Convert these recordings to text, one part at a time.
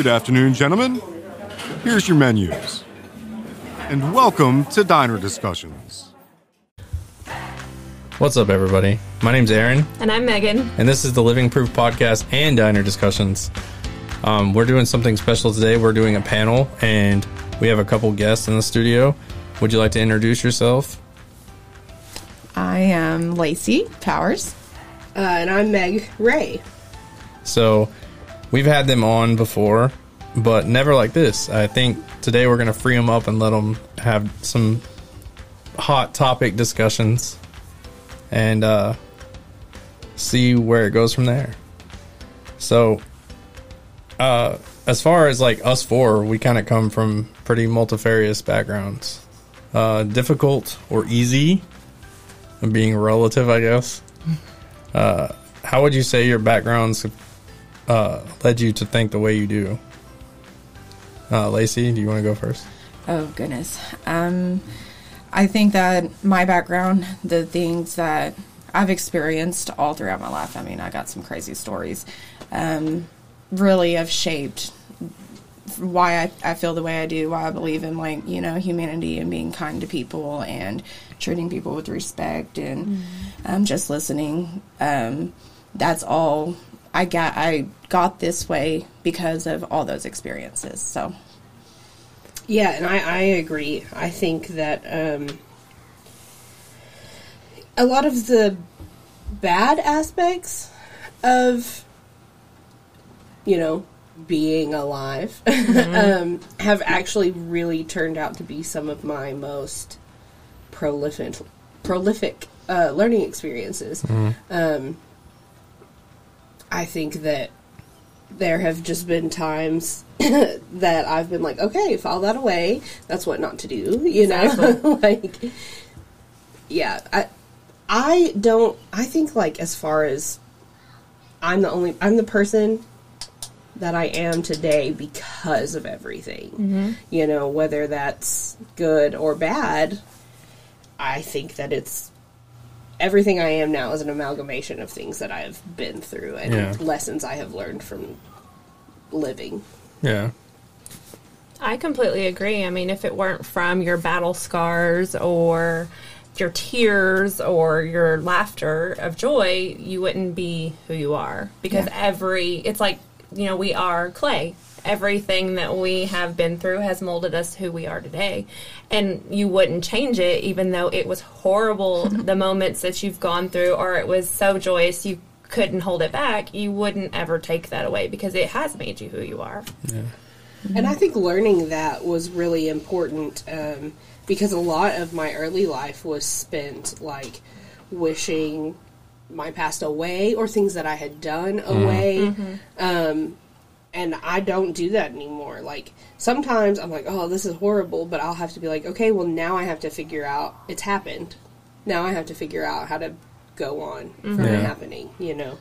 Good afternoon, gentlemen. Here's your menus. And welcome to Diner Discussions. What's up, everybody? My name's Aaron, And I'm Megan. and this is the Living Proof Podcast and Diner Discussions. Um, we're doing something special today. We're doing a panel, and we have a couple guests in the studio. Would you like to introduce yourself? I am Lacey Powers. Uh, and I'm Meg Ray. So, we've had them on before, but never like this. I think today we're going to free them up and let them have some hot topic discussions and uh, see where it goes from there. So, uh, as far as like us four, we kind of come from pretty multifarious backgrounds. Uh, difficult or easy, being relative, I guess. Uh, how would you say your backgrounds uh, led you to think the way you do? Uh, Lacey, do you want to go first? Oh goodness. Um, I think that my background, the things that I've experienced all throughout my life. I mean, I got some crazy stories. Um, really have shaped why I, I feel the way I do, why I believe in like, you know, humanity and being kind to people and treating people with respect and um, just listening. Um, that's all I got. I got this way because of all those experiences. So, Yeah, and I, I agree. I think that um, a lot of the bad aspects of, you know, being alive um, have actually really turned out to be some of my most prolific, prolific uh, learning experiences. Um, I think that there have just been times that I've been like, okay, file that away. That's what not to do, you know? like, yeah, I, I don't, I think, like, as far as I'm the only, I'm the person that I am today because of everything. Mm-hmm. You know, whether that's good or bad, I think that it's everything I am now is an amalgamation of things that I've been through and Yeah. lessons I have learned from living. Yeah. I completely agree. I mean, if it weren't from your battle scars or your tears or your laughter of joy, you wouldn't be who you are. Because Yeah. every, it's like, you know, we are clay. Everything that we have been through has molded us who we are today. And you wouldn't change it, even though it was horrible, the moments that you've gone through, or it was so joyous you couldn't hold it back. You wouldn't ever take that away because it has made you who you are. And I think learning that was really important um, because a lot of my early life was spent like wishing my past away or things that I had done away. Um, and I don't do that anymore. Like sometimes I'm like, oh, this is horrible, but I'll have to be like, okay, well now I have to figure out it's happened. Now I have to figure out how to go on from mm-hmm. Yeah. it happening. You know.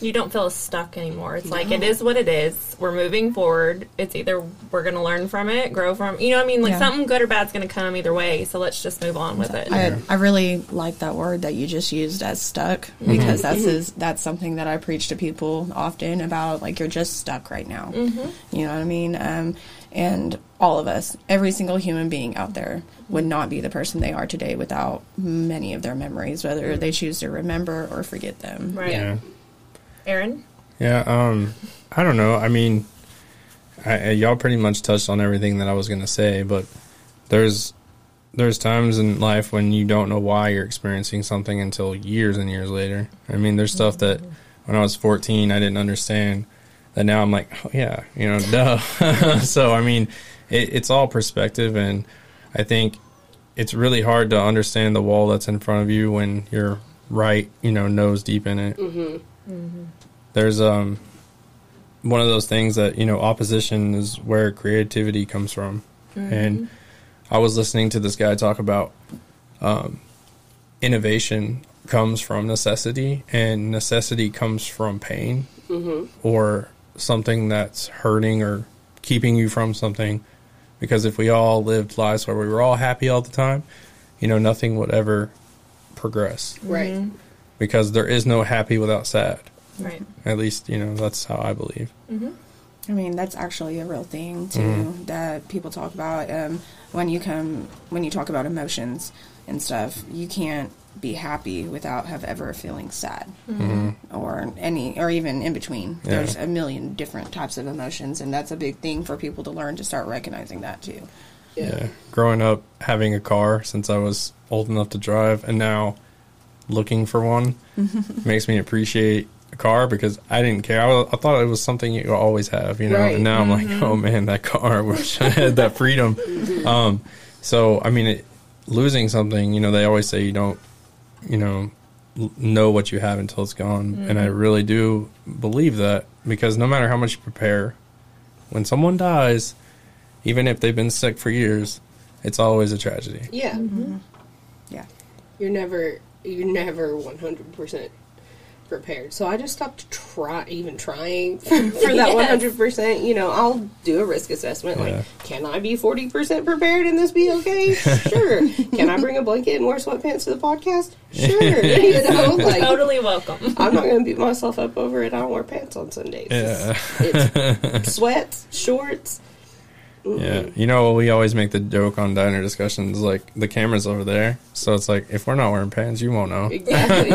You don't feel stuck anymore. It's like it is what it is. We're moving forward. It's either we're going to learn from it, grow from. You know what I mean? Like Yeah. something good or bad's going to come either way. So let's just move on with it. I, I really like that word that you just used as stuck mm-hmm. because that's mm-hmm. is, that's something that I preach to people often about like you're just stuck right now. Mm-hmm. You know what I mean? Um, and all of us, every single human being out there, would not be the person they are today without many of their memories, whether they choose to remember or forget them. right, Yeah. Aaron. Yeah. Um, I don't know. I mean, I, I- y'all pretty much touched on everything that I was going to say, but there's there's times in life when you don't know why you're experiencing something until years and years later. I mean, there's stuff that mm-hmm. when I was 14 I didn't understand that now I'm like, oh yeah, you know, duh. so I mean, it, it's all perspective, and I think it's really hard to understand the wall that's in front of you when you're right, you know, nose deep in it. Mm-hmm. Mm-hmm. There's um one of those things that you know opposition is where creativity comes from, and I was listening to this guy talk about um, innovation comes from necessity, and necessity comes from pain or something that's hurting or keeping you from something. Because if we all lived lives where we were all happy all the time, you know, nothing would ever progress. Right. Because there is no happy without sad. Right. At least, you know, that's how I believe. Mm-hmm. I mean, that's actually a real thing too mm-hmm. that people talk about. Um, when you come, when you talk about emotions and stuff, you can't be happy without have ever feeling sad mm-hmm. or any, or even in between. Yeah. There's a million different types of emotions, and that's a big thing for people to learn to start recognizing that too. Yeah. Growing up, having a car since I was old enough to drive, and now looking for one makes me appreciate a car because I didn't care. I, was, I thought it was something you always have, you know. Right. And now I'm like, mm-hmm. oh man, that car. I wish I had that freedom. Um, so I mean, it, losing something, you know, they always say you don't, you know, l- know what you have until it's gone, and I mm-hmm. really do believe that because no matter how much you prepare, when someone dies, even if they've been sick for years, it's always a tragedy. Yeah. Mm-hmm. Yeah. You're never you're never 100% prepared. So I just stopped try even trying for, for that 100%. You know, I'll do a risk assessment Yeah. like can I be 40% prepared and this be okay? Sure. can I bring a blanket and wear sweatpants to the podcast? Sure. you know, like Totally welcome. I'm not going to beat myself up over it. I don't wear pants on Sundays. Yeah. It's, it's sweats, shorts. Yeah, you know, we always make the joke on diner discussions like the camera's over there, so it's like if we're not wearing pants, you won't know. Exactly.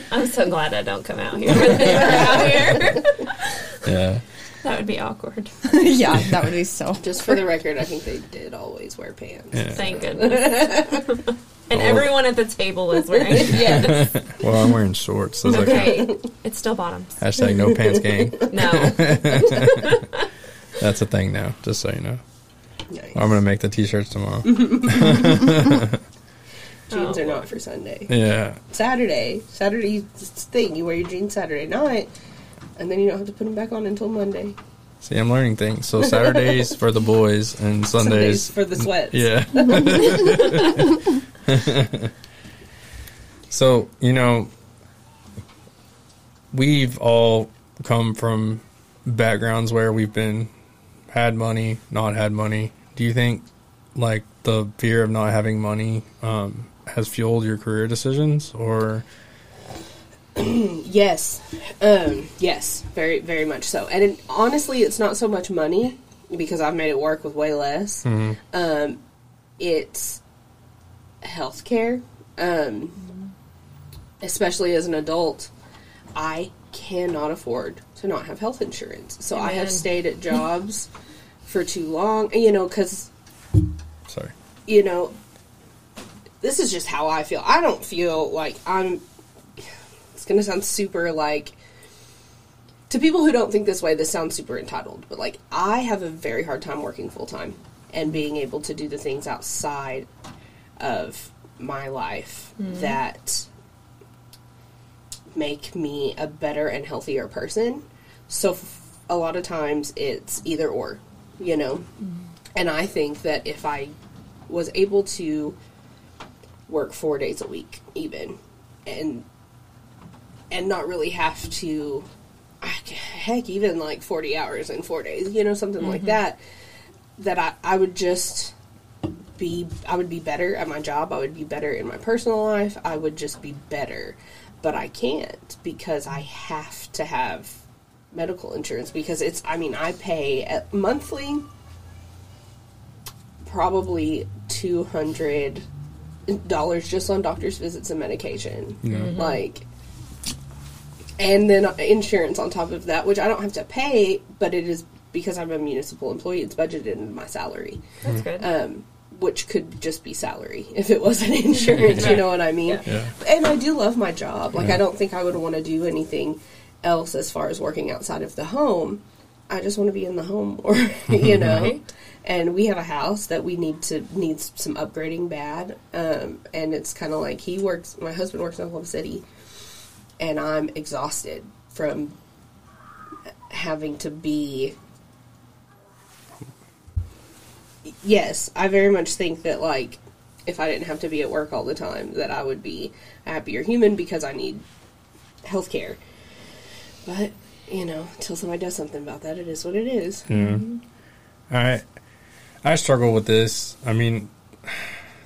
I'm so glad I don't come out here when they are out here. Yeah, That would be awkward. yeah, that would be so. Just for the record, I think they did always wear pants. yeah. Thank goodness. and Oh. everyone at the table is wearing. Yes. Well, I'm wearing shorts. So okay. Okay, it's still bottoms. Hashtag no pants gang. No, That's a thing now. Just so you know, Nice. I'm gonna make the t-shirts tomorrow. Jeans Oh. are not for Sunday. Yeah, Saturday. Saturday's thing. You wear your jeans Saturday night, and then you don't have to put them back on until Monday. see, I'm learning things. So Saturdays for the boys and Sundays, Sundays for the sweats. Yeah. so, you know, we've all come from backgrounds where we've been had money, not had money. Do you think like the fear of not having money um, has fueled your career decisions or Yes. Um, yes. Very, very much so. And it, honestly, it's not so much money because I've made it work with way less. Um, it's healthcare. Um, especially as an adult, I cannot afford to not have health insurance. So I have stayed at jobs for too long, you know, because sorry. you know, this is just how I feel. I don't feel like I'm. It's going to sound super like. To people who don't think this way, this sounds super entitled, but like, I have a very hard time working full time and being able to do the things outside of my life mm-hmm. that make me a better and healthier person. So, f- a lot of times it's either or, you know? And I think that if I was able to work four days a week, even, and and not really have to, ah, heck, even like forty hours in four days, you know, something like mm-hmm. that, that I I would just be I would be better at my job. I would be better in my personal life. I would just be better, but I can't because I have to have medical insurance because it's I mean I pay at monthly probably two hundred dollars just on doctor's visits and medication. Like and then insurance on top of that, which I don't have to pay, but it is because I'm a municipal employee, it's budgeted in my salary. that's good. Um, which could just be salary if it wasn't insurance, you know what I mean? Yeah. Yeah. And I do love my job. Like Yeah. I don't think I would want to do anything else as far as working outside of the home. I just want to be in the home or you know. Right. And we have a house that we need to needs some upgrading bad. Um, and it's kind of like he works my husband works in Oklahoma City and I'm exhausted from having to be yes, I very much think that like if I didn't have to be at work all the time, that I would be a happier human because I need health care. But you know, until somebody does something about that, it is what it is. Yeah. I I struggle with this. I mean,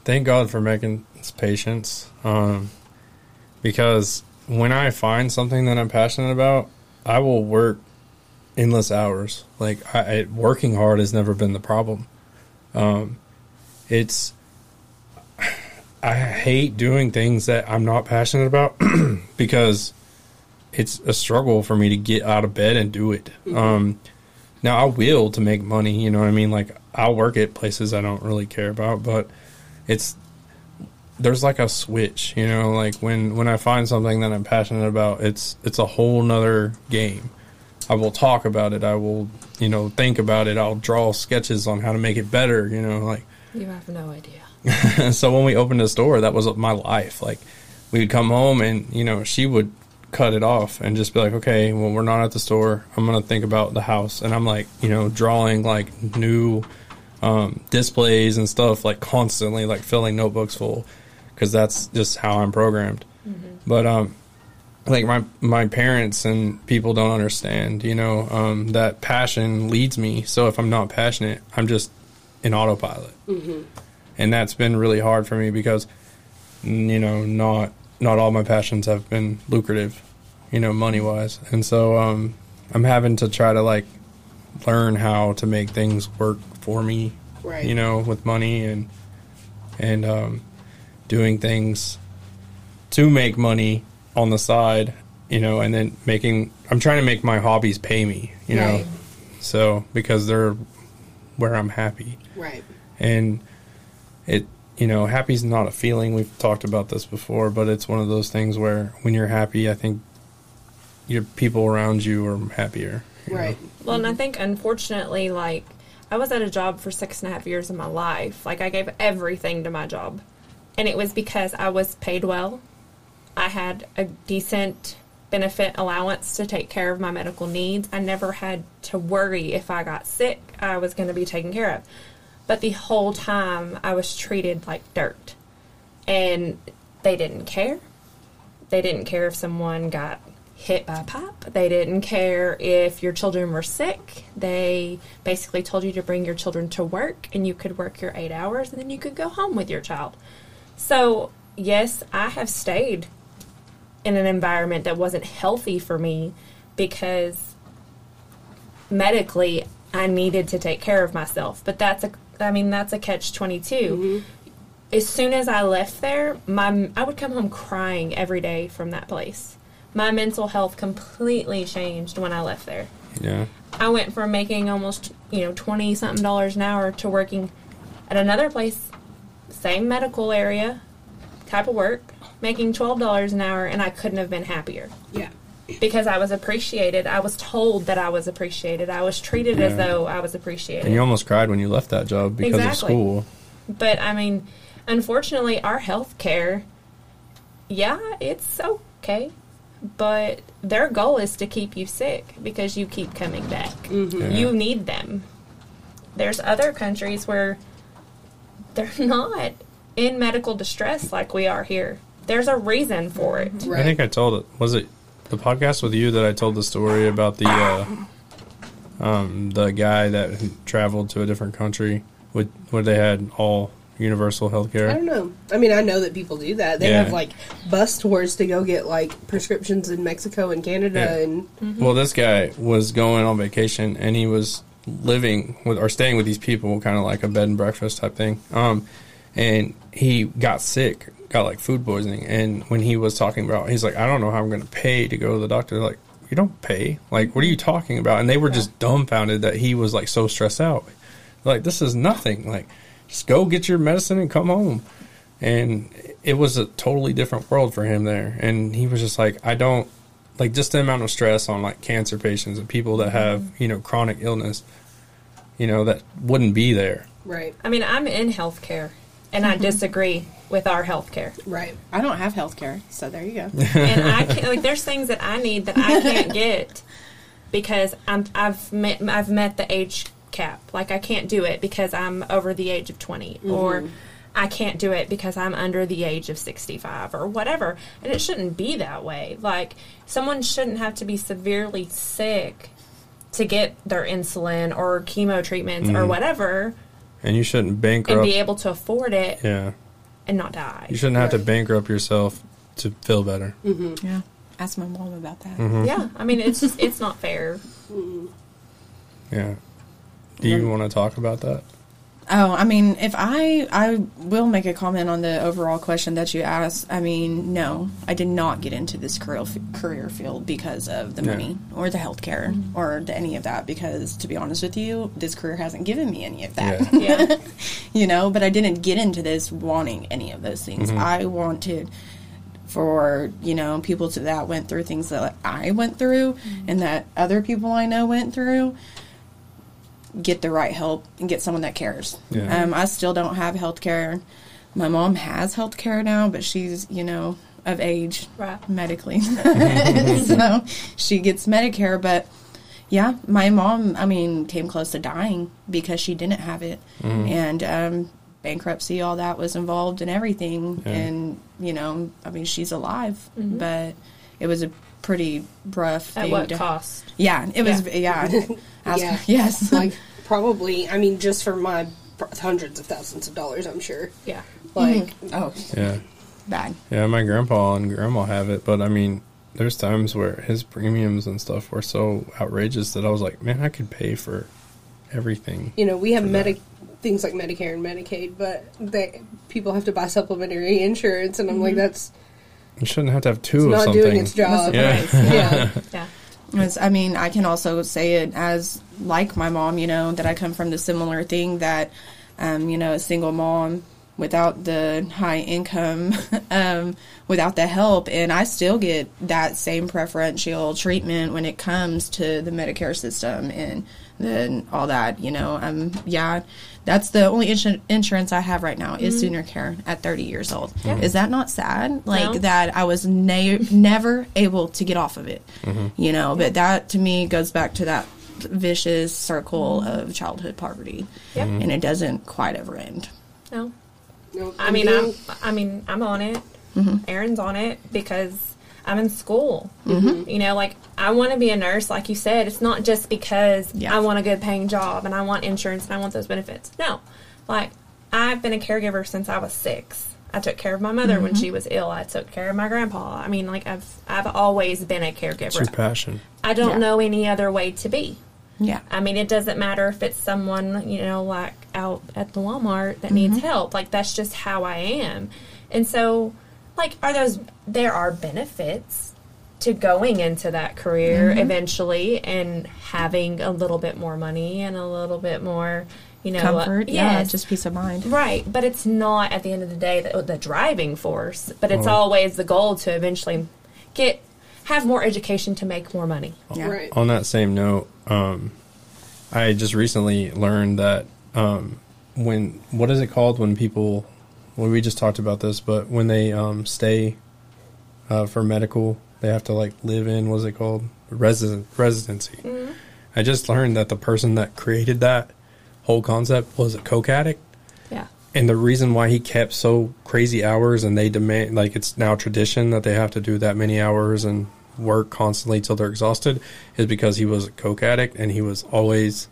thank God for making us patience. Um, because when I find something that I'm passionate about, I will work endless hours. Like I, I working hard has never been the problem. Um, it's I hate doing things that I'm not passionate about because it's a struggle for me to get out of bed and do it. Um, now I will to make money, you know what I mean? Like I'll work at places I don't really care about, but it's there's like a switch, you know, like when when I find something that I'm passionate about, it's it's a whole nother game. I will talk about it. I will, you know, think about it. I'll draw sketches on how to make it better, you know, like You have no idea. so when we opened the store, that was my life. Like we'd come home and you know she would cut it off and just be like, okay, well we're not at the store. I'm gonna think about the house, and I'm like, you know, drawing like new um, displays and stuff like constantly, like filling notebooks full because that's just how I'm programmed. But um, like my my parents and people don't understand, you know, um, that passion leads me. So if I'm not passionate, I'm just in autopilot and that's been really hard for me because you know not not all my passions have been lucrative you know money wise and so um i'm having to try to like learn how to make things work for me Right. you know with money and and um doing things to make money on the side you know and then making i'm trying to make my hobbies pay me you know so because they're where i'm happy Right. and it you know happy's not a feeling we've talked about this before but it's one of those things where when you're happy i think your people around you are happier you know? Right. Well, and I think unfortunately, like I was at a job for six and a half years of my life. Like I gave everything to my job, and it was because I was paid well. I had a decent benefit allowance to take care of my medical needs. I never had to worry if I got sick, I was going to be taken care of. But the whole time, I was treated like dirt, and they didn't care. They didn't care if someone got hit by a pipe. They didn't care if your children were sick. They basically told you to bring your children to work and you could work your eight hours and then you could go home with your child. So, yes, I have stayed in an environment that wasn't healthy for me because medically I needed to take care of myself. But that's a I mean that's a catch 22 mm-hmm. as soon as I left there, my I would come home crying every day from that place. My mental health completely changed when I left there. yeah I went from making almost, you know, 20 something dollars an hour to working at another place, same medical area, type of work, making $12 an hour and I couldn't have been happier Yeah. Because I was appreciated. I was told that I was appreciated. I was treated as though I was appreciated. and you almost cried when you left that job because Exactly. of school But I mean, unfortunately, our health care, yeah, it's okay. But their goal is to keep you sick because you keep coming back. Yeah. You need them. There's other countries where they're not in medical distress like we are here. There's a reason for it. Right. i think i told it was it the podcast with you that i told the story about the uh um the guy that traveled to a different country with where they had all universal health care? I don't know. I mean, I know that people do that. They Yeah. have like bus tours to go get like prescriptions in Mexico and Canada, Yeah. and Well, this guy was going on vacation and he was living with or staying with these people, kind of like a bed and breakfast type thing. Um, and he got sick, got like food poisoning. And when he was talking about, he's like, I don't know how I'm going to pay to go to the doctor. They're like, you don't pay. Like, what are you talking about? And they were just dumbfounded that he was like so stressed out. Like, this is nothing. Like, just go get your medicine and come home. And it was a totally different world for him there. And he was just like, I don't like just the amount of stress on like cancer patients and people that mm-hmm. have you know chronic illness you know that wouldn't be there right, I mean, I'm in healthcare and I mm-hmm. disagree with our healthcare. right, I don't have health care, so there you go. and I can't like there's things that I need that I can't get because I'm I've met I've met the age cap. Like I can't do it because I'm over the age of 20 mm-hmm. or I can't do it because I'm under the age of 65 or whatever. And it shouldn't be that way. Like someone shouldn't have to be severely sick to get their insulin or chemo treatments or mm-hmm. whatever and you shouldn't bankrupt. and be able to afford it yeah and not die. you shouldn't have to bankrupt yourself to feel better Yeah. Ask my mom about that. Mm-hmm. Yeah, I mean, it's just it's not fair. Yeah. Do you want to talk about that? Oh, I mean, if I I will make a comment on the overall question that you asked. I mean, no, I did not get into this career career field because of the Yeah. money or the healthcare mm-hmm. or the, any of that. Because to be honest with you, this career hasn't given me any of that. Yeah. Yeah, you know. But I didn't get into this wanting any of those things. Mm-hmm. I wanted for you know people to, that went through things that I went through mm-hmm. and that other people I know went through get the right help and get someone that cares. Yeah. Um, I still don't have health care. My mom has health care now, but she's, you know, of age Right. medically. so she gets Medicare, but yeah, my mom, I mean, came close to dying because she didn't have it. And um, bankruptcy, all that was involved and everything. Yeah. And, you know, I mean, she's alive, but it was a pretty rough at thing what to cost? yeah, it was. Yeah, Ask- Yeah. yes. like probably. I mean, just for my pr- hundreds of thousands of dollars, I'm sure. Yeah, Like, mm-hmm. oh, Yeah. bad. Yeah, my grandpa and grandma have it, but I mean, there's times where his premiums and stuff were so outrageous that I was like, man, I could pay for everything. you know, we have medic things like Medicare and Medicaid, but they people have to buy supplementary insurance, and I'm like, mm-hmm. that's You shouldn't have to have two it's of not something. doing its job. Yeah. yeah. yeah, As- I mean, I can also say it as like my mom, you know, that I come from the similar thing that, um, you know, a single mom without the high income, um, without the help, and I still get that same preferential treatment when it comes to the Medicare system and then all that, you know. Um, yeah, that's the only insu- insurance I have right now is SoonerCare at 30 years old. Yeah. Is that not sad? Like No. that I was ne- never able to get off of it, you know. But that to me goes back to that vicious circle of childhood poverty, Yeah. and it doesn't quite ever end. no. No, I mean, I'm, I mean, I'm on it. Mm-hmm. Aaron's on it because I'm in school. You know, like I want to be a nurse, like you said. It's not just because Yeah. I want a good paying job and I want insurance and I want those benefits. No, like I've been a caregiver since I was six. I took care of my mother when Mm-hmm. she was ill. I took care of my grandpa. I mean, like I've I've always been a It's your caregiver. passion. I don't Yeah. know any other way to be. Yeah, I mean, it doesn't matter if it's someone, you know, like out at the Walmart that needs help. Like, that's just how I am. And so, like, are those, there are benefits to going into that career eventually and having a little bit more money and a little bit more, you know, comfort. yeah, yes. just peace of mind. Right, but it's not at the end of the day the, the driving force, but it's Oh. always the goal to eventually get have more education to make more money. Yeah. right. On that same note, um, I just recently learned that um, when what is it called when people well we just talked about this, but when they um, stay uh, for medical, they have to like live in what's it called resident residency. I just learned that the person that created that whole concept was a coke addict. Yeah. And the reason why he kept so crazy hours and they demand, like, it's now tradition that they have to do that many hours and work constantly till they're exhausted is because he was a coke addict and he was always,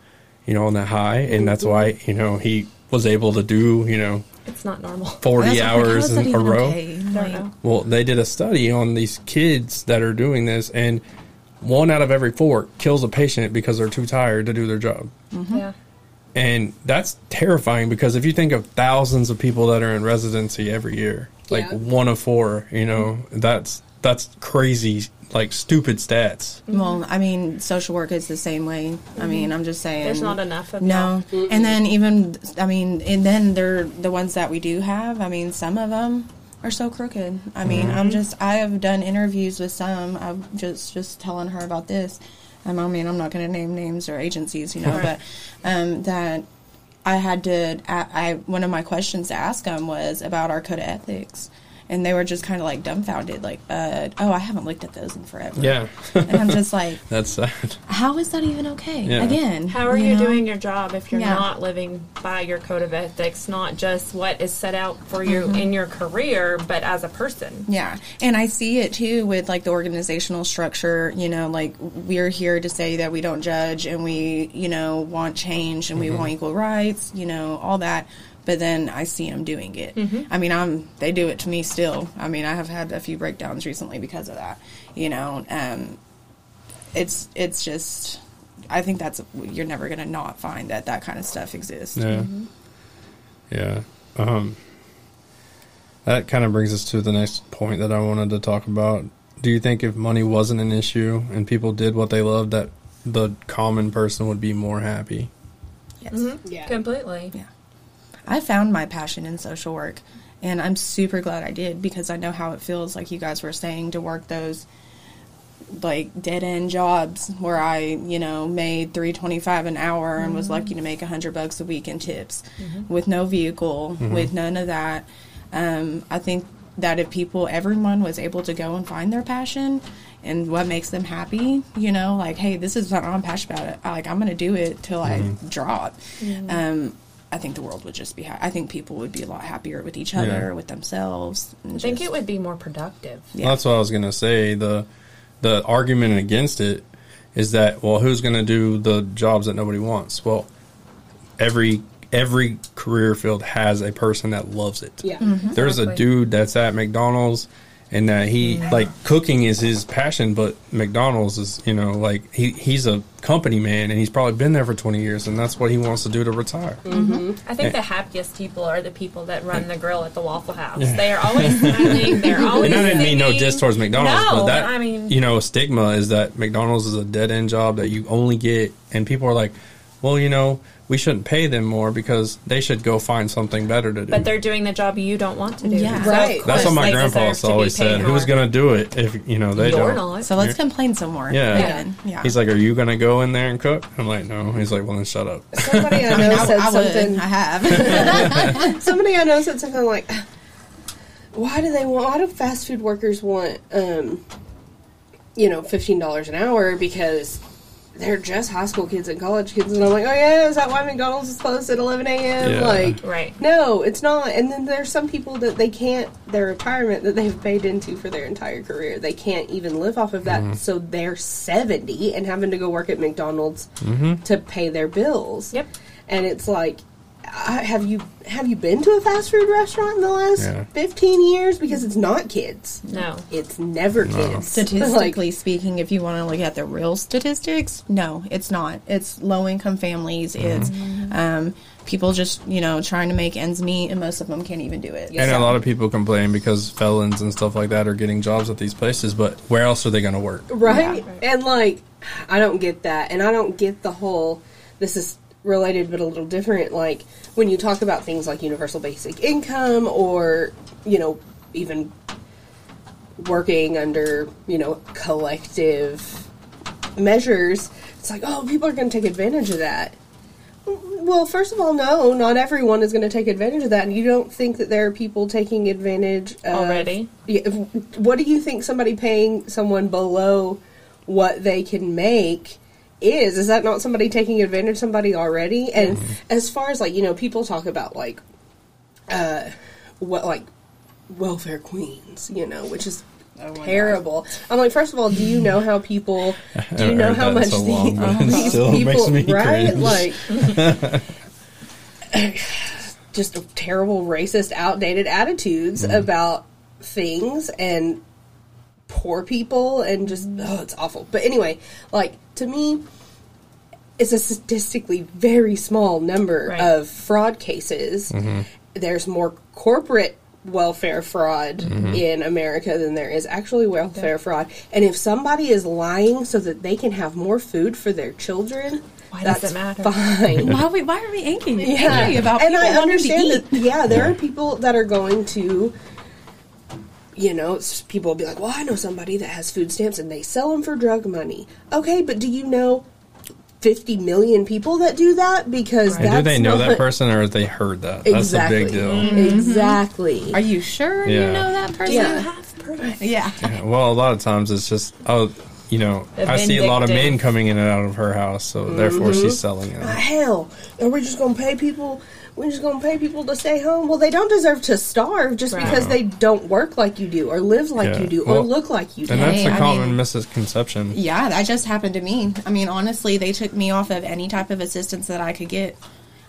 you know, on that high. And that's why, you know, he was able to do, you know, It's not normal. 40 That's like, how hours that in a row. okay? I don't Like, know. Well, they did a study on these kids that are doing this, and one out of every four kills a patient because they're too tired to do their job. Mm-hmm. Yeah. And that's terrifying because if you think of thousands of people that are in residency every year, like Yeah. one of four, you know, that's that's crazy, like stupid stats. Well, I mean, social work is the same way. I mean, I'm just saying. There's not enough of them. No, and then even I mean, and then they're the ones that we do have. I mean, some of them are so crooked. I mean, I'm just I have done interviews with some. I'm just just telling her about this. Um, I mean, I'm not going to name names or agencies, you know, Right. but um, that I had to. I, I one of my questions to ask them was about our code of ethics. And they were just kind of like dumbfounded, like, uh, "Oh, I haven't looked at those in forever." Yeah, and I'm just like, that's sad. "How is that even okay?" Yeah. Again, How are you, know? doing your job if you're Yeah. not living by your code of ethics, not just what is set out for you Mm-hmm. in your career, but as a person? Yeah. And I see it too with like the organizational structure, you know, like we're here to say that we don't judge and we, you know, want change and we want equal rights, you know, all that. But then I see them doing it. I mean, I'm they do it to me still. I mean, I have had a few breakdowns recently because of that. You know, um, it's it's just. I think that's you're never gonna not find that that kind of stuff exists. Yeah. Yeah. Um, that kind of brings us to the next point that I wanted to talk about. Do you think if money wasn't an issue and people did what they loved, that the common person would be more happy? Yes. Yeah. Completely. Yeah. I found my passion in social work, and I'm super glad I did because I know how it feels, like you guys were saying, to work those like dead end jobs where I, you know, made three twenty five an hour and was mm-hmm. lucky to make a hundred bucks a week in tips, mm-hmm. with no vehicle, mm-hmm. with none of that. Um, I think that if people, everyone was able to go and find their passion and what makes them happy, you know, like, hey, this is what I'm passionate about. It. Like, I'm going to do it till I drop. Um, I think the world would just be. Ha- I think people would be a lot happier with each other, Yeah. with themselves. and I think it would be more productive. Yeah. That's what I was gonna say. the The argument against it is that well, who's gonna do the jobs that nobody wants? Well, every every career field has a person that loves it. Yeah. Mm-hmm. There's a dude that's at McDonald's and that he like cooking is his passion, but McDonald's is you know like he he's a company man and he's probably been there for 20 years and that's what he wants to do to retire. Mm-hmm. Mm-hmm. I think the happiest people are the people that run the grill at the Waffle House. Yeah. They are always smiling. They're always. And I didn't mean no singing. diss towards McDonald's, No, but that I mean- you know stigma is that McDonald's is a dead end job that you only get, and people are like, well, you know, we shouldn't pay them more because they should go find something better to do. But they're doing the job you don't want to do. Yeah. So Right. That's what my they grandpa deserve to be always said. Who's gonna do it if you know they You're don't? not. So let's complain some more. Yeah. Again. yeah. He's like, "Are you gonna go in there and cook?" I'm like, "No." He's like, "Well, then shut up." Somebody I I, know I, said I would. something. I have. Somebody I know said something like, "Why do they want? Why do fast food workers want, um, you know, fifteen dollars an hour because they're just high school kids and college kids?" And I'm like, "Oh yeah, is that why McDonald's is closed at eleven a.m.? Yeah. Like, Right. no, it's not." And then there's some people that they can't their retirement that they've paid into for their entire career. They can't even live off of that, mm-hmm. so they're seventy and having to go work at McDonald's mm-hmm. to pay their bills. Yep. And it's like, I, have you have you been to a fast food restaurant in the last Yeah. fifteen years? Because it's not kids. No. It's never kids. Statistically Like, speaking, if you want to look at the real statistics, no, it's not. It's low income families. It's um, people just you know trying to make ends meet, and most of them can't even do it. And a lot of people complain because felons and stuff like that are getting jobs at these places, but where else are they gonna work? right? Yeah. And like, I don't get that, and I don't get the whole. This is related, but a little different. Like when you talk about things like universal basic income, or you know, even working under you know collective measures. It's like, oh, people are going to take advantage of that. Well, first of all, no, not everyone is going to take advantage of that, and you don't think that there are people taking advantage of, Already? Yeah, what do you think somebody paying someone below what they can make is? Is that not somebody taking advantage of somebody already? And as far as like you know, people talk about like, uh, what like welfare queens, you know, which is Oh terrible. I'm like, first of all, do you know how people? Do you know how much so long, but it these still people, makes me right? cringe. Like, just terrible, racist, outdated attitudes Mm-hmm. about things and poor people, and just oh, it's awful. But anyway, like to me. It's a statistically very small number Right. of fraud cases. Mm-hmm. There's more corporate welfare fraud Mm-hmm. in America than there is actually welfare fraud. And if somebody is lying so that they can have more food for their children, Why does it matter? fine. Why are we? Why are we angry, Yeah. angry about and people I understand that. Yeah, there are people that are going to, you know, people will be like, "Well, I know somebody that has food stamps and they sell them for drug money." Okay, but do you know fifty million people that do that? Because And that's do they know not, that person or have they heard that? That's a big deal. Mm-hmm. Exactly. Are you sure Yeah. you know that person? Yeah. Yeah. Yeah, Well, a lot of times it's just oh, you know, I see a lot of men coming in and out of her house, so therefore Mm-hmm. she's selling it. Ah, hell, are we just gonna pay people? We're just gonna pay people to stay home. Well, they don't deserve to starve just Right. because they don't work like you do, or live like Yeah. you do, or look like you do. And that's Hey, a I common mean- misconception. Yeah, that just happened to me. I mean, honestly, they took me off of any type of assistance that I could get.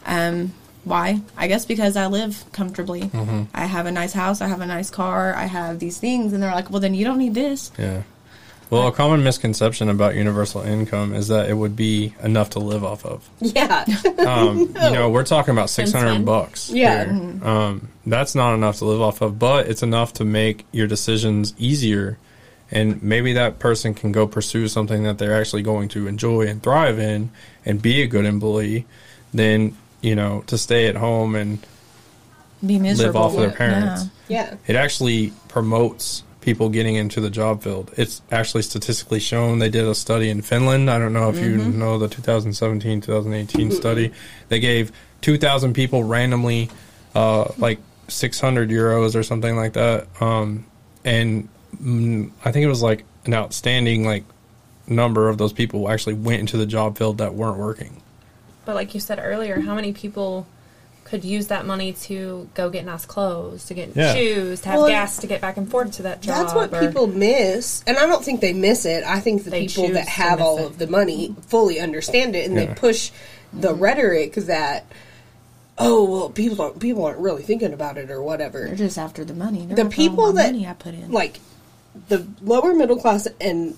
Um, Why? I guess because I live comfortably. Mm-hmm. I have a nice house. I have a nice car. I have these things, and they're like, "Well, then you don't need this." Yeah. Well, a common misconception about universal income is that it would be enough to live off of. Yeah. Um, You know, we're talking about six hundred bucks. Yeah. here. Um, that's not enough to live off of, but it's enough to make your decisions easier, and maybe that person can go pursue something that they're actually going to enjoy and thrive in, and be a good employee, than you know to stay at home and Be miserable. live off of their Yeah. parents. yeah. It actually promotes people getting into the job field. It's actually statistically shown. They did a study in Finland. I don't know if you know the 2017 2018 study. They gave 2,000 people randomly uh, like 600 euros or something like that. Um, and mm, I think it was like an outstanding like number of those people actually went into the job field that weren't working. But like you said earlier, how many people could use that money to go get nice clothes, to get Yeah. shoes, to have Well, gas to get back and forth to that job? That's what or- people miss, and I don't think they miss it. I think the people that have all it. of the money fully understand it, and they push the rhetoric that, oh well, people aren't people aren't really thinking about it or whatever. They're just after the money. They're the after all people that money I put in. like the lower middle class and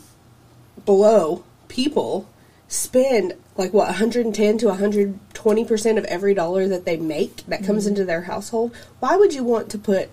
below people spend like what 110 to 120 percent of every dollar that they make that comes mm-hmm. into their household why would you want to put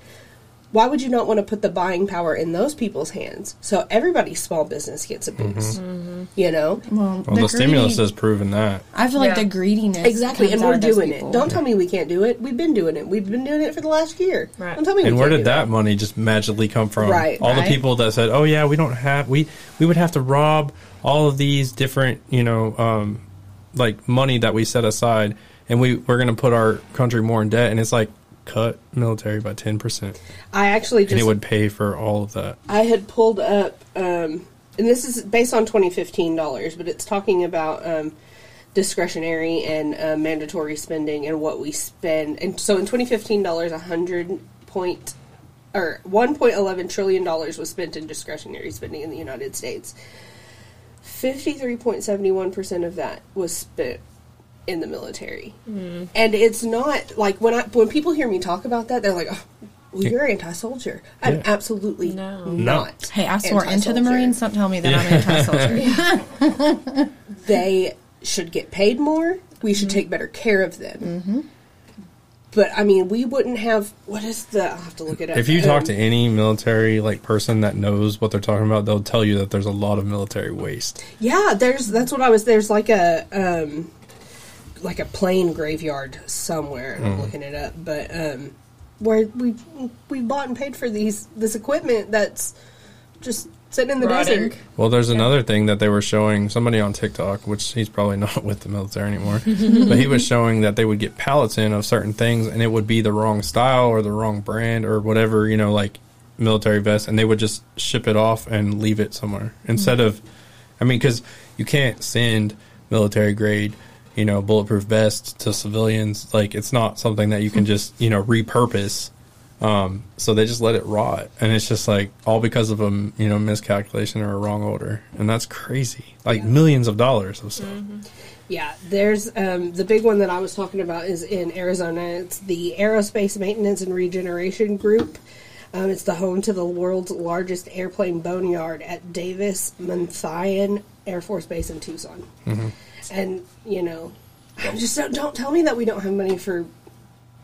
why would you not want to put the buying power in those people's hands so everybody's small business gets a boost mm-hmm. Mm-hmm. you know well, Well, the, stimulus has proven that. I feel like Yeah. the greediness. exactly comes and we're of doing it don't tell me we can't do it we've been doing it we've been doing it for the last year Right. don't tell me we And where can't did do that money just magically come from? Right, All right. the people that said, "Oh yeah, we don't have we we would have to rob all of these different you know um, like money that we set aside, and we we're going to put our country more in debt." And it's like cut military by ten percent, i actually just and it would pay for all of that. I had pulled up, um, and this is based on 2015 dollars, but it's talking about um, discretionary and uh, mandatory spending and what we spend. And so in 2015 dollars, a hundred point or 1.11 trillion dollars was spent in discretionary spending in the United States. 53.71 percent of that was spent in the military, hmm. and it's not like when I when people hear me talk about that, they're like. Oh, well, you're anti-soldier. I'm Yeah. absolutely No. not. Hey, I swore into the. Marines. Don't tell me that I'm anti-soldier. They should get paid more. We should mm-hmm. take better care of them. Mm-hmm. But I mean, we wouldn't have. What is the? I'll have to look it up. If you talk Um, to any military like person that knows what they're talking about, they'll tell you that there's a lot of military waste. yeah, there's. That's what I was. There's like a um, like a plane graveyard somewhere. and I'm looking it up, but um, where we we bought and paid for these this equipment that's just sitting in the Rotting. desert. Well, there's another thing that they were showing somebody on TikTok, which he's probably not with the military anymore, but he was showing that they would get pallets in of certain things and it would be the wrong style or the wrong brand or whatever, you know, like military vest, and they would just ship it off and leave it somewhere instead of, I mean, because you can't send military grade, you know, bulletproof vests to civilians. Like, it's not something that you can just, you know, repurpose. Um, so they just let it rot, and it's just like all because of a you know miscalculation or a wrong order, and that's crazy. Like millions of dollars of stuff. Yeah, there's um, the big one that I was talking about is in Arizona. It's the Aerospace Maintenance and Regeneration Group. Um, it's the home to the world's largest airplane boneyard at Davis Monthan Air Force Base in Tucson. And you know, just don't, don't tell me that we don't have money for,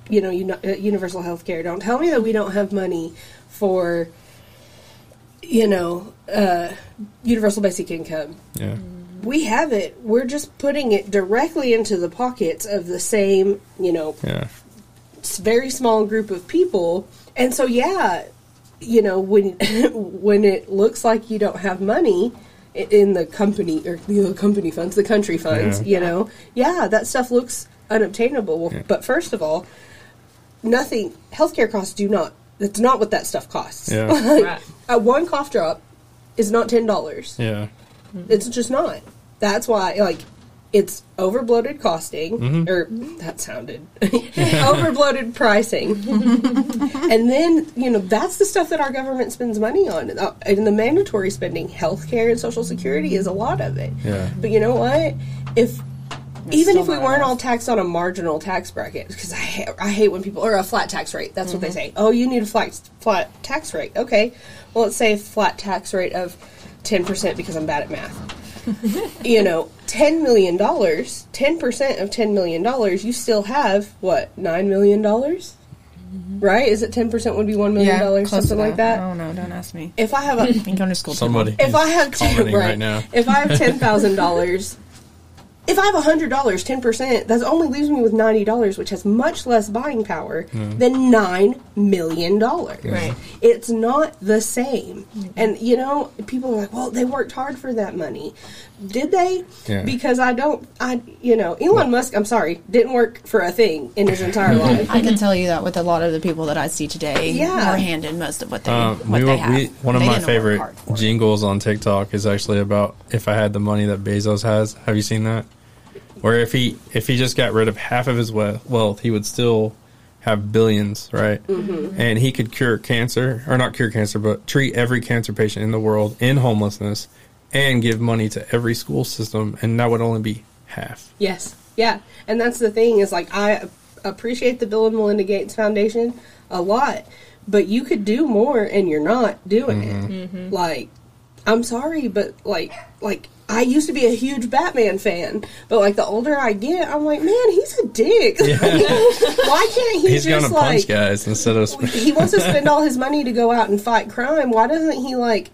you know, uni- uh, universal health care. Don't tell me that we don't have money for, you know, uh, universal basic income Yeah, we have it. We're just putting it directly into the pockets of the same, you know, yeah, very small group of people. And so, yeah, you know, when when it looks like you don't have money in the company or you know, the company funds, the country funds, Yeah. you know, yeah, that stuff looks unobtainable. Well, Yeah. But first of all, nothing. Healthcare costs do not. That's not what that stuff costs. Yeah. Right. A one cough drop is not ten dollars. yeah, It's just not. That's why, like, it's overbloated costing, Mm-hmm. or that sounded overbloated pricing, and then you know that's the stuff that our government spends money on. Uh, And the mandatory spending, healthcare and social security, is a lot of it. Yeah. But you know what? If even if we weren't enough. all taxed on a marginal tax bracket, because I hate, I hate when people or a flat tax rate. That's what Mm-hmm. they say. Oh, you need a flat flat tax rate. Okay, well, let's say a flat tax rate of ten percent because I'm bad at math. you know, ten million dollars, ten percent of ten million dollars, you still have what nine million dollars, right? Is it ten percent would be one million dollars, close to something like that? Oh no, don't ask me. If I have a Been going to school. Somebody. if I have ten, commenting right, right now. if I have ten thousand dollars, if I have hundred dollars, ten percent, that only leaves me with ninety dollars, which has much less buying power mm-hmm. than nine million dollars. Right. It's not the same. And you know, people are like, "Well, they worked hard for that money." Did they? Yeah. Because I don't. I you know, Elon Musk. I'm sorry, didn't work for a thing in his entire life. I can tell you that with a lot of the people that I see today, Yeah. were handed most of what they Um, what we, they have. we, one of They my favorite hard for it. jingles on TikTok is actually about if I had the money that Bezos has. Have you seen that? Where if he if he just got rid of half of his we- wealth, he would still have billions, right? Mm-hmm. And he could cure cancer, or not cure cancer, but treat every cancer patient in the world in homelessness, and give money to every school system, and that would only be half. Yes. Yeah. And that's the thing is like I appreciate the Bill and Melinda Gates Foundation a lot, but you could do more and you're not doing it. Mm-hmm. Mm-hmm. Like I'm sorry, but like like I used to be a huge Batman fan, but like the older I get, I'm like, man, he's a dick. Why can't he He's just gonna punch like guys instead of. sp- he wants to spend all his money to go out and fight crime? Why doesn't he like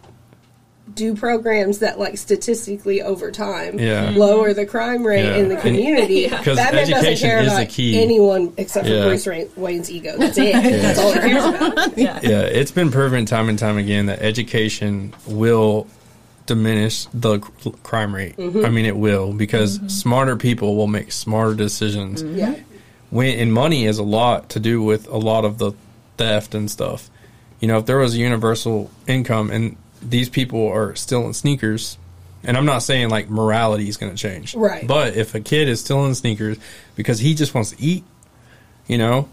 do programs that like statistically over time Yeah. Mm-hmm. lower the crime rate Yeah. in the community? Because Batman doesn't education care is the about key. anyone except for Yeah. Bruce Ra- Wayne's ego. That's it. That's all he cares about. Yeah. yeah, it's been proven time and time again that education will diminish the crime rate. Mm-hmm. I mean, it will because mm-hmm. smarter people will make smarter decisions. Mm-hmm. Yeah. When and money is a lot to do with a lot of the theft and stuff. You know, if there was a universal income and these people are still in sneakers, and I'm not saying like morality is going to change, Right. But if a kid is still in sneakers because he just wants to eat, you know,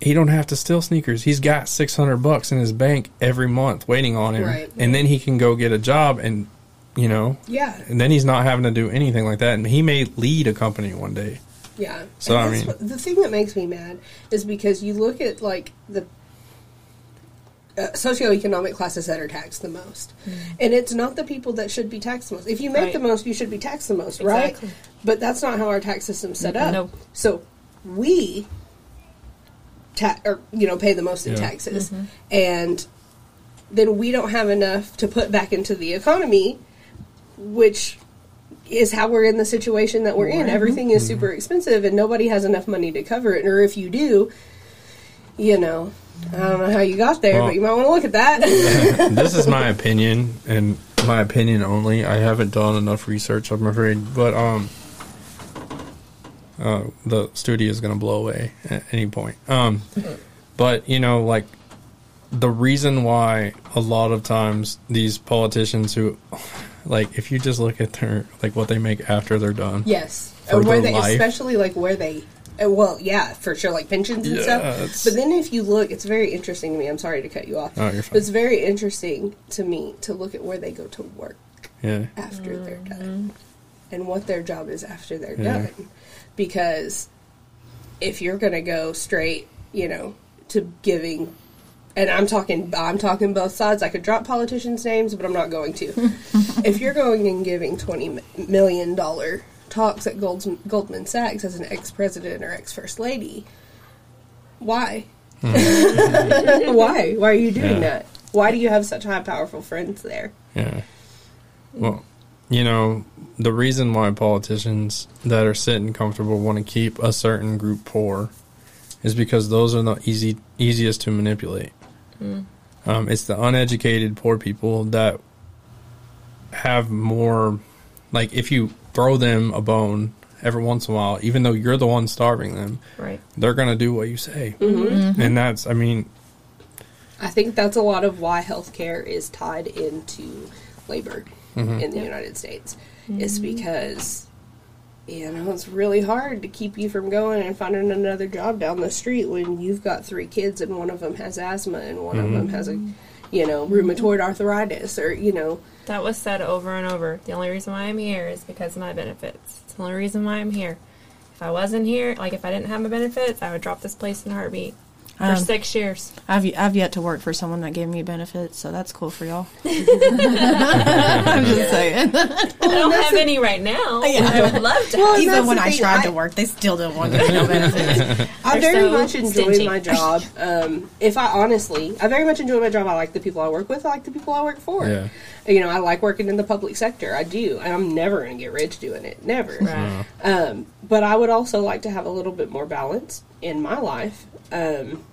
he don't have to steal sneakers. He's got six hundred bucks in his bank every month waiting on him, Right. and then he can go get a job and, you know, Yeah. and then he's not having to do anything like that, and he may lead a company one day. Yeah. So, I mean- what- the thing that makes me mad is because you look at like the uh, socioeconomic classes that are taxed the most, and it's not the people that should be taxed the most. If you make Right. the most, you should be taxed the most, Exactly. right? But that's not how our tax system's set up. No. So we ta- or you know pay the most in Yeah. taxes, and then we don't have enough to put back into the economy, which is how we're in the situation that we're in. Everything is super expensive, and nobody has enough money to cover it. Or if you do, you know, I don't know how you got there, Well- but you might want to look at that. this is my opinion and my opinion only. I haven't done enough research, I'm afraid. But um, uh, the studio is going to blow away at any point. Um, but you know, like the reason why a lot of times these politicians who, like, if you just look at their like what they make after they're done, yes, or where they, life. especially like where they. Uh, Well, yeah, for sure, like pensions and Yeah, stuff. it's- But then if you look, it's very interesting to me. I'm sorry to cut you off. Oh, you're fine. But it's very interesting to me to look at where they go to work. yeah, after they're done and what their job is after they're Yeah. done. Because if you're going to go straight, you know, to giving and I'm talking I'm talking both sides. I could drop politicians' names, but I'm not going to. if you're going and giving 20 million dollar talks at Goldman, Goldman Sachs as an ex-president or ex-first lady, why? why? Why are you doing Hmm. Yeah. that? Why do you have such high powerful friends there? Yeah. Well, you know, the reason why politicians that are sitting comfortable want to keep a certain group poor is because those are the easy easiest to manipulate. Um, it's the uneducated poor people that have more, like if you throw them a bone every once in a while, even though you're the one starving them, Right. they're gonna do what you say, Mm-hmm. and that's, I mean, I think that's a lot of why healthcare is tied into labor Mm-hmm. in the United States. Is because you know it's really hard to keep you from going and finding another job down the street when you've got three kids and one of them has asthma and one of them has a you know, rheumatoid mm-hmm. arthritis or, you know, That was said over and over. The only reason why I'm here is because of my benefits. It's the only reason why I'm here. If I wasn't here, like if I didn't have my benefits, I would drop this place in a heartbeat. For Um, six years. I've I've yet to work for someone that gave me benefits, so that's cool for y'all. I'm just saying. I don't have any right now. I would love to. Well, Even when I thing, tried I- to work, they still didn't want to give me no benefits. I very so much enjoy stingy. my job. Um, if I honestly, I very much enjoy my job. I like the people I work with. I like the people I work for. Yeah. You know, I like working in the public sector. I do, and I'm never going to get rich doing it. Never. Right. Um, but I would also like to have a little bit more balance in my life. Um,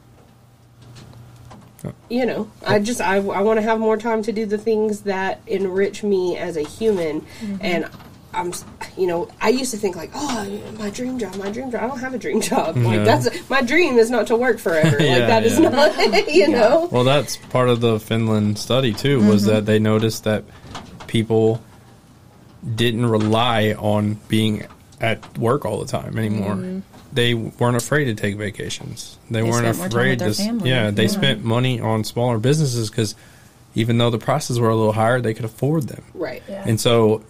oh. you know, I just I, I want to have more time to do the things that enrich me as a human, mm-hmm. and I'm you know I used to think like oh my dream job my dream job I don't have a dream job like Yeah. that's my dream is not to work forever like Yeah, that is yeah. not you know Well, that's part of the Finland study too. Was mm-hmm. that they noticed that people didn't rely on being at work all the time anymore. Mm-hmm. They weren't afraid to take vacations. They, They weren't spent more time afraid to. family. Yeah, they Yeah. spent money on smaller businesses because even though the prices were a little higher, they could afford them. right Yeah. And so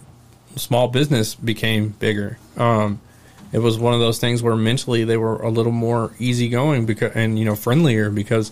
small business became bigger. Um, it was one of those things where mentally they were a little more easygoing because and you know friendlier because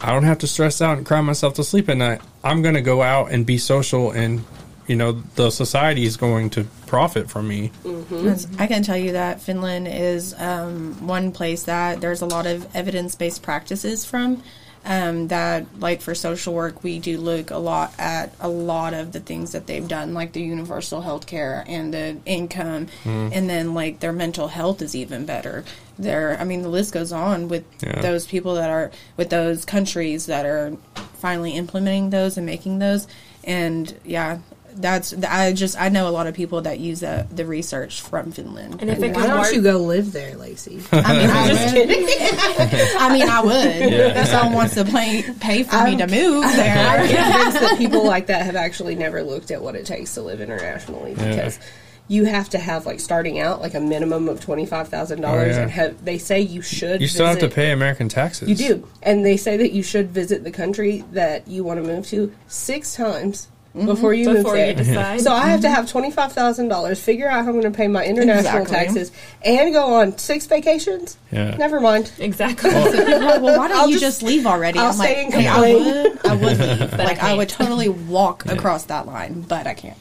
I don't have to stress out and cry myself to sleep at night. I'm going to go out and be social and you know the society is going to profit from me. That's- I can tell you that Finland is um, one place that there's a lot of evidence based practices from. Um, that like for social work, we do look a lot at a lot of the things that they've done, like the universal health care and the income, and then like their mental health is even better. There, I mean, the list goes on with Yeah. those people that are with those countries that are finally implementing those and making those, and yeah. That's I just I know a lot of people that use the the research from Finland. And if it why can don't work, you go live there Lacey I mean, I would. I mean, I would. If someone wants to pay pay for me to move there. I'm convinced that people like that have actually never looked at what it takes to live internationally because you have to have like starting out like a minimum of twenty five thousand dollars Oh, and have they say you should You still have to pay American taxes. you do and they say that you should visit the country that you want to move to six times Mm-hmm. before you move before there decide. so I have to mm-hmm. have twenty five thousand dollars, figure out how I'm going to pay my international Exactly. taxes, and go on six vacations. Yeah. Never mind. exactly. well, why don't I'll you just- just, leave already? I'll I'm like, stay and hey, I would, I would leave. But like I, can't. would totally walk across that line, but I can't.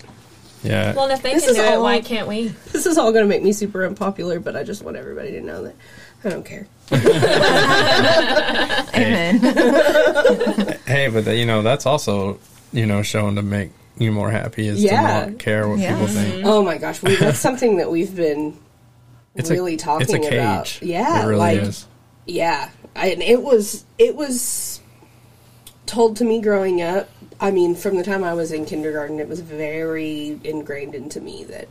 Yeah. well, if they This can is do it, why can't we? This is all going to make me super unpopular, but I just want everybody to know that I don't care. Amen. hey, but that, you know that's also you know showing to make you more happy is Yeah. to not care what Yeah. people think. Oh my gosh, we, that's something that we've been It's a- really talking it's a cage. about. Yeah, it really like is. yeah, I, and it was it was told to me growing up. I mean, from the time I was in kindergarten, it was very ingrained into me that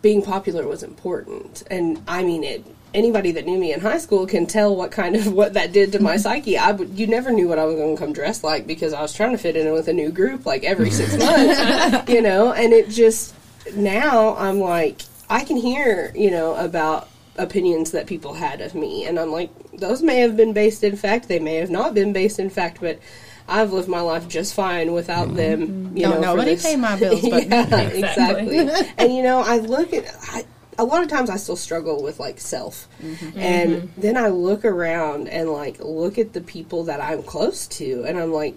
being popular was important, and I mean it. Anybody that knew me in high school can tell what kind of what that did to my psyche. I would, you never knew what I was going to come dressed like because I was trying to fit in with a new group like every six months, you know. And it just now I'm like I can hear you know about opinions that people had of me, and I'm like those may have been based in fact, they may have not been based in fact, but I've lived my life just fine without mm-hmm. them. You Don't know, nobody pay my bills but yeah, Exactly. exactly. and you know, I look at I, a lot of times I still struggle with like self, mm-hmm. and mm-hmm. then I look around and like look at the people that I'm close to, and I'm like.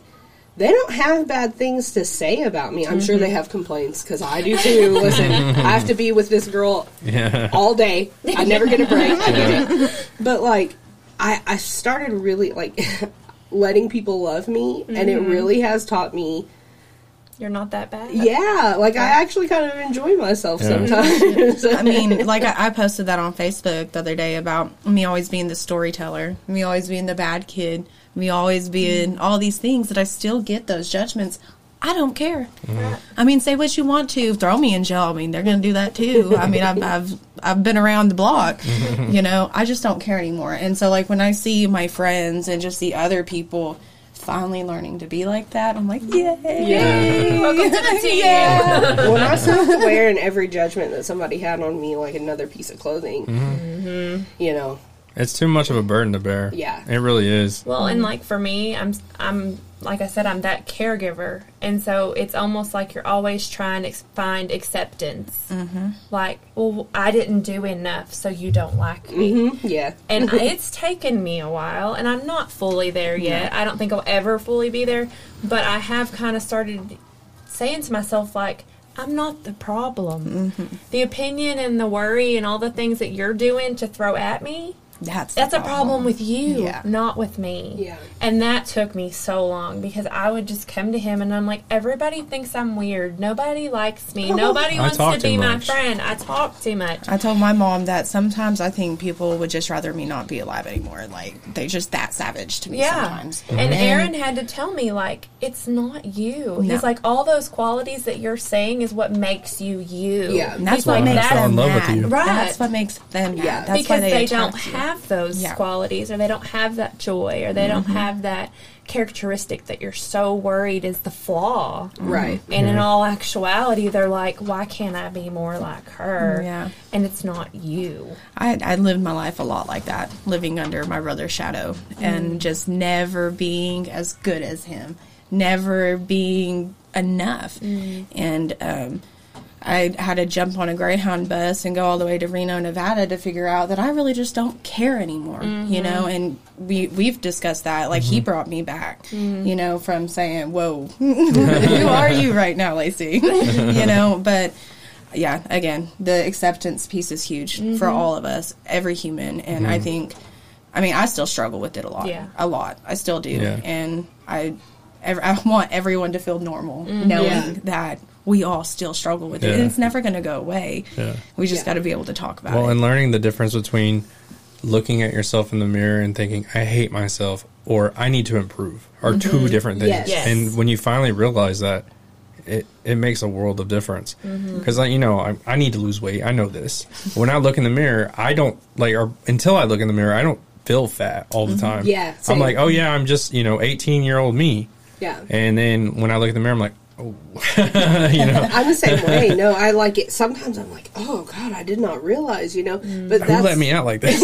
They don't have bad things to say about me. I'm sure they mm-hmm. have complaints because I do too. Listen, I have to be with this girl Yeah. all day. I never get a break. I get it. But like, I I started really like letting people love me, and it really has taught me. You're not that bad. Yeah, like I actually kind of enjoy myself Yeah. sometimes. I mean, like I, I posted that on Facebook the other day about me always being the storyteller, me always being the bad kid, me always being mm-hmm. all these things that I still get those judgments. I don't care. Mm-hmm. I mean, say what you want to, throw me in jail. I mean, they're going to do that too. I mean, I've, I've I've been around the block. Mm-hmm. you know, I just don't care anymore. And so, like when I see my friends and just see other people finally learning to be like that, I'm like, yay! Welcome to the team. Yeah. when I stopped wearing every judgment that somebody had on me like another piece of clothing, mm-hmm. Mm-hmm. you know, It's too much of a burden to bear. Yeah. It really is. Well, and like for me, I'm I'm like I said, I'm that caregiver, and so it's almost like you're always trying to find acceptance. Mm-hmm. Like, well, I didn't do enough, so you don't like me. Yeah. And it's taken me a while, and I'm not fully there yet. I don't think I'll ever fully be there, but I have kind of started saying to myself, like, I'm not the problem. The opinion and the worry and all the things that you're doing to throw at me, That's that's the a problem with you, Yeah. not with me. Yeah. And that took me so long because I would just come to him and I'm like, everybody thinks I'm weird. Nobody likes me. Nobody wants to too be my friend. I talk too much. I told my mom that sometimes I think people would just rather me not be alive anymore. Like they're just that savage to me Yeah. sometimes. And Aaron had to tell me, like, it's not you. He's like, all those qualities that you're saying is what makes you you. Yeah. And that's He's what like, makes that- fell in them love with mad. you. Right. That's what makes them mad. Yeah. That's because why they, they, don't attack you. Have those Yeah. qualities or they don't have that joy or they don't mm-hmm. have that characteristic that you're so worried is the flaw. Right. And in all actuality, they're like, why can't I be more like her? Mm, yeah. And it's not you. I, I lived my life a lot like that, living under my brother's shadow and mm. just never being as good as him, never being enough. Mm. And um, I had to jump on a Greyhound bus and go all the way to Reno, Nevada to figure out that I really just don't care anymore, you mm-hmm. know. And we we've discussed that. Like he mm-hmm. brought me back, mm-hmm. you know, from saying, "Whoa, who are you right now, Lacey?" you know, but yeah, again, the acceptance piece is huge for all of us, every human, and I think, I mean, I still struggle with it a lot, Yeah. a lot. I still do, Yeah. and I, I want everyone to feel normal, knowing Yeah. that we all still struggle with it, Yeah. and it's never going to go away. Yeah. We just Yeah. got to be able to talk about Well, it. Well, and learning the difference between looking at yourself in the mirror and thinking, I hate myself or I need to improve are two mm-hmm. different things. Yes. Yes. And when you finally realize that, it, it makes a world of difference. Mm-hmm. Because, you know, I, I need to lose weight. I know this. When I look in the mirror, I don't, like, or until I look in the mirror, I don't feel fat all the mm-hmm. time. Yeah, I'm like, oh, yeah, I'm just, you know, 18 year old me. Yeah. And then when I look in the mirror, I'm like, oh, you know. I'm the same way. No, I like it. Sometimes I'm like, oh God, I did not realize, you know. Mm. But Who let me out like this?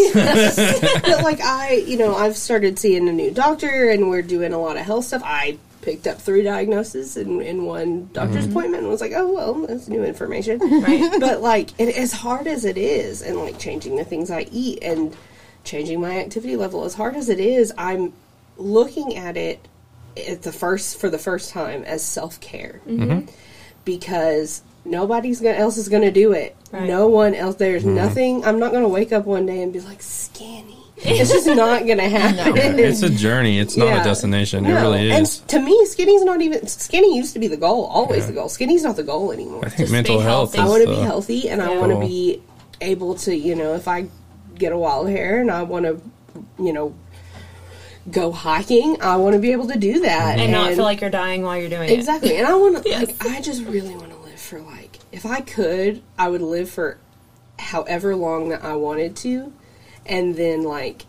but like I, you know, I've started seeing a new doctor, and we're doing a lot of health stuff. I picked up three diagnoses in, in one doctor's mm-hmm. appointment, and was like, oh well, that's new information. Right. but like, it, as hard as it is, and like changing the things I eat and changing my activity level, as hard as it is, I'm looking at it at the first for the first time as self care mm-hmm. mm-hmm. because nobody's gonna, else is going to do it. Right. No one else. There's mm-hmm. nothing. I'm not going to wake up one day and be like skinny. It's just not going to happen. it's a journey. It's not Yeah. a destination. It No. really And is. to me, skinny's not even skinny. Used to be the goal. Always Yeah. the goal. Skinny's not the goal anymore. I think Just mental health. healthy. I want to be healthy, and I want to be able to, you know, if I get a wild hair and I want to, you know, go hiking, I want to be able to do that And not feel like you're dying while you're doing it. Exactly. And I want to, Yes. like, I just really want to live for, like, if I could, I would live for however long that I wanted to. And then, like,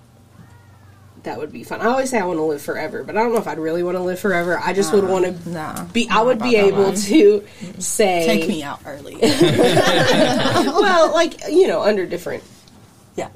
that would be fun. I always say I want to live forever, but I don't know if I'd really want to live forever. I just would want to nah, be, I would be able one. to say, Take me out early. well, like, you know, under different yeah.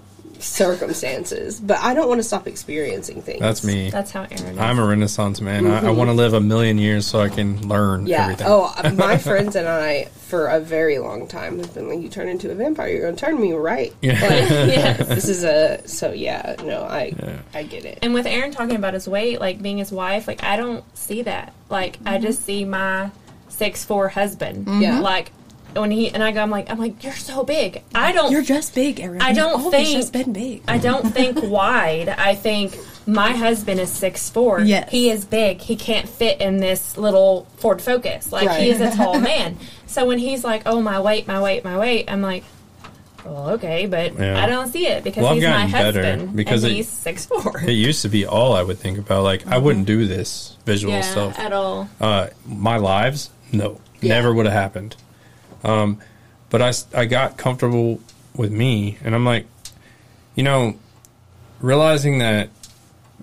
Circumstances. But I don't want to stop experiencing things. That's me. That's how Aaron is. I'm a Renaissance man. I, I mm-hmm. want to live a million years so I can learn Yeah. everything. Oh, my friends and I, for a very long time, have been like, "You turn into a vampire. You're going to turn me right." Yeah. Like, yes. this is a so yeah. No, I I get it. And with Aaron talking about his weight, like being his wife, like I don't see that. Like I mm-hmm. just see my six four husband. Yeah. Like when he and I go, I'm like, I'm like, you're so big. I don't. You're just big, Aaron. I don't You've always think- just been big. I don't think wide. I think my husband is six four. Yes. He is big. He can't fit in this little Ford Focus. Like he is a tall man. So when he's like, "Oh my weight, my weight, my weight," I'm like, "Well, okay, but Yeah. I don't see it because Well, I've he's my gotten better husband because and it- he's six four. It used to be all I would think about. Like, I wouldn't do this visual Yeah, stuff. at all. Uh, my lives, no, Yeah. never would have happened. Um, but I, I got comfortable with me, and I'm like, you know, realizing that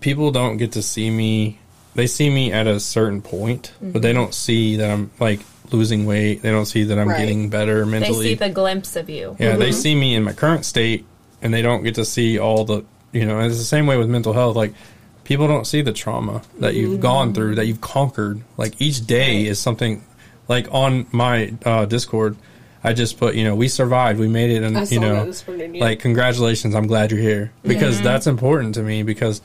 people don't get to see me. They see me at a certain point, but Mm-hmm. they don't see that I'm like losing weight. They don't see that I'm Right. getting better mentally. They see the glimpse of you. Yeah, they see me in my current state, and they don't get to see all the you know, it's the same way with mental health. Like people don't see the trauma that you've gone through, that you've conquered. Like each day is something. Like on my uh, Discord, I just put, you know, we survived, we made it, and you know, morning, yeah. like congratulations, I'm glad you're here because that's important to me because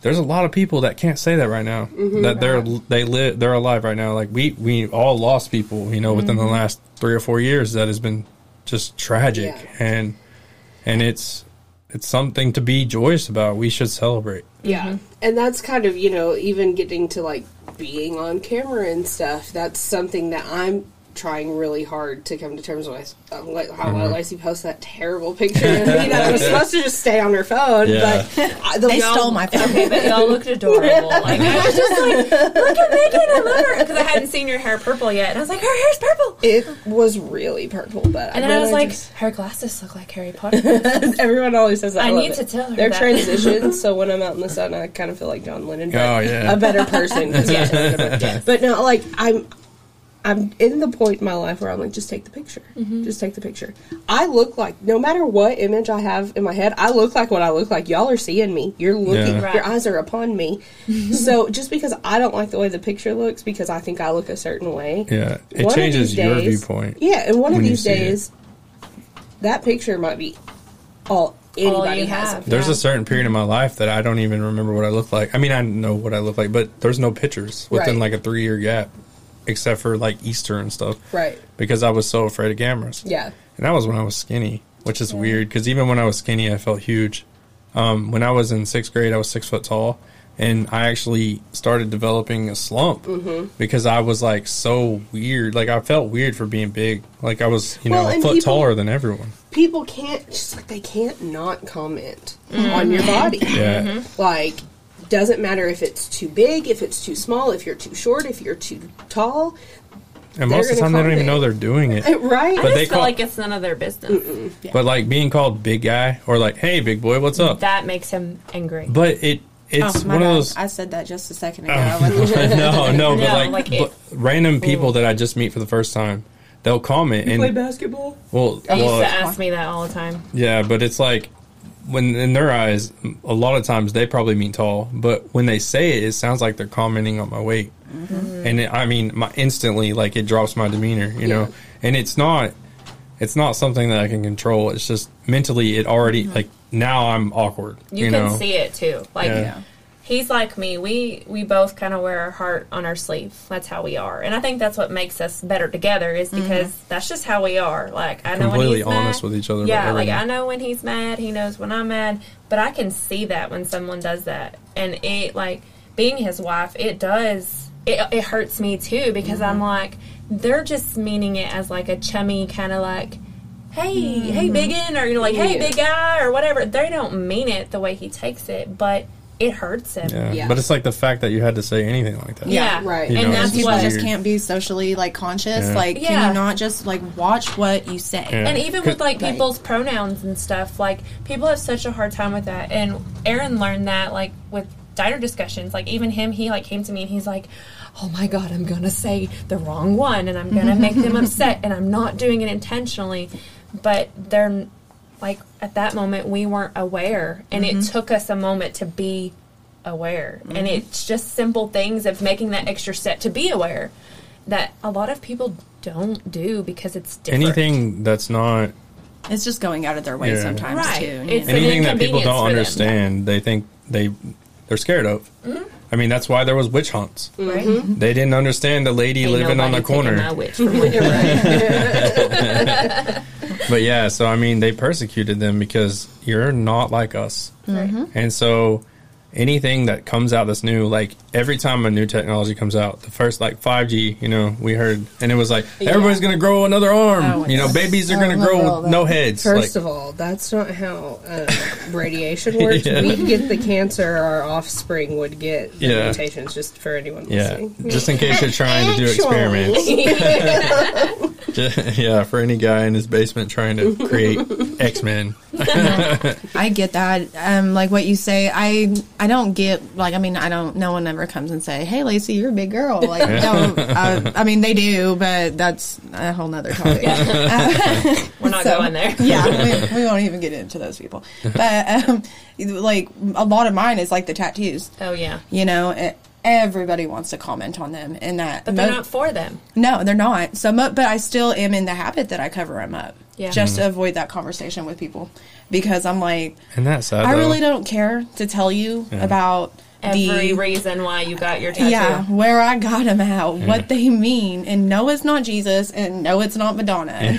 there's a lot of people that can't say that right now Mm-hmm. that they're they live they're alive right now. Like we we all lost people, you know, within the last three or four years that has been just tragic Yeah. and and it's it's something to be joyous about. We should celebrate. Yeah. Mm-hmm. And that's kind of, you know, even getting to like being on camera and stuff, that's something that I'm trying really hard to come to terms with. Um, like how Mm-hmm. Lacey posted that terrible picture of me that was supposed to just stay on her phone, Yeah. but I, the, They stole my phone. Okay, but y'all looked adorable. Like I was just like, look at Megan, I love her because I hadn't seen your hair purple yet, and I was like, her hair's purple. It was really purple, but And then I was like, just- her glasses look like Harry Potter. everyone always says that. I love need it. to tell her They're that. transitions, so when I'm out in the sun, I kind of feel like John Lennon. But Oh, yeah. a better person. he's. But no, like I'm, I'm in the point in my life where I'm like, just take the picture, Mm-hmm. just take the picture. I look like no matter what image I have in my head, I look like what I look like. Y'all are seeing me. You're looking. Yeah. Your eyes are upon me. so just because I don't like the way the picture looks, because I think I look a certain way, Yeah, it one of changes these your viewpoint. Yeah, and one of these see it. days, that picture might be all anybody you has. have. There's Yeah. a certain period in my life that I don't even remember what I look like. I mean, I know what I look like, but there's no pictures within Right. like a three year gap, except for like Easter and stuff. Right. Because I was so afraid of cameras. Yeah. And that was when I was skinny, which is weird because even when I was skinny, I felt huge. Um, when I was in sixth grade, I was six foot tall, and I actually started developing a slump Mm-hmm. because I was like so weird. Like I felt weird for being big. Like I was, you know, a foot people- taller than everyone. people can't just like they can't not comment on your body. Yeah. Like doesn't matter if it's too big, if it's too small, if you're too short, if you're too tall. And most of the time, they don't even comment. know they're doing it. Right? I But just they feel call- like it's none of their business. But like being called big guy or like, hey, big boy, what's up? That makes him angry. But it oh, it's oh, my one of those. I said that just a second oh, ago. I no, no, but No, like, like but it- random people that I just meet for the first time, they'll comment you play basketball? well, They used well, to ask me that all the time. yeah, but it's like when in their eyes, a lot of times they probably mean tall, but when they say it, it sounds like they're commenting on my weight, mm-hmm. and it, I mean, my instantly like it drops my demeanor, you know, and it's not. It's not something that I can control. It's just mentally, it already mm-hmm. like now I'm awkward. You, You, can know, see it too. Like Yeah. He's like me. We we both kind of wear our heart on our sleeve. That's how we are, and I think that's what makes us better together. Is mm-hmm. because that's just how we are. Like I know when completely he's honest mad. with each other. Yeah, like. I know when he's mad. He knows when I'm mad. But I can see that when someone does that, and it like being his wife, it does. It, it hurts me too because I'm mm-hmm. like they're just meaning it as like a chummy kind of like hey, hey, mm-hmm. biggin, or you're like, hey, big guy, or whatever. They don't mean it the way he takes it, but it hurts him. Yeah. Yeah. But it's like the fact that you had to say anything like that. Yeah, Right. You And know, that's people weird. just can't be socially like conscious. Yeah. Like, can you not just like watch what you say? Yeah. And even with like Right. people's pronouns and stuff, like people have such a hard time with that. And Aaron learned that like with diner discussions. Like even him, he like came to me and he's like, "Oh my god, I'm gonna say the wrong one, and I'm gonna make them upset, and I'm not doing it intentionally." But they're like at that moment we weren't aware, and it mm-hmm. took us a moment to be aware. And mm-hmm. it's just simple things of making that extra step to be aware that a lot of people don't do because it's different. Anything that's not It's just going out of their way Yeah. sometimes Right. too. It's know? an anything that people don't for them. understand, they think they they're scared of. Mm-hmm. I mean, that's why there was witch hunts. Mm-hmm. right? They didn't understand the lady Ain't living on the nobody taking my corner. witch from my But yeah, so I mean, they persecuted them because you're not like us. Mm-hmm. And so anything that comes out that's new, like every time a new technology comes out, the first like 5G, you know, we heard, and it was like, everybody's going to grow another arm. Oh, you know, yes. babies are going to grow all with no heads. First like, of all, that's not how uh, radiation works. Yeah. We get the cancer our offspring would get. The Yeah. mutations, just for anyone yeah, listening. just in case you're trying to do experiments. Yeah, for any guy in his basement trying to create X Men. I get that. Um, like what you say, I I don't get like I mean I don't. No one ever comes and say, "Hey, Lacey, you're a big girl." Like, don't. Uh, I mean, they do, but that's a whole nother topic. We're not So, going there. yeah, we, we won't even get into those people. But um, like a lot of mine is like the tattoos. Oh yeah, You know, everybody wants to comment on them, and that. but they're mo- not for them. no, they're not. So, mo- but I still am in the habit that I cover them up, Yeah. just to avoid that conversation with people, because I'm like, And that's sad. I though. really don't care to tell you Yeah. about Every the reason why you got your tattoo. yeah where I got them at, what they mean, and no, it's not Jesus, and no, it's not Madonna.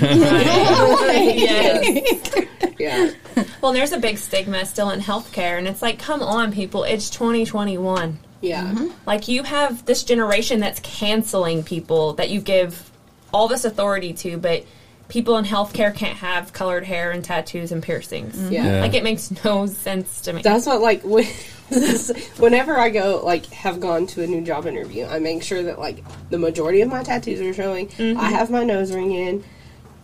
Yes. Yeah. Well, there's a big stigma still in healthcare, and it's like, come on, people, it's 2021. Yeah. Mm-hmm. Like, you have this generation that's canceling people that you give all this authority to, but people in healthcare can't have colored hair and tattoos and piercings. Yeah. Yeah. Like, it makes no sense to me. That's what like when, whenever I go like have gone to a new job interview, I make sure that like the majority of my tattoos are showing. Mm-hmm. I have my nose ring in.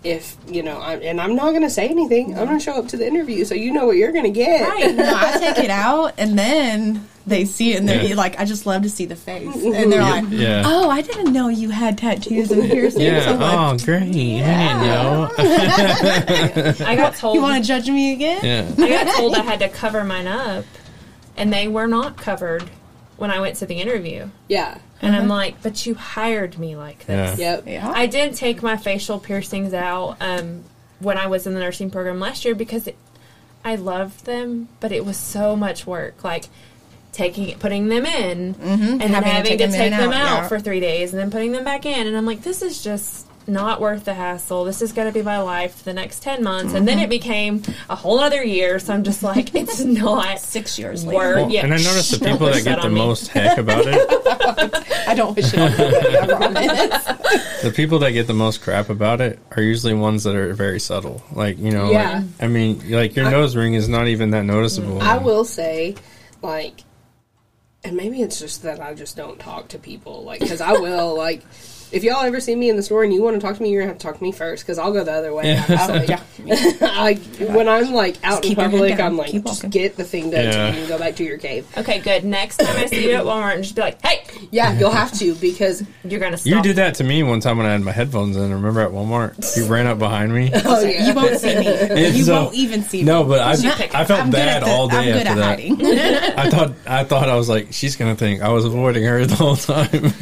If you know, I'm, and I'm not gonna say anything. I'm gonna show up to the interview, so you know what you're gonna get. right. no, I take it out, and then they see it, and they're Yeah. like, I just love to see the face, and they're like, Yeah. Oh, I didn't know you had tattoos and piercings. Yeah. I'm like, Oh, great. I didn't know. I got told. you want to judge me again? yeah. I got told I had to cover mine up, and they were not covered when I went to the interview. Yeah. And I'm like, but you hired me like this. Yeah. Yep. Yeah. I did take my facial piercings out um, when I was in the nursing program last year because it, I loved them, but it was so much work. Like taking, putting them in, and then Having to take to them take and them out, out yeah. for three days, and then putting them back in. And I'm like, this is just not worth the hassle. This is going to be my life for the next ten months, and Mm-hmm. then it became a whole other year. So I'm just like, it's not Six years later. worth. Well, yeah, and I noticed the people that get the on me. most heck about it, I don't wish it on anybody, I promise. the people that get the most crap about it are usually ones that are very subtle. Like, you know, Yeah. like, I mean, like your nose ring is not even that noticeable. I will say, like, and maybe it's just that I just don't talk to people, like, because I will, like, if y'all ever see me in the store and you want to talk to me, you're gonna have to talk to me first, because I'll go the other way. Yeah. So, like, I, when I'm like out in keep your head public. I'm like, just get the thing done, so Yeah. you can go back to your cave. Okay, good. Next time I see you at Walmart, and just be like, "Hey, Yeah, you'll have to because you're gonna stop." You did that to me one time when I had my headphones in. Remember at Walmart, you ran up behind me. oh yeah, You won't see me. And You so- won't even see me. No, but I, I felt I'm bad the, all day I'm good after at that. hiding. I thought I thought I was like, she's gonna think I was avoiding her the whole time.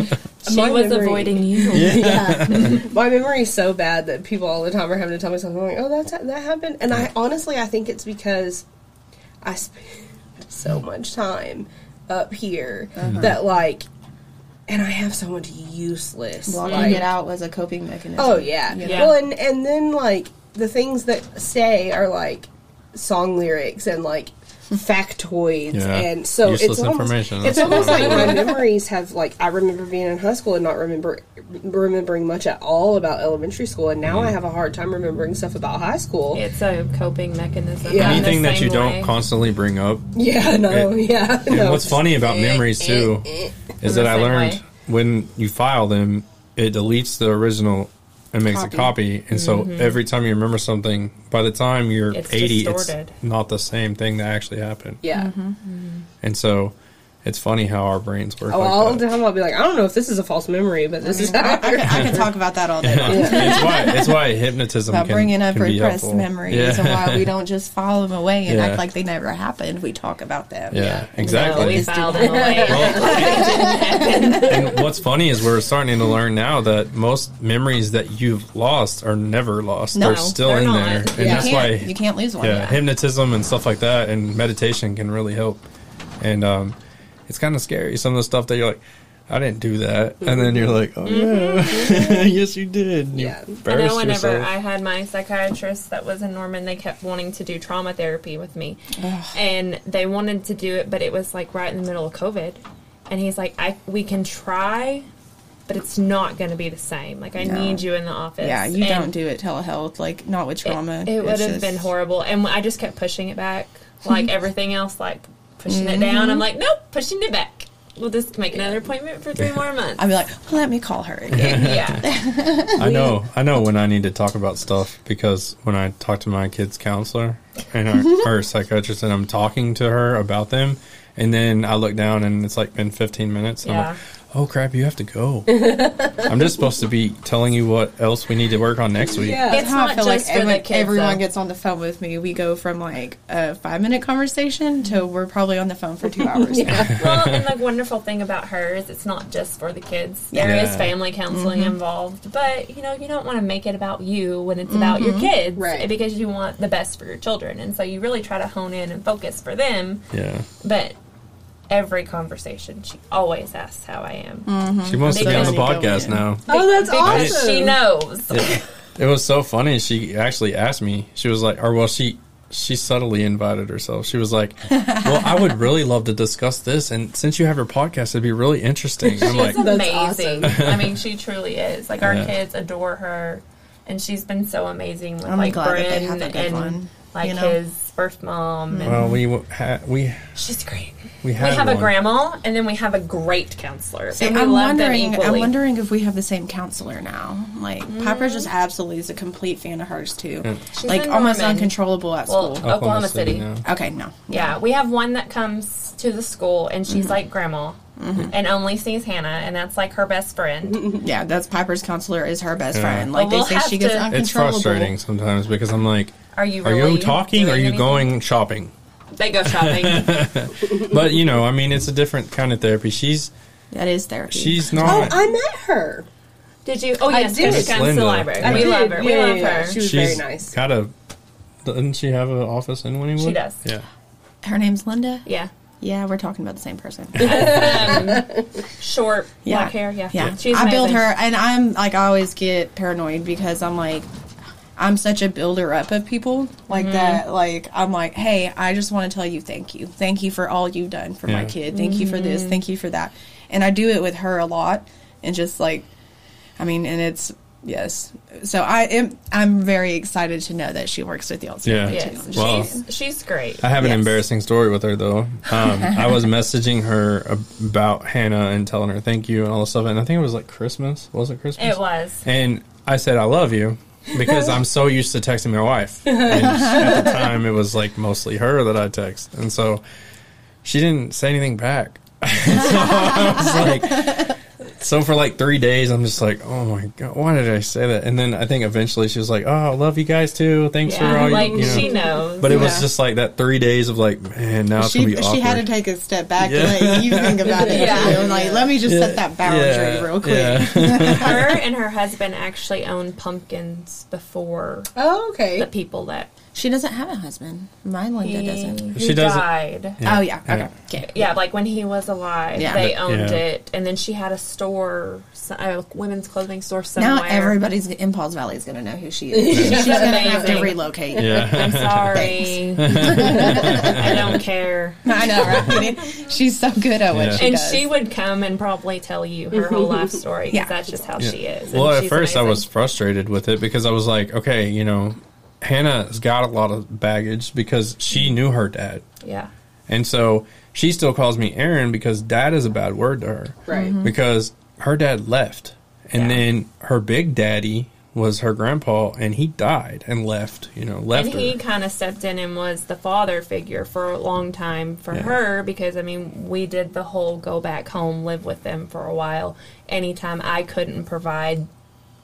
She My was memory- avoiding you. yeah. My memory is so bad that people all the time are having to tell me something like, "Oh, that's that happened," and I honestly I think it's because I spend so much time up here uh-huh. that like, and I have so much useless. Blocking like- it out was a coping mechanism. Oh yeah. You Yeah. Well, and and then like the things that stay are like song lyrics and like factoids Yeah. and so Useless it's almost, it's almost like my memories have like I remember being in high school and not remember remembering much at all about elementary school and now I mm. have a hard time remembering stuff about high school. It's a coping mechanism. Yeah. Anything that you same don't constantly bring up. Yeah, no, yeah. And no. what's funny about memories too is that I learned way. when you file them, it deletes the original and makes Copy. a copy. And so every time you remember something, by the time you're Mm-hmm. It's 80, distorted. it's not the same thing that actually happened. Yeah. And so it's funny how our brains work Oh, like all that. the time I'll be like, I don't know if this is a false memory, but this is how I, I, I could talk about that all day long. it's why it's why hypnotism About can, bringing up can be repressed helpful. memories Yeah. and why we don't just file them away and Yeah. act like they never happened. We talk about them. yeah, No, exactly. we Just do filed them away. and what's funny is we're starting to learn now that most memories that you've lost are never lost. No, they're still they're in not. there, and Yeah. That's can't, why you can't lose one. yeah, hypnotism and stuff like that and meditation can really help. And um, it's kind of scary. Some of the stuff that you're like, I didn't do that, and then you're mm-hmm. like, oh mm-hmm. yeah, mm-hmm. yes you did. You Yeah. I embarrassed know whenever yourself. I had my psychiatrist that was in Norman, they kept wanting to do trauma therapy with me. And they wanted to do it, but it was like right in the middle of COVID. And he's like, I we can try, but it's not going to be the same. Like, I No. need you in the office. Yeah, you And don't do it telehealth, like not with trauma. It, it would have just- been horrible. And I just kept pushing it back. Like everything else, like pushing it down. I'm mm-hmm. like, nope, pushing it back. We'll just make another appointment for three more months. I'd be like, well, let me call her again. yeah. I know, I know when I need to talk about stuff because when I talk to my kid's counselor and our, our psychiatrist and I'm talking to her about them, And then I look down and it's like been 15 minutes. And I'm Yeah. Like, oh crap, you have to go. I'm just supposed to be telling you what else we need to work on next week. Yeah. It's not I feel just like for every- the kids, everyone though. gets on the phone with me. We go from like a five minute conversation to mm-hmm. we're probably on the phone for two hours. well, and the wonderful thing about her is it's not just for the kids. There is Yeah. family counseling mm-hmm. involved, but you know you don't want to make it about you when it's about your mm-hmm. kids, Right. Because you want the best for your children, and so you really try to hone in and focus for them. Yeah. But every conversation, she always asks how I am mm-hmm. She wants to be on the podcast now. Oh, that's because awesome. she knows. It, it was so funny. She actually asked me. She was like, or well, she she subtly invited herself. She was like, "Well, I would really love to discuss this, and since you have your podcast, it'd be really interesting." I'm like, She's That's amazing. I mean, she truly is. Like our Yeah. kids adore her, and she's been so amazing with I'm like glad that they Bryn have a good and one, like you know? his birth mom. And "Well, we ha- we she's great. we We had have a grandma, and then we have a great counselor. See, and I'm love wondering. them. I'm wondering if we have the same counselor now. Like Piper just absolutely is a complete fan of hers too. She's like almost Norman. uncontrollable at well, school. Oklahoma, City. now. Okay, no. Yeah, we have one that comes to the school, and Mm-hmm. she's like grandma, Mm-hmm. and only sees Hannah, and that's like her best friend. Yeah, that's Piper's counselor is her best Yeah. friend. Like Well, we'll they say, she gets to- uncontrollable. It's frustrating sometimes because I'm like, Are you? "Are you talking? Are you anything? going shopping?" They go shopping. But you know, I mean, it's a different kind of therapy. She's That is therapy. she's oh, not. Oh. I met her. did you? Oh I yes, did. she comes to the library. I we did. love her. We Yeah, love yeah, her. yeah. She was she's very nice. got a. Doesn't she have an office in Wynnewood? She does. Yeah. her name's Linda. Yeah. Yeah, we're talking about the same person. Um, short Yeah. black hair. Yeah. Yeah, She's I build her, and I'm like I always get paranoid because I'm like, I'm such a builder up of people like that. Like I'm like, hey, I just want to tell you thank you, thank you for all you've done for my kid, thank you for this, thank you for that, and I do it with her a lot, and just like, I mean, and it's yes. So I am I'm very excited to know that she works with y'all. so Yeah. Yes, too. Well- she's she's great. I have an Yes. embarrassing story with her though. Um, I was messaging her about Hannah and telling her thank you and all this stuff, and I think it was like Christmas. Was it Christmas? It was. And I said I love you because I'm so used to texting my wife. And at the time, it was like mostly her that I text, and so she didn't say anything back. so I was like. So for like three days, I'm just like, oh my god, why did I say that? And then I think eventually she was like, oh, I love you guys too. Thanks for Yeah, all like you, you know. she knows. But it was just like that three days of like, man, now it's She, gonna be awkward. she had to take a step back Yeah. and let you think about it. Yeah. too. And like, let me just set that boundary Yeah, real quick. yeah. her and her husband actually owned pumpkins before Oh, okay. the people that She doesn't have a husband. My Linda he, doesn't. who She doesn't- died. Yeah. Oh yeah. Okay. Yeah. Okay. Yeah, like when he was alive, Yeah. they owned yeah. it, and then she had a store, a women's clothing store somewhere. Now everybody's in Pauls Valley is going to know who she is. She's She's going to have to relocate. yeah. I'm sorry, I don't care. I know, right? She's so good at what Yeah. she and does. she would come and probably tell you her whole life story because Yeah. that's just how Yeah. she is. Well, at she's first I was frustrated with it because I was like, okay, you know, Hannah's got a lot of baggage because she mm. knew her dad. yeah, And so she still calls me Aaron because dad is a bad word to her. Right. Mm-hmm. Because her dad left. And Yeah. then her big daddy was her grandpa and he died and left, you know, left and he kind of stepped in and was the father figure for a long time for Yeah. her because I mean we did the whole go back home live with them for a while. Anytime I couldn't provide,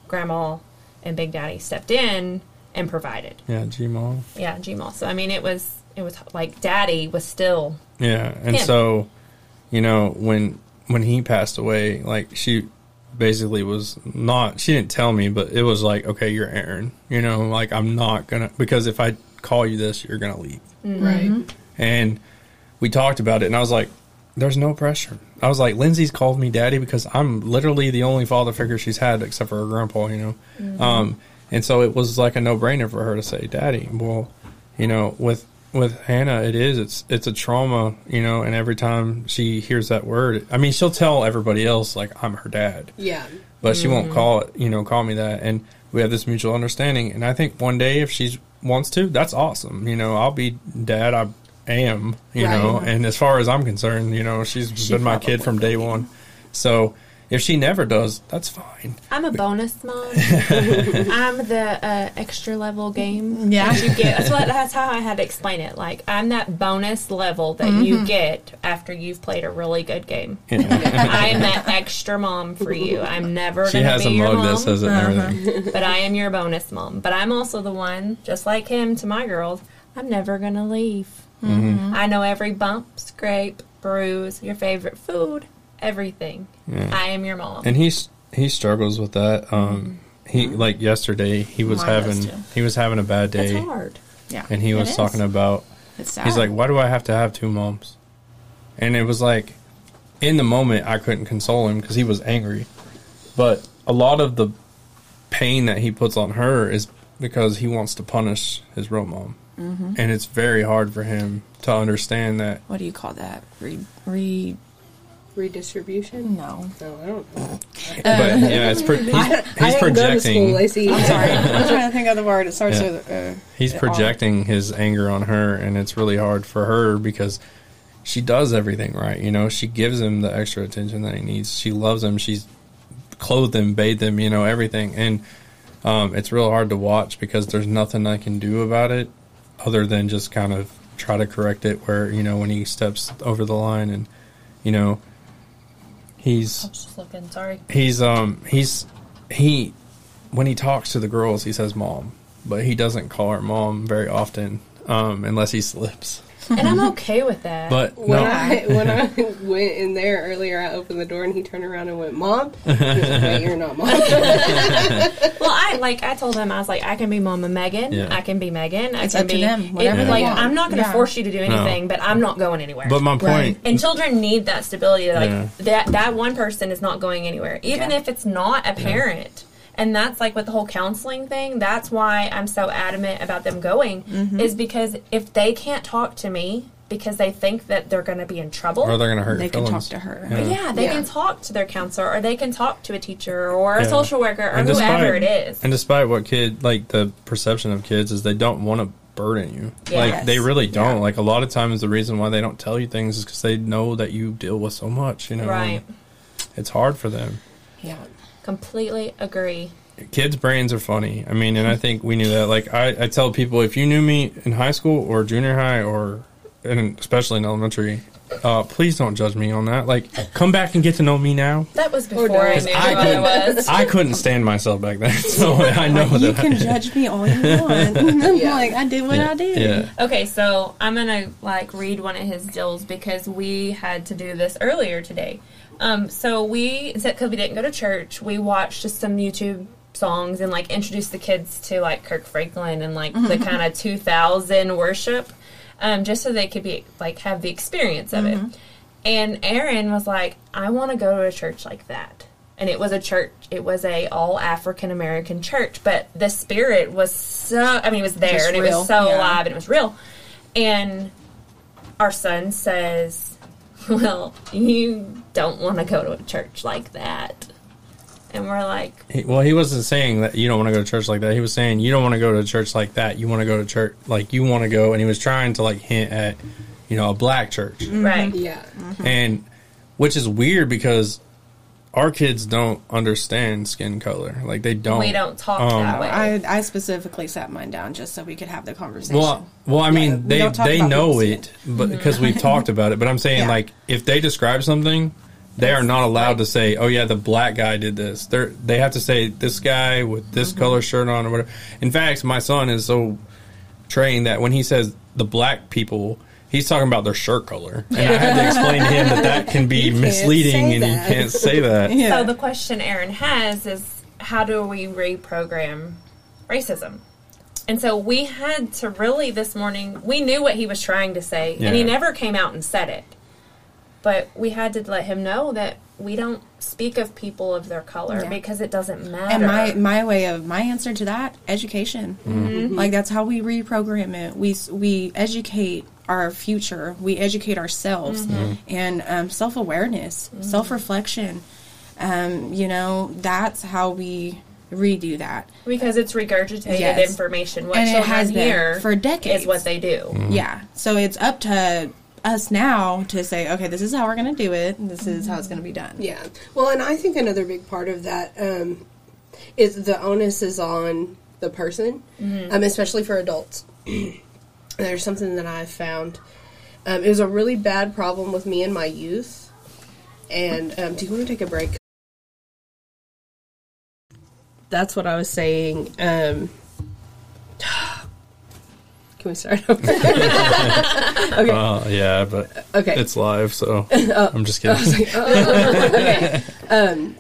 grandma and big daddy stepped in and provided. Yeah, G-Mall. Yeah, Gmail. So I mean it was it was like daddy was still Yeah, and Him. so, you know, when when he passed away, like she basically was not. She didn't tell me, but it was like, okay, you're Aaron. You know, like I'm not gonna because if I call you this, you're gonna leave. Right. And we talked about it, and I was like, there's no pressure. I was like, Lindsay's called me daddy because I'm literally the only father figure she's had except for her grandpa. You know, um, and so it was like a no brainer for her to say daddy. Well, you know, with with Hannah, it is. It's it's a trauma, you know. And every time she hears that word, I mean, she'll tell everybody else like I'm her dad, Yeah. but she won't mm-hmm. call it, you know, call me that. And we have this mutual understanding. And I think one day, if she wants to, that's awesome. You know, I'll be dad. I am, you Right. know. And as far as I'm concerned, you know, she's She been my kid from day one. So If she never does, that's fine. I'm a bonus mom. I'm the uh, extra level game. Yeah. that you get. That's what. That's how I had to explain it. Like I'm that bonus level that you get after you've played a really good game. You know? I am that extra mom for you. I'm never she has be a your mug mom, that says it and everything. but I am your bonus mom. But I'm also the one, just like him to my girls. I'm never going to leave. Mm-hmm. I know every bump, scrape, bruise, your favorite food, everything. I am your mom. And he's he struggles with that. Um, he like yesterday he was Mine having he was having a bad That's day, hard. Yeah. and he was talking about It's sad. He's like, why do I have to have two moms? And it was like, in the moment, I couldn't console him because he was angry. But a lot of the pain that he puts on her is because he wants to punish his real mom. Mm-hmm. And it's very hard for him to understand that. what do you call that? Re, re Redistribution? no. No, I don't know. But yeah, it's pro- he's, I he's didn't go to school, projecting. Lacey. Sorry, I'm trying to think of the word. It starts Yeah. with. Uh, He's R. projecting his anger on her, and it's really hard for her because she does everything right. You know, she gives him the extra attention that he needs. She loves him. She's clothed him, bathed him, you know, everything. And um, it's real hard to watch because there's nothing I can do about it other than just kind of try to correct it where, you know, when he steps over the line and, you know, he's I'm just looking. Sorry. he's um he's he when he talks to the girls he says mom but he doesn't call her mom very often um unless he slips And I'm okay with that. but When no I when I went in there earlier, I opened the door and he turned around and went, "Mom." He was like, Wait, you're not mom. well, I like I told him I was like I can be Mama Megan. Yeah. I can be Megan. I It's can up to be them, whatever it- they like want. I'm not going to Yeah. force you to do anything, but I'm not going anywhere. but my point Right. and children need that stability. Like Yeah. that that one person is not going anywhere, even Yeah. if it's not a parent. And that's like with the whole counseling thing. That's why I'm so adamant about them going, Mm-hmm. is because if they can't talk to me because they think that they're going to be in trouble, or they're gonna hurt They your can talk to her. Yeah. yeah, they Yeah. can talk to their counselor or they can talk to a teacher or a Yeah. social worker or And whoever it is. and despite what kid like the perception of kids is they don't want to burden you like they really don't Yeah. like a lot of times the reason why they don't tell you things is because they know that you deal with so much you know Right. it's hard for them Yeah. Completely agree. kids' brains are funny. I mean, and I think we knew that. Like, I, I tell people if you knew me in high school or junior high or, and especially in elementary, uh, please don't judge me on that. Like, come back and get to know me now. That was before I knew I who I couldn't- was. I couldn't stand myself back then, so I know You that. can I, judge me all you want. I'm Yeah. like, I did what yeah, I did. yeah. Okay, so I'm gonna like read one of his deals because we had to do this earlier today. Um, so we because we didn't go to church, we watched just some YouTube songs and like introduced the kids to like Kirk Franklin and like the kind of 2000 worship, um, just so they could be like have the experience of it. And Aaron was like, "I want to go to a church like that." And it was a church. It was a all African American church, but the spirit was so. I mean, it was there Just and it was so yeah. alive and it was real. And our son says, "Well, you don't want to go to a church like that." And we're like, He, well, he wasn't saying that you don't want to go to church like that. He was saying you don't want to go to a church like that. You want to go to church like you want to go, and he was trying to like hint at, you know, a black church. right. Mm-hmm. yeah. and which is weird because our kids don't understand skin color like they don't We don't talk Um, that way. I, I specifically sat mine down just so we could have the conversation. well well i Yeah, mean we they they know it but because we've talked about it but i'm saying Yeah. like if they describe something they are not allowed to say oh yeah the black guy did this they're they have to say this guy with this Mm-hmm. color shirt on or whatever in fact my son is so trained that when he says the black people He's talking about their shirt color, and I had to explain to him that that can be misleading, and that. you can't say that. yeah. So the question Aaron has is how do we reprogram racism? And so we had to really this morning, we knew what he was trying to say, and he never came out and said it. But we had to let him know that we don't speak of people of their color Yeah. because it doesn't matter. And my my way of my answer to that education, Mm-hmm. like that's how we reprogram it. We we educate our future. We educate ourselves Mm-hmm. and um, self awareness, self reflection. Um, you know, that's how we redo that. because it's regurgitated Yes. information. What And it has been hear for decades. is what they do. Mm-hmm. Yeah. So it's up to us now to say, okay, this is how we're going to do it. This is how it's going to be done. Yeah. Well, and I think another big part of that um, is the onus is on the person, um, especially for adults. There's something that I've found. Um, it was a really bad problem with me in my youth. And um, do you want to take a break? That's what I was saying. Um, can we start over? okay. Uh, yeah, but Okay. it's live, so I'm just kidding. okay. Um,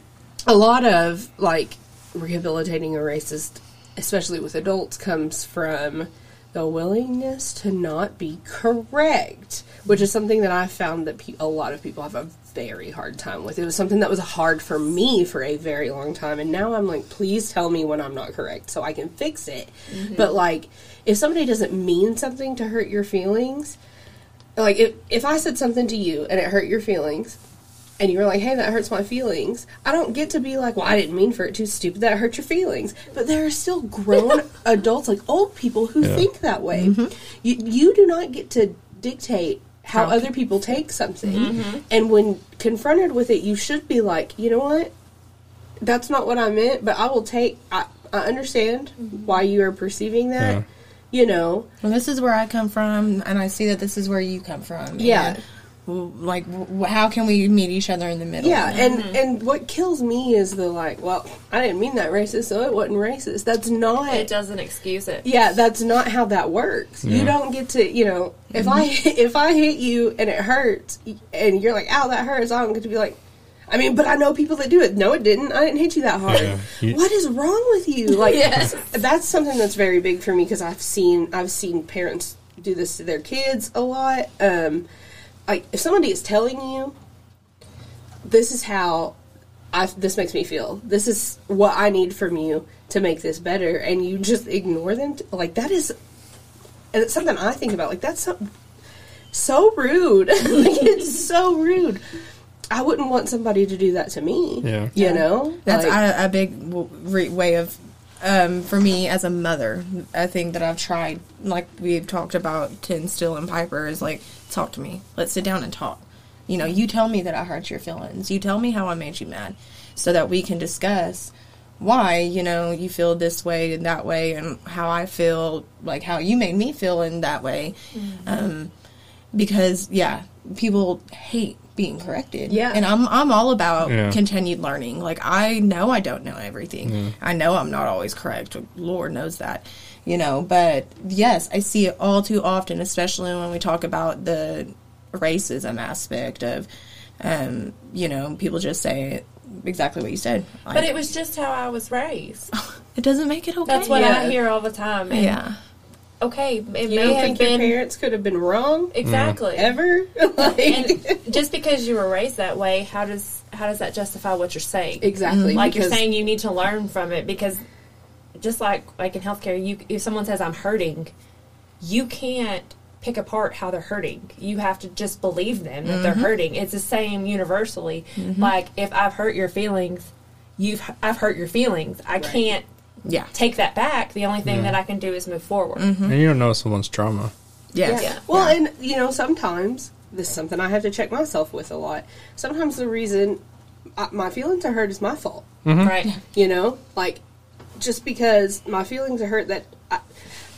a lot of like rehabilitating a racist, especially with adults, comes from the willingness to not be correct, which is something that I found that pe- a lot of people have a very hard time with. It was something that was hard for me for a very long time, and now I'm like, please tell me when I'm not correct so I can fix it. Mm-hmm. But like, if somebody doesn't mean something to hurt your feelings, like if if I said something to you and it hurt your feelings, and you were like, "Hey, that hurts my feelings," I don't get to be like, "Well, I didn't mean for it to. Stupid, that hurt your feelings." But there are still grown adults, like old people, who Yeah. think that way. Mm-hmm. You you do not get to dictate how other people take something, mm-hmm. and when confronted with it, you should be like, "You know what? That's not what I meant, but I will take. I, I understand mm-hmm. why you are perceiving that." Yeah. You know, Well, this is where I come from, and I see that this is where you come from. Yeah. And, w- like, how can we meet each other in the middle? Yeah, and and what kills me is the like, well, I didn't mean that racist, so it wasn't racist. That's not. It doesn't excuse it. Yeah, that's not how that works. You don't get to, you know, if I if I hit you and it hurts, and you're like, "Ow, that hurts," I don't get to be like. I mean, but I know people that do it. No, it didn't. I didn't hit you that hard. Yeah, you- what is wrong with you? Like, Yes. that's something that's very big for me because I've seen I've seen parents do this to their kids a lot. Um, like if somebody is telling you, this is how I this makes me feel. This is what I need from you to make this better, and you just ignore them. t- like that is, and it's something I think about. Like that's so, so rude. like it's so rude. I wouldn't want somebody to do that to me. Yeah. You know, That's Like, a, a big w- re- way of, um, for me as a mother, a thing that I've tried, like we've talked about to instill in Piper is like, talk to me. Let's sit down and talk. You know, you tell me that I hurt your feelings. You tell me how I made you mad so that we can discuss why, you know, you feel this way and that way and how I feel, like how you made me feel in that way. Um, because, yeah, people hate being corrected. Yeah. And I'm, I'm all about Yeah. continued learning. Like I know I don't know everything. I know I'm not always correct. Lord knows that. You know, but yes, I see it all too often, especially when we talk about the racism aspect of um, you know, people just say exactly what you said. But Like, it was just how I was raised. it doesn't make it okay. That's what Yeah. I hear all the time. And Yeah. Okay, it you may don't have think your parents could have been wrong exactly. ever? like, just because you were raised that way, how does how does that justify what you're saying? exactly. Like you're saying, you need to learn from it because just like like in healthcare, you if someone says I'm hurting, you can't pick apart how they're hurting. You have to just believe them that they're mm-hmm. hurting. It's the same universally. Mm-hmm. Like if I've hurt your feelings, you've I've hurt your feelings. I can't Yeah. take that back. The only thing mm-hmm. that I can do is move forward. And you don't know someone's trauma. Yes. Yeah. Well, and you know, sometimes this is something I have to check myself with a lot. Sometimes the reason I, my feelings are hurt is my fault. Right. You know, like just because my feelings are hurt, that I,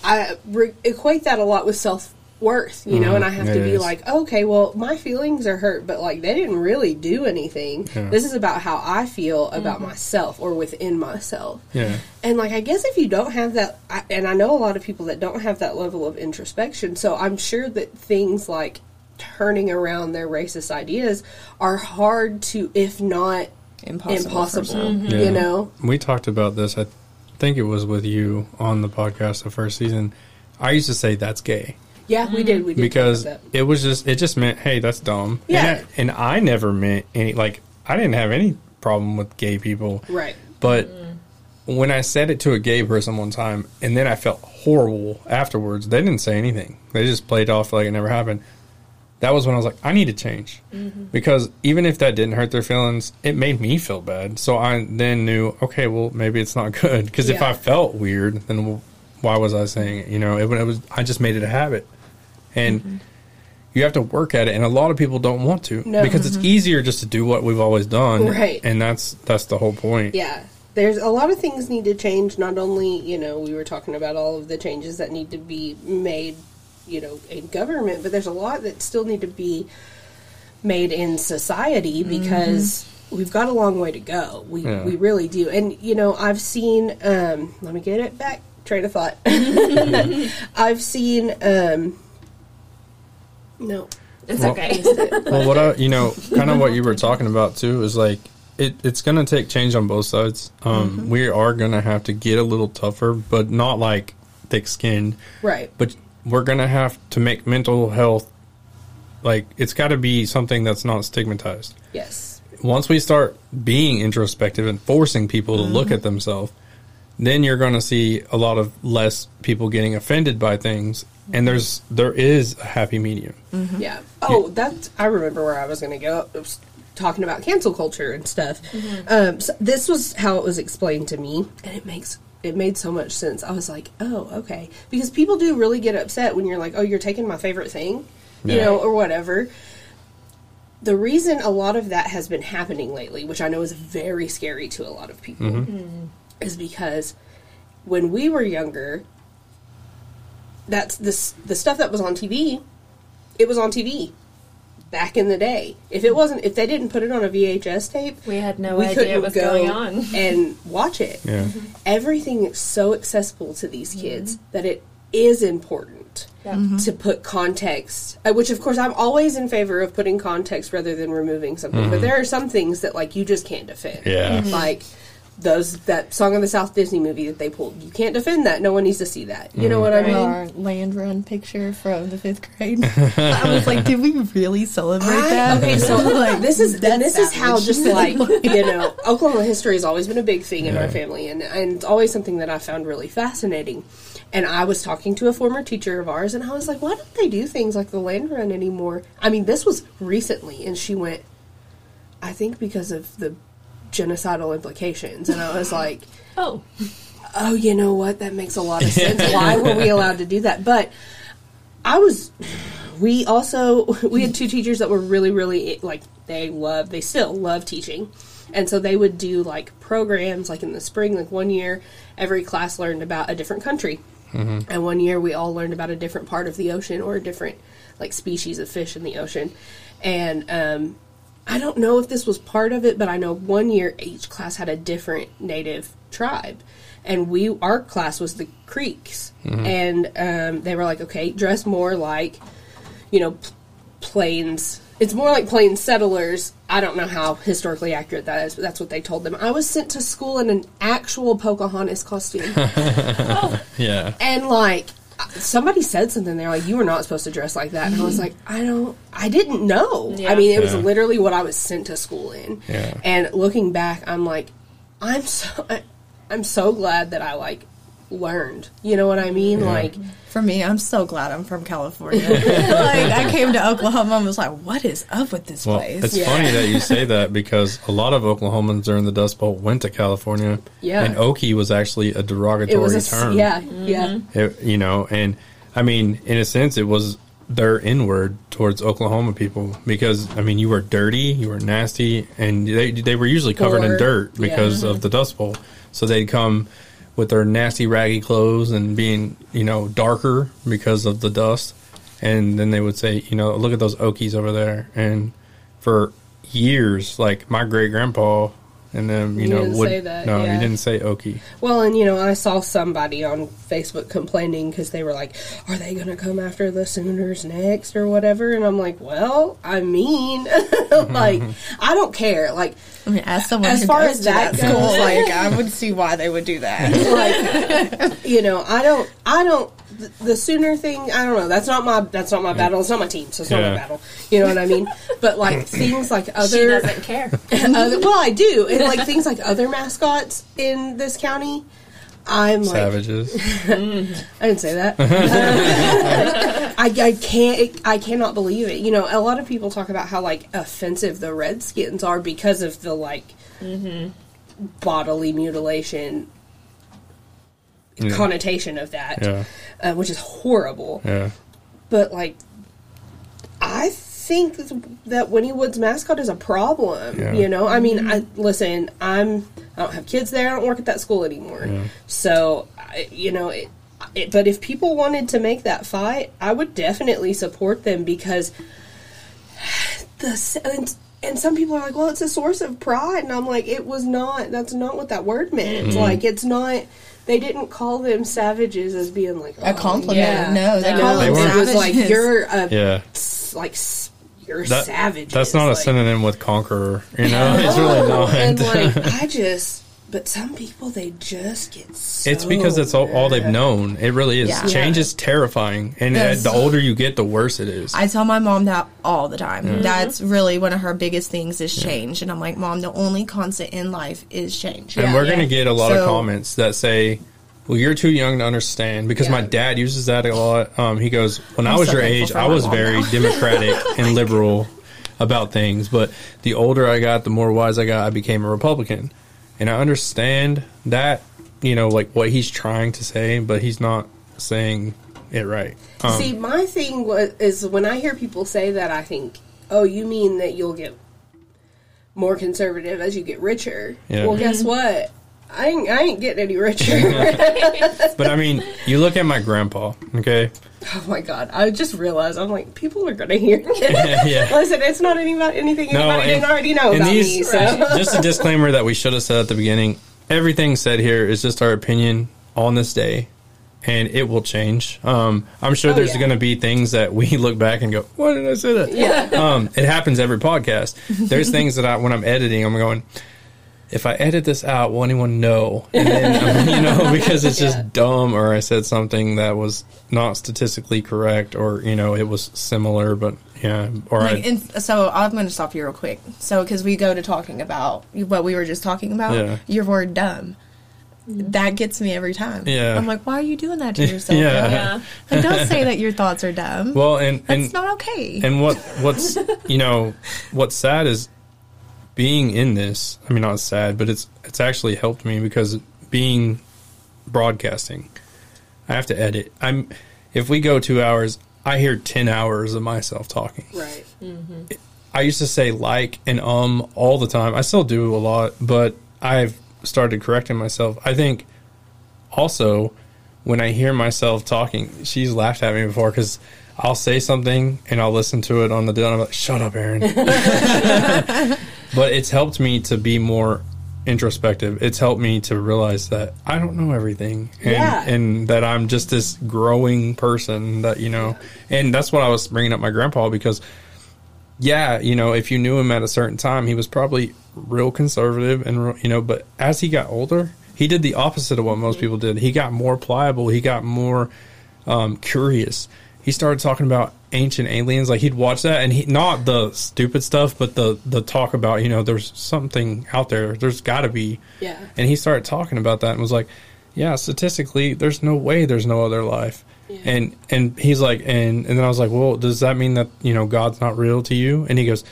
I re- equate that a lot with self worth. You know, and I mm-hmm. have It to be is. like, okay, well, my feelings are hurt, but like they didn't really do anything. Yeah. This is about how I feel about mm-hmm. myself or within myself. Yeah. And like, I guess if you don't have that, I, and I know a lot of people that don't have that level of introspection, so I'm sure that things like turning around their racist ideas are hard to, if not Impossible. for impossible. some. Yeah. You know, We talked about this. I think it was with you on the podcast the first season. I used to say that's gay yeah, we did. We did because it was just it just meant hey that's dumb. Yeah. And I, and I never meant any like I didn't have any problem with gay people. right. But mm. when I said it to a gay person one time, and then I felt horrible afterwards, they didn't say anything. They just played off like it never happened. That was when I was like, I need to change. Mm-hmm. Because even if that didn't hurt their feelings, it made me feel bad. So I then knew, okay, well, maybe it's not good. Because if I felt weird, then why was I saying it? You know, it, it was, I just made it a habit. And mm-hmm. you have to work at it, and a lot of people don't want to No. because it's mm-hmm. easier just to do what we've always done, Right. And that's that's the whole point. Yeah. There's a lot of things need to change. Not only, you know, we were talking about all of the changes that need to be made, you know, in government, but there's a lot that still need to be made in society because we've got a long way to go. We Yeah. we really do. And you know, I've seen um let me get it back train of thought. I've seen um no. It's Well- okay. Well, what I, you know, kind of what you were talking about too is like it, it's going to take change on both sides. Um, We are going to have to get a little tougher, but not like thick skinned. Right. But we're going to have to make mental health like it's got to be something that's not stigmatized. Yes. Once we start being introspective and forcing people to look mm-hmm. at themselves, then you're going to see a lot of less people getting offended by things. And there's there is a happy medium. Mm-hmm. Yeah. Oh, that's. I remember where I was going to go. It was talking about cancel culture and stuff. Mm-hmm. Um, so this was how it was explained to me, and it makes it made so much sense. I was like, oh, okay, because people do really get upset when you're like, oh, you're taking my favorite thing, you know, or whatever. The reason a lot of that has been happening lately, which I know is very scary to a lot of people, mm-hmm. mm. is because when we were younger, that's this the stuff that was on TV. It was on TV back in the day. If it wasn't, if they didn't put it on a VHS tape, We had no we idea what was going on. and watch it. Yeah. Everything is so accessible to these kids that it is important Yeah. to put context. uh, Which, of course, I'm always in favor of putting context rather than removing something. But there are some things that like you just can't defend. Yeah. Mhm. like. Those that song of the South Disney movie that they pulled, you can't defend that. No one needs to see that. You know mm. what I mean? Our land run picture from the fifth grade. I was like, did we really celebrate I- that? okay, so like this is and that's this is how just like you know Oklahoma history has always been a big thing in Yeah. our family, and and it's always something that I found really fascinating. And I was talking to a former teacher of ours, and I was like, "Why don't they do things like the land run anymore?" I mean, this was recently, and she went, "I think because of the genocidal implications," and I was like Oh, oh, you know what? That makes a lot of sense. Why were we allowed to do that? But I was. We also we had two teachers that were really, really like they love they still love teaching, and so they would do like programs like in the spring. Like one year, every class learned about a different country, and one year we all learned about a different part of the ocean or a different like species of fish in the ocean, and um, I don't know if this was part of it, but I know one year each class had a different native tribe. And we, our class was the Creeks. And um, they were like, okay, dress more like, you know, p- plains. It's more like plain settlers. I don't know how historically accurate that is, but that's what they told them. I was sent to school in an actual Pocahontas costume. Yeah. and like somebody said something they're like you were not supposed to dress like that and i was like i don't i didn't know Yeah. i mean it was Yeah. literally what i was sent to school in Yeah. and looking back i'm like i'm so I, i'm so glad that i like learned you know what i mean like For me, I'm so glad I'm from California. like I came to Oklahoma and was like, what is up with this Well, place? it's Yeah. funny that you say that because a lot of Oklahomans during the Dust Bowl went to California. Yeah. And Okie was actually a it derogatory was a s- term. yeah yeah mm-hmm. It- you know, and I mean, in a sense, it was their inward towards Oklahoma people because I mean, you were dirty, you were nasty, and they they were usually covered in dirt because Yeah. of mm-hmm. the Dust Bowl. So they'd come with their nasty, raggy clothes and being you know darker because of the dust, and then they would say, you know, look at those Okies over there, and for years, like my great grandpa. And then you, You know didn't would say that, no, yeah. he didn't say Okie. Well, and you know, I saw somebody on Facebook complaining because they were like, "Are they going to come after the Sooners next or whatever?" And I'm like, "Well, I mean, like, I don't care. Like, I mean, as someone As far as to that goes- like I would see why they would do that. like, you know, I don't, I don't." The- The Sooner thing, I don't know. That's not my. That's not my battle. It's not my team, so it's not Yeah. my battle. You know what I mean? But like things like other she other, doesn't care. other well, I do, and like things like other mascots in this county. I'm like, Savages. I didn't say that. I, I can't. I cannot believe it. You know, a lot of people talk about how like offensive the Redskins are because of the like mm-hmm. bodily mutilation Yeah. connotation of that, Yeah. uh, which is horrible. Yeah. But like, I think that Wynnewood's mascot is a problem. Yeah. You know, I mean, I listen. I'm I don't have kids there. I don't work at that school anymore. So, I, you know, it, it, but if people wanted to make that fight, I would definitely support them because the and, and some people are like, well, it's a source of pride, and I'm like, it was not. That's not what that word meant. Like, it's not. They didn't call them savages as being like A oh, compliment. yeah. No, they No. call They them weren't. It was like you're a Yeah. like you're That, savage. That's not a like, synonym with conqueror. You know, it's really oh, not. And like I just, but some people they just get. So It's because it's all, all they've known. It really is. Yeah. Change Yeah. is terrifying, and uh, the older you get, the worse it is. I tell my mom that all the time. That's really one of her biggest things is change. And I'm like, Mom, the only constant in life is change. and Yeah. we're going to get a lot of comments that say, "Well, you're too young to understand." Because my dad uses that a lot. Um, he goes, "When i I'm was so your thankful age, for I my was mom very now." democratic and liberal about things, but the older I got, the more wise I got. I became a Republican, and I understand that. You know, like what he's trying to say, but he's not saying it right. Um, See, my thing was is when I hear people say that, I think, oh, you mean that you'll get more conservative as you get richer? Yeah. Well, guess what? I ain't, I ain't getting any richer. but I mean, you look at my grandpa. Okay, oh my god! I just realized I'm like, people are gonna hear. Yeah, yeah. Listen, it's not anybody, anything No, anybody and- didn't already know about these- me. So just a disclaimer that we should have said at the beginning. Everything said here is just our opinion on this day, and it will change. Um, I'm sure Oh, there's yeah. going to be things that we look back and go, "Why did I say that?" Yeah. Um, it happens every podcast. There's things that I, when I'm editing, I'm going. If I edit this out, will anyone know? And then, you know, because it's just Yeah. dumb, or I said something that was not statistically correct, or you know, it was similar, but yeah, or Like, I, and so I'm going to stop you real quick. So, because we go to talking about what we were just talking about, Yeah. your word dumb. That gets me every time. Yeah. I'm like, why are you doing that to yourself? Yeah. girl? Yeah. Like, don't say that your thoughts are dumb. well, and That's and not okay. And what what's you know what's sad is being in this. I mean, not sad, but it's it's actually helped me because being broadcasting, I have to edit. I'm if we go two hours, I hear ten hours of myself talking. right. I used to say like and um all the time. I still do a lot, but I've started correcting myself. I think also when I hear myself talking, she's laughed at me before because I'll say something and I'll listen to it on the deal and I'm like, shut up, Aaron. but it's helped me to be more introspective. It's helped me to realize that I don't know everything and, Yeah. and that I'm just this growing person that, you know, and that's what I was bringing up my grandpa because yeah, you know, if you knew him at a certain time, he was probably real conservative and real- you know, but as he got older, he did the opposite of what most people did. He got more pliable, he got more um, curious. He started talking about ancient aliens, like he'd watch that and he not the stupid stuff, but the the talk about, you know, there's something out there. There's got to be. Yeah. And he started talking about that and was like, yeah, statistically, there's no way there's no other life. And and he's like, and and then I was like, well, does that mean that you know God's not real to you? And he goes,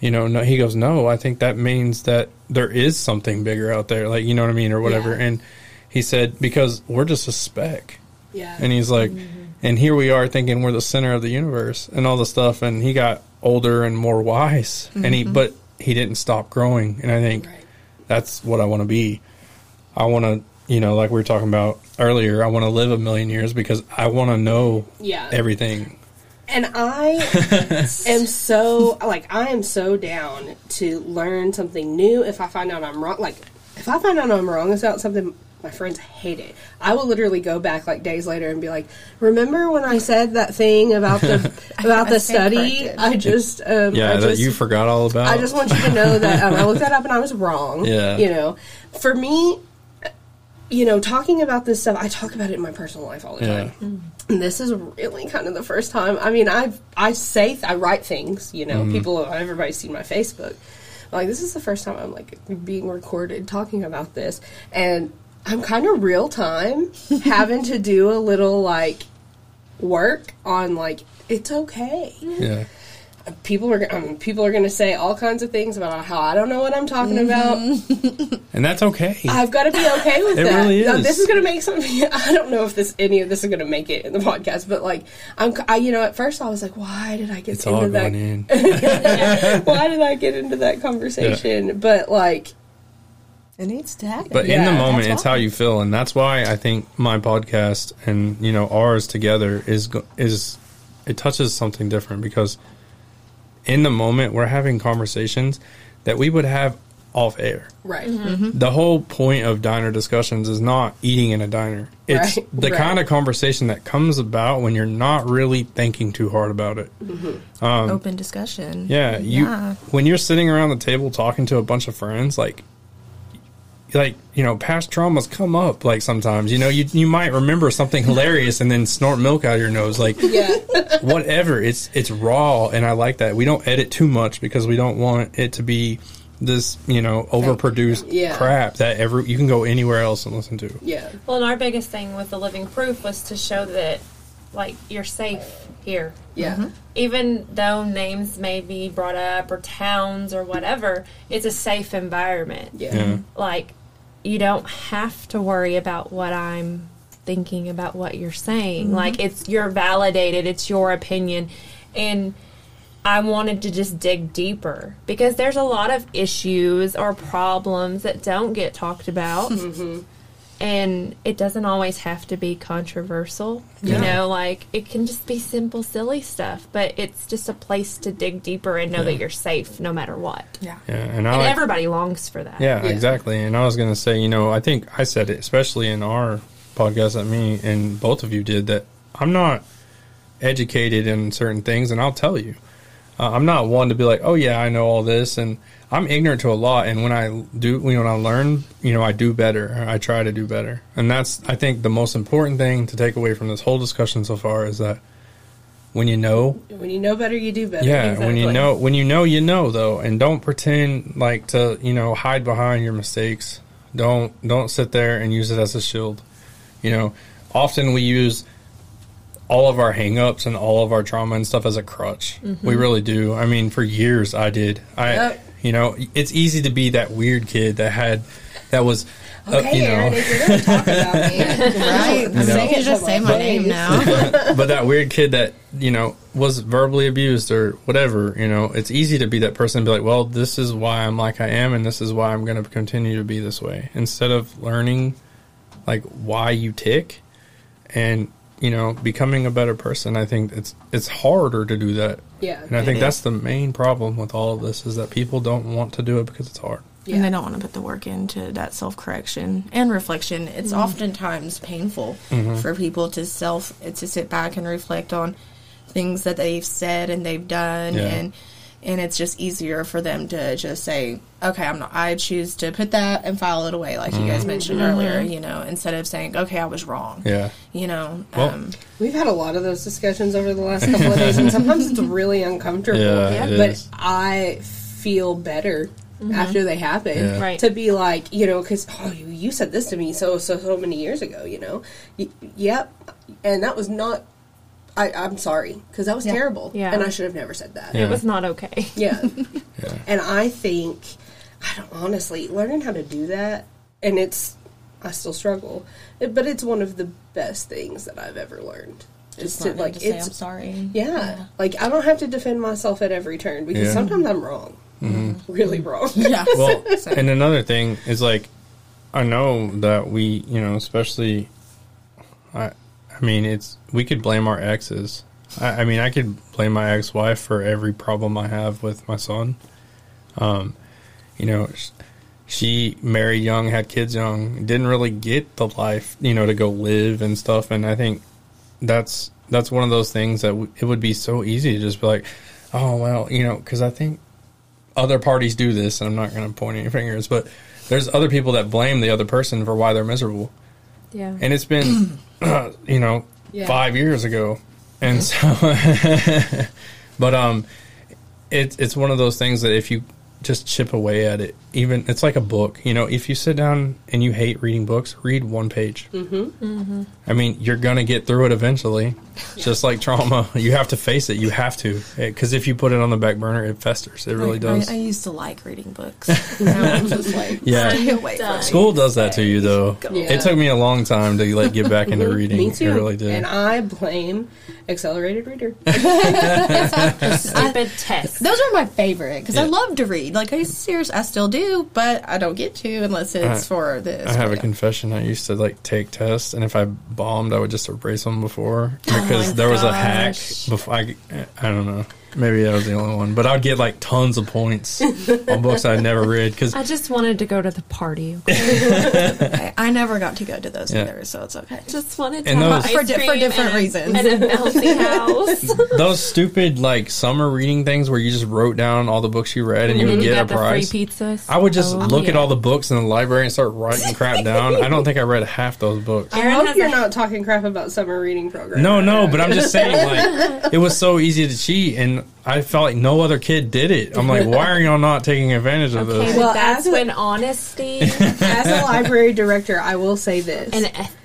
you know, no. He goes, no. I think that means that there is something bigger out there, like you know what I mean, or whatever. Yeah. And he said because we're just a speck. Yeah. And he's like, mm-hmm. And here we are thinking we're the center of the universe and all the stuff. And he got older and more wise, and he mm-hmm. but he didn't stop growing. And I think Right. that's what I want to be. I want to, you know, like we were talking about earlier, I want to live a million years because I want to know Yeah. everything. And I am so like I am so down to learn something new. If I find out I'm wrong, like if I find out I'm wrong about something, my friends hate it. I will literally go back like days later and be like, "Remember when I said that thing about the about I the stand study? I just um, Yeah, I that just, you forgot all about. I just want you to know that um, I looked that up and I was wrong. Yeah. You know, for me, you know, talking about this stuff, I talk about it in my personal life all the Yeah. time. And this is really kind of the first time. I mean, I've I say I write things. You know, people everybody's seen my Facebook. Like this is the first time I'm like being recorded talking about this, and I'm kind of real time having to do a little like work on like it's okay. yeah, people are mean, people are going to say all kinds of things about how I don't know what I'm talking Mm-hmm. about. and that's okay. I've got to be okay with It that. really Now, is. this is going to make something. I don't know if this any of this is going to make it in the podcast, but like I'm, I, you know, at first I was like, why did I get it's into all that? going in. why did I get into that conversation? But like, It needs to happen. But in the moment, that's it's how you feel, and that's why I think my podcast and you know ours together is is it touches something different because in the moment we're having conversations that we would have off air. right, mm-hmm. Mm-hmm. The whole point of diner discussions is not eating in a diner. It's Right, the right. kind of conversation that comes about when you're not really thinking too hard about it. Mm-hmm. Um, Open discussion. Yeah, you Yeah. when you're sitting around the table talking to a bunch of friends, like like you know, past traumas come up. Like sometimes, you know, you you might remember something hilarious and then snort milk out of your nose, like yeah, whatever. It's it's raw, and I like that. We don't edit too much because we don't want it to be this you know overproduced Yeah. crap that every you can go anywhere else and listen to. yeah, Well, and our biggest thing with the living proof was to show that, like, you're safe here. yeah, mm-hmm. Even though names may be brought up or towns or whatever, it's a safe environment. yeah, Yeah. Like, you don't have to worry about what I'm thinking about what you're saying. Mm-hmm. Like, it's you're validated, it's your opinion. And I wanted to just dig deeper because there's a lot of issues or problems that don't get talked about. Mm-hmm. And it doesn't always have to be controversial. You Yeah. know, like it can just be simple, silly stuff, but it's just a place to dig deeper and know that you're safe no matter what. Yeah. Yeah, and And like, everybody longs for that. Yeah, Yeah. exactly. And I was going to say, you know, I think I said it, especially in our podcast that me and both of you did, that I'm not educated in certain things, and I'll tell you. Uh, I'm not one to be like, oh, yeah, I know all this. And I'm ignorant to a lot. And when I do, when I learn, you know, I do better. I try to do better. And that's, I think, the most important thing to take away from this whole discussion so far is that when you know, When you know better, you do better. yeah, when you know, when you know, you know, though, and don't pretend like to, you know, hide behind your mistakes. Don't don't sit there and use it as a shield. You know, often we use all of our hangups and all of our trauma and stuff as a crutch. We mm-hmm. really do. I mean, for years I did. I, Yep. You know, it's easy to be that weird kid that had that was, uh, Okay, you know, Aaron, if you're going talk about me, Right. I mean, know. you can just say my name now. but that weird kid that you know was verbally abused or whatever you know it's easy to be that person and be like well this is why i'm like i am and this is why i'm going to continue to be this way instead of learning like why you tick and you know becoming a better person i think it's it's harder to do that yeah, and i think that's the main problem with all of this is that people don't want to do it because it's hard yeah. And they don't want to put the work into that self correction and reflection. It's mm-hmm. oftentimes painful mm-hmm. for people to self to sit back and reflect on things that they've said and they've done Yeah. and and it's just easier for them to just say, Okay, I'm not I choose to put that and file it away like you guys mm-hmm. mentioned earlier, mm-hmm. you know, instead of saying, Okay, I was wrong. yeah You know. Well- um We've had a lot of those discussions over the last couple of days, and sometimes it's really uncomfortable. Yeah, it but is. I feel better mm-hmm. after they happen. Yeah. Right. To be like, you know, because oh, you, you said this to me so so so many years ago. You know, y- yep, and that was not. I, I'm sorry because that was Yeah. terrible, Yeah. and I should have never said that. Yeah. It was not okay. Yeah. yeah And I think, I don't honestly, learning how to do that, and it's, I still struggle, it- but it's one of the best things that I've ever learned. Is just to, like, to say it's, I'm sorry. yeah, like I don't have to defend myself at every turn because Yeah. sometimes I'm wrong. Mm-hmm. Really wrong. Yeah. well and another thing is like i know that we you know especially i i mean it's we could blame our exes. I, I mean i could blame my ex-wife for every problem i have with my son. Um you know she married young had kids young didn't really get the life you know to go live and stuff. And i think that's that's one of those things that w- it would be so easy to just be like oh well you know because i think other parties do this, and I'm not going to point any fingers, but there's other people that blame the other person for why they're miserable, Yeah. and it's been, you know, Yeah. five years ago, and so, but um, it's it's one of those things that if you just chip away at it, even it's like a book. You know, if you sit down and you hate reading books, read one page. Mm-hmm. I mean, you're gonna get through it eventually. Just like trauma, you have to face it. You have to, because if you put it on the back burner, it festers. It really I, does. I, I used to like reading books. now I'm just like, Yeah. away from. School does that to you, though. Yeah. It took me a long time to like get back into reading. Me too. It really did. And I blame accelerated reader. Stupid test. Those are my favorite because I love to read. Like I serious, I still do, but I don't get to unless it's I- for this. I have a confession. I used to like take tests, and if I bombed, I would just erase them before Oh because my there was a hack. Before I, I don't know. Maybe that was the only one, but I'd get like tons of points on books I'd never read because I just wanted to go to the party. I, I never got to go to those Yeah. either, so it's okay. Just wanted to And have those- ice For di- for cream different and a- reasons. and a bouncy house. those stupid like summer reading things where you just wrote down all the books you read and you and would you get got a the prize. free pizzas. I would just Oh, look at all the books in the library and start writing crap down. I don't think I read half those books. I hope you're a- not talking crap about summer reading program. No, no, but I'm just saying, like, it was so easy to cheat, and I felt like no other kid did it. I'm like, why are y'all not taking advantage of Okay, this? Well, that's as a- when honesty As a library director, I will say this. and eth-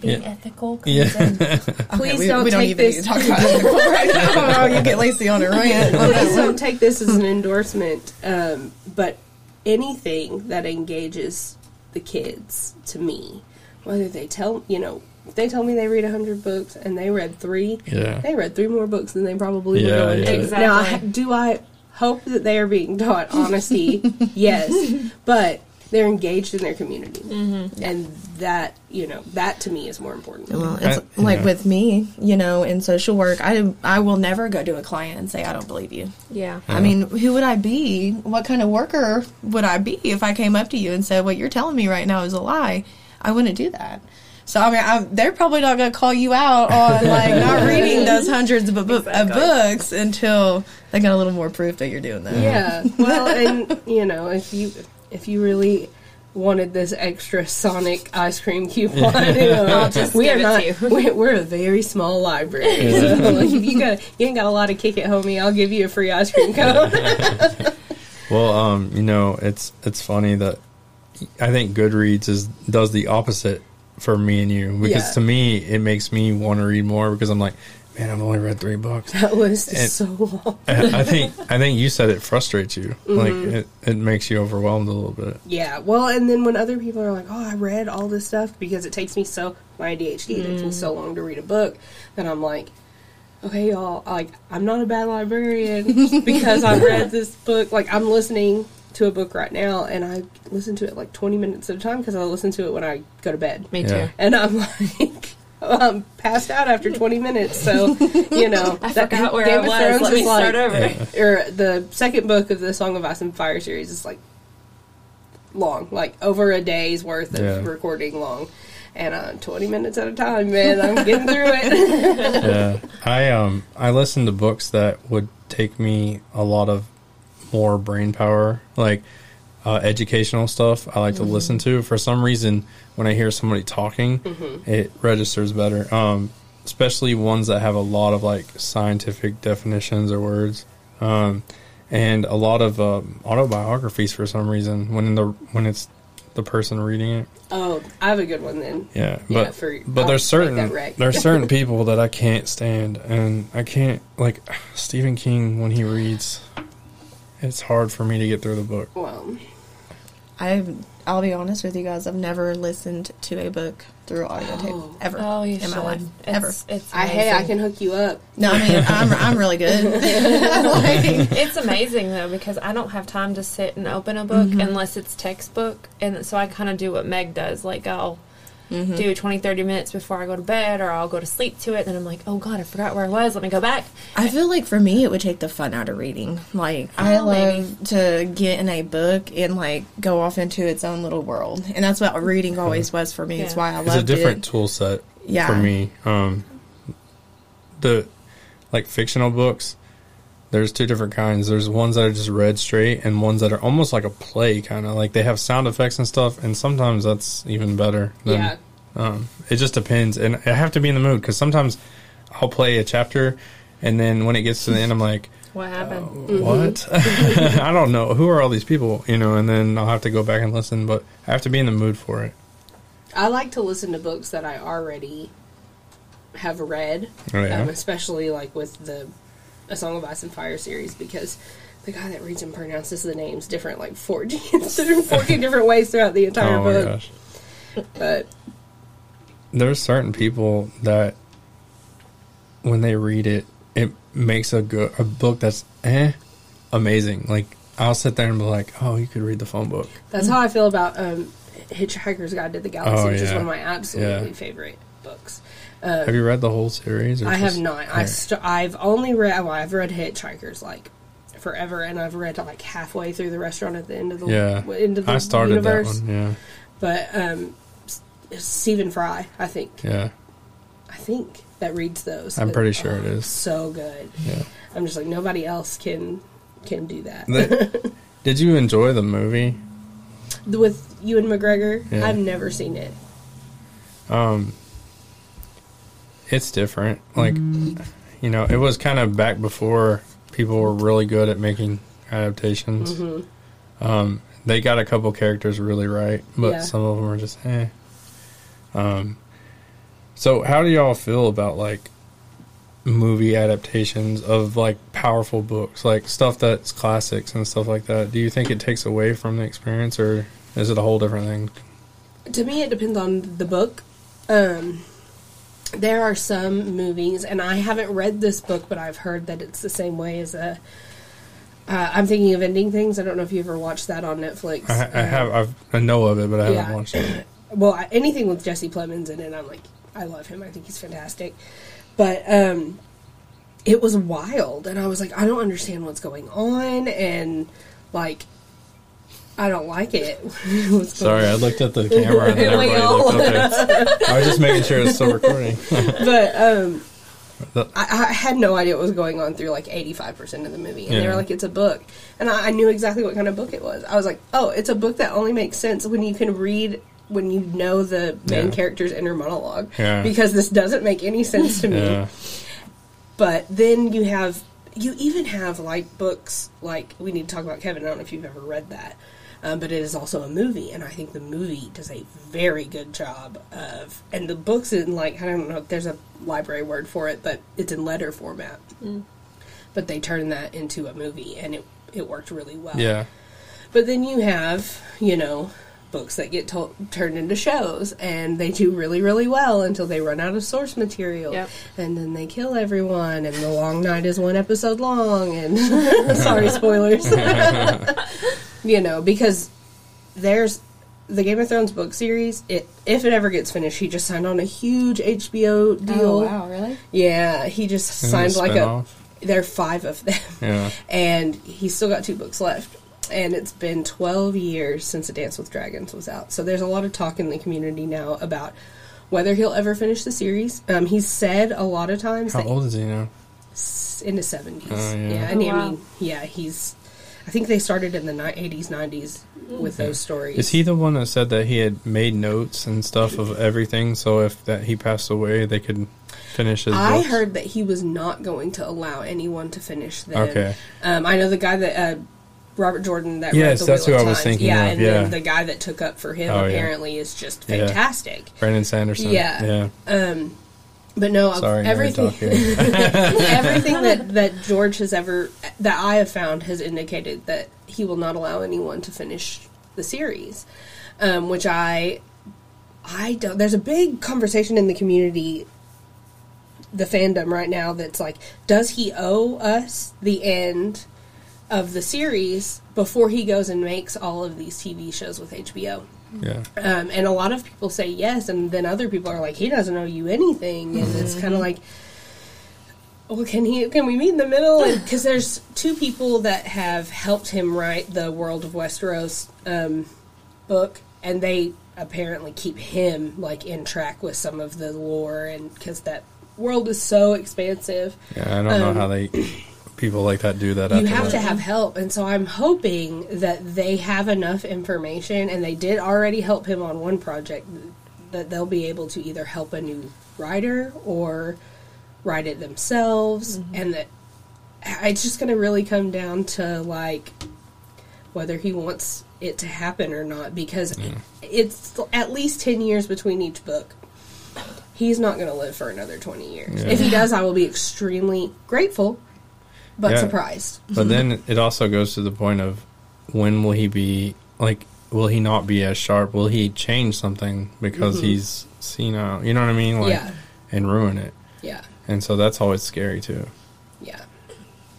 being Yeah. ethical Yeah. in. Please we, don't we don't take even this. need to talk about it right now. you get Lacey on a rant. on Please don't take this as an endorsement. Um, but anything that engages the kids, to me, whether they tell you know, if they told me they read hundred books and they read three, Yeah. they read three more books than they probably Yeah, were going yeah. to. Exactly. Now, I- do I hope that they are being taught honesty? yes, but they're engaged in their community, mm-hmm. and that you know that to me is more important. Well, it's I- like yeah. with me, you know, in social work, I I will never go to a client and say I don't believe you. Yeah. I mean, who would I be? What kind of worker would I be if I came up to you and said what you're telling me right now is a lie? I wouldn't do that. So I mean, I'm, they're probably not going to call you out on like not reading those hundreds of, bu- of books until they got a little more proof that you're doing that. Yeah. Well, and you know, if you if you really wanted this extra Sonic ice cream coupon, you know, I'll just we give are it not. to you. We're, we're a very small library. So like, if you got you ain't got a lot of kick it, homie, I'll give you a free ice cream cone. Well, um, you know, it's it's funny that I think Goodreads is does the opposite for me and you because Yeah. to me it makes me want to read more because I'm like, man, I've only read three books. that list is so long. I I think I think you said it frustrates you, Mm-hmm. like it, it makes you overwhelmed a little bit. Yeah. Well, and then when other people are like, "Oh, I read all this stuff because it takes me so my ADHD it takes me so long to read a book," then I'm like. Okay, y'all. Like, I'm not a bad librarian because I read this book. Like, I'm listening to a book right now, and I listen to it like 20 minutes at a time because I listen to it when I go to bed. Me Yeah. too. And I'm like, I'm passed out after 20 minutes. So, you know, I forgot where I was. Let me start over. or the second book of the Song of Ice and Fire series is like long, like over a day's worth of Yeah. recording long. And uh, 20 minutes at a time, man, I'm getting through it. yeah, I um I listen to books that would take me a lot of more brain power, like uh, educational stuff. I like to listen to. For some reason, when I hear somebody talking, it registers better. Um, especially ones that have a lot of like scientific definitions or words. Um, and a lot of um, autobiographies for some reason when the when it's the person reading it. oh, I have a good one then. Yeah, Yeah, but for- but I'll there's certain there's certain people that I can't stand, and I can't like Stephen King when he reads. It's hard for me to get through the book. Well, I I'll be honest with you guys. I've never listened to a book through audio tape Oh. ever Oh, you in should. my life. It's, Ever. It's I hey, I can hook you up. No, I mean I'm I'm really good. Like, It's amazing though because I don't have time to sit and open a book Mm-hmm. unless it's textbook, and so I kind of do what Meg does. Like I'll Mm-hmm. do 20, 30 minutes before I go to bed, or I'll go to sleep to it. Then I'm like, oh god, I forgot where I was. Let me go back. I feel like for me, it would take the fun out of reading. Like, I Oh, love maybe. to get in a book and like go off into its own little world, and that's what reading always was for me. It's why I love it. It's a different it. tool set Yeah. for me. Um, the like fictional books. There's two different kinds. There's ones that are just read straight, and ones that are almost like a play, kind of like they have sound effects and stuff. And sometimes that's even better. Than, Yeah. Um, it just depends, and I have to be in the mood because sometimes I'll play a chapter and then when it gets to the end, I'm like, What happened? what? I don't know. Who are all these people? You know, and then I'll have to go back and listen, but I have to be in the mood for it. I like to listen to books that I already have read, Oh, yeah? um, especially like with the A Song of Ice and Fire series, because the guy that reads and pronounces the names different, like 14, 14 different ways throughout the entire oh book. gosh. But There's certain people that when they read it, it makes a good a book that's eh amazing. Like I'll sit there and be like, oh, you could read the phone book. that's how I feel about um, Hitchhiker's Guide to the Galaxy, Oh, which is one of my absolutely Yeah. favorite books. Have you read the whole series? Or I have just- not. I Right. st- I've only read. Well, I've read Hitchhikers like forever, and I've read like halfway through the restaurant at the end of the yeah. end of the I started universe. that one. Yeah, But um, S- Stephen Fry, I think, yeah, I think that reads those. I'm pretty sure oh, it is. so good. yeah. I'm just like nobody else can can do that. The- did you enjoy the movie? With Ewan McGregor, Yeah. I've never seen it. Um, it's different. Like, you know, it was kind of back before people were really good at making adaptations. Mm-hmm. Um, they got a couple characters really right, but Yeah. some of them are just eh. Um, so how do y'all feel about like movie adaptations of like powerful books, like stuff that's classics and stuff like that? Do you think it takes away from the experience, or is it a whole different thing? To me, it depends on the book. Um, there are some movies, and I haven't read this book, but I've heard that it's the same way as a. Uh, I'm thinking of ending things. I don't know if you ever watched that on Netflix. I, I Uh, have, I've, I know of it, but I haven't watched it. well I- anything with Jesse Plemons in it, I'm like, I love him. I think he's fantastic. But um, it was wild, and I was like, I don't understand what's going on, and like, I don't like it. Sorry, I looked at the camera and everybody looked up. I was just making sure it's still recording. but um, I, I had no idea what was going on through like 85% of the movie. And they were like, it's a book. And I, I knew exactly what kind of book it was. I was like, oh, it's a book that only makes sense when you can read, when you know the main Yeah. character's inner monologue. Yeah. Because this doesn't make any sense to me. Yeah, But then you have, you even have like books like, we need to talk about Kevin. I don't know if you've ever read that. Um, but it is also a movie, and I think the movie does a very good job of. And the books in like I don't know, if there's a library word for it, but it's in letter format. But they turned that into a movie, and it it worked really well. yeah, But then you have you know books that get to- turned into shows, and they do really really well until they run out of source material, Yep. and then they kill everyone, and the long night is one episode long, and sorry spoilers. you know, because there's the Game of Thrones book series. It if it ever gets finished, he just signed on a huge HBO deal. Oh wow, really? Yeah, he just Isn't signed a like a. spin-off? There are five of them, yeah. and he's still got two books left. And it's been twelve years since A Dance with Dragons was out. So there's a lot of talk in the community now about whether he'll ever finish the series. Um, he's said a lot of times How that old is he now? in the seventies. Oh, yeah. yeah, and Oh, I mean, yeah, he's. I think they started in the eighties, nineties with those stories. Is he the one that said that he had made notes and stuff of everything, so if that he passed away, they could finish his I books? heard that he was not going to allow anyone to finish them. Okay. Um, I know the guy that uh, Robert Jordan that Yes, wrote the that's Wheel who of I was Time. thinking Yeah, of, and yeah. then the guy that took up for him Oh, yeah. apparently is just Yeah. fantastic. Brandon Sanderson. Yeah. Yeah. Um, but no, Sorry, everything everything. everything that that George has ever that I have found has indicated that he will not allow anyone to finish the series, um, which I I don't. There's a big conversation in the community, the fandom right now that's like, does he owe us the end of the series before he goes and makes all of these TV shows with HBO? Yeah. Um, and a lot of people say yes, and then other people are like, he doesn't owe you anything, and it's kind of like, well, can he? Can we meet in the middle? Because there's two people that have helped him write the World of Westeros um, book, and they apparently keep him like in track with some of the lore, and because that world is so expansive, Yeah, I don't know Um, how they people like that do that. you have that. to have help and so i'm hoping that they have enough information and they did already help him on one project that they'll be able to either help a new writer or write it themselves, mm-hmm. and that it's just going to really come down to like whether he wants it to happen or not because it's at least 10 years between each book. He's not going to live for another 20 years. Yeah. If he does, I will be extremely grateful but Yeah. surprised. But then it also goes to the point of when will he be like? Will he not be as sharp? Will he change something because he's senile? You know what I mean? Like, Yeah. and ruin it. Yeah. And so that's always scary too. Yeah.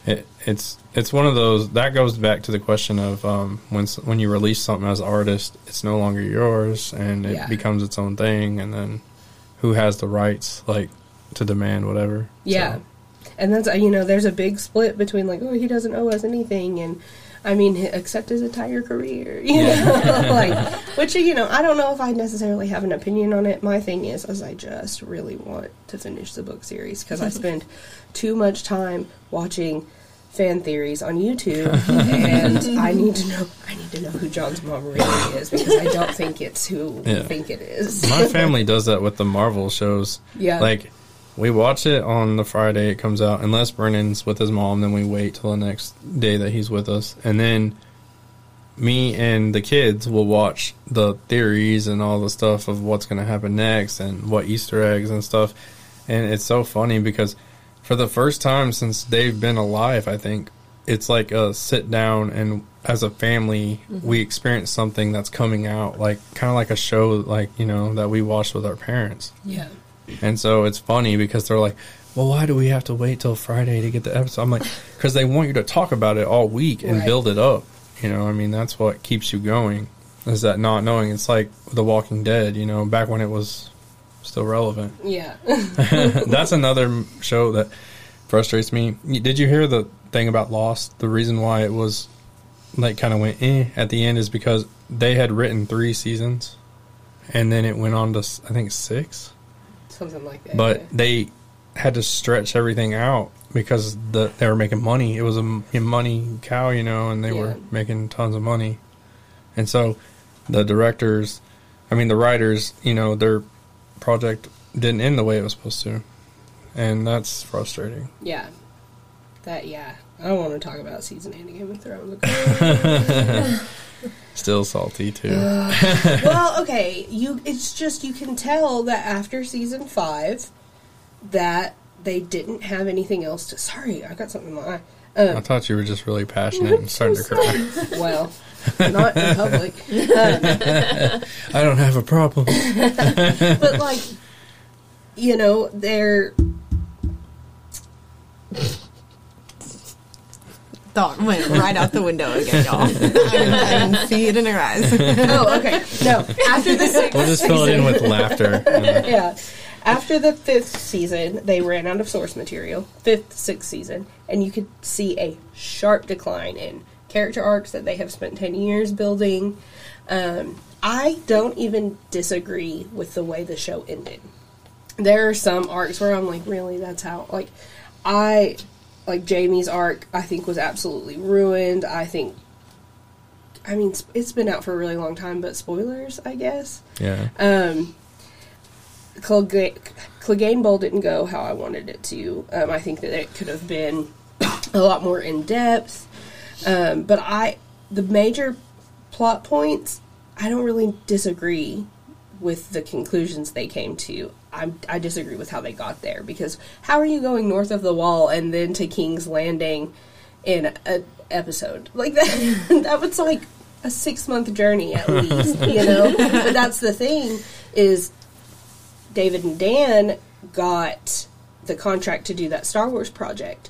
It, it's it's one of those that goes back to the question of um, when when you release something as an artist, it's no longer yours and it Yeah. becomes its own thing, and then who has the rights like to demand whatever? Yeah. So, And that's, you know, there's a big split between like, oh, he doesn't owe us anything. And I mean, except his entire career, you know, like, which, you know, I don't know if I necessarily have an opinion on it. My thing is, is I just really want to finish the book series because I spend too much time watching fan theories on YouTube, and I need to know. I need to know who Jon's mom really is because I don't think it's who Yeah. we think it is. my family does that with the Marvel shows. Yeah. Like we watch it on the Friday it comes out, unless Brennan's with his mom, then we wait till the next day that he's with us. And then me and the kids will watch the theories and all the stuff of what's going to happen next and what Easter eggs and stuff. And it's so funny because for the first time since they've been alive, I think it's like a sit down and as a family mm-hmm. we experience something that's coming out like kind of like a show like you know that we watched with our parents yeah. And so it's funny because they're like, well, why do we have to wait till Friday to get the episode? I'm like, because they want you to talk about it all week and Right. build it up. You know, I mean, that's what keeps you going. Is that not knowing? It's like The Walking Dead. You know, back when it was still relevant. Yeah. that's another show that frustrates me. Did you hear the thing about Lost? The reason why it was like kind of went eh at the end is because they had written three seasons, and then it went on to I think six Something like that. but yeah. they had to stretch everything out because the they were making money. It was a money cow, you know, and they Yeah. were making tons of money. And so the directors, I mean the writers, you know, their project didn't end the way it was supposed to. And that's frustrating. Yeah. That yeah. I don't want to talk about season eight of Game of Thrones. Still salty too. well, okay. You it's just you can tell that after season five that they didn't have anything else to sorry, I got something in my eye. Um, I thought you were just really passionate and starting to cry. Well, not in public. I don't have a problem. But like you know, they're Thought went right out the window again, y'all. I didn't, see it in her eyes. Oh, okay. No. After the sixth We'll just fill it in with laughter. yeah. After the fifth season, they ran out of source material. Fifth, sixth season, and you could see a sharp decline in character arcs that they have spent ten years building. Um, I don't even disagree with the way the show ended. There are some arcs where I'm like, really, that's how. Like, I like Jaime's arc. I think was absolutely ruined. I think. I mean, it's been out for a really long time, but spoilers, I guess. Yeah. Um, Clegane, Clegane Bowl didn't go how I wanted it to. Um, I think that it could have been a lot more in depth. Um, but I, the major plot points, I don't really disagree with the conclusions they came to. I, I disagree with how they got there because how are you going north of the wall and then to King's Landing in an episode like that? that was like a six month journey at least, you know. but that's the thing is David and Dan got the contract to do that Star Wars project.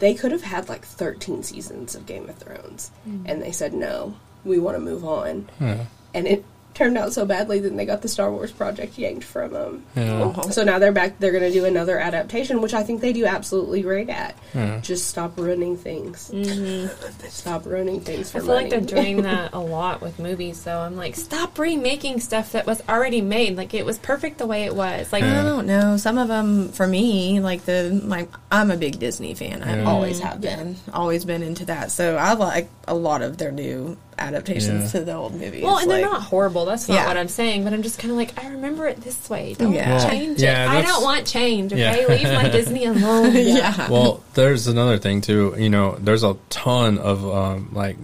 They could have had like 13 seasons of Game of Thrones, mm. and they said no, we want to move on. Yeah. And it turned out so badly that they got the Star Wars project yanked from them. Yeah. Uh-huh. So now they're back. They're going to do another adaptation, which I think they do absolutely great at. Yeah. Just stop ruining things. Mm-hmm. Stop ruining things for I feel money. like they're doing that a lot with movies, though. I'm like, stop remaking stuff that was already made. Like it was perfect the way it was. Like, I don't know. Some of them, for me, like the like, I'm a big Disney fan. I Yeah. always mm. have been, always been into that. So I like a lot of their new adaptations Yeah. to the old movies. Well, and they're not horrible. That's not Yeah. what I'm saying. But I'm just kind of like, I remember it this way. Don't Yeah. Well, change yeah, it. I don't want change. Okay, Yeah. leave my Disney alone. yeah. well, there's another thing too. You know, there's a ton of um, like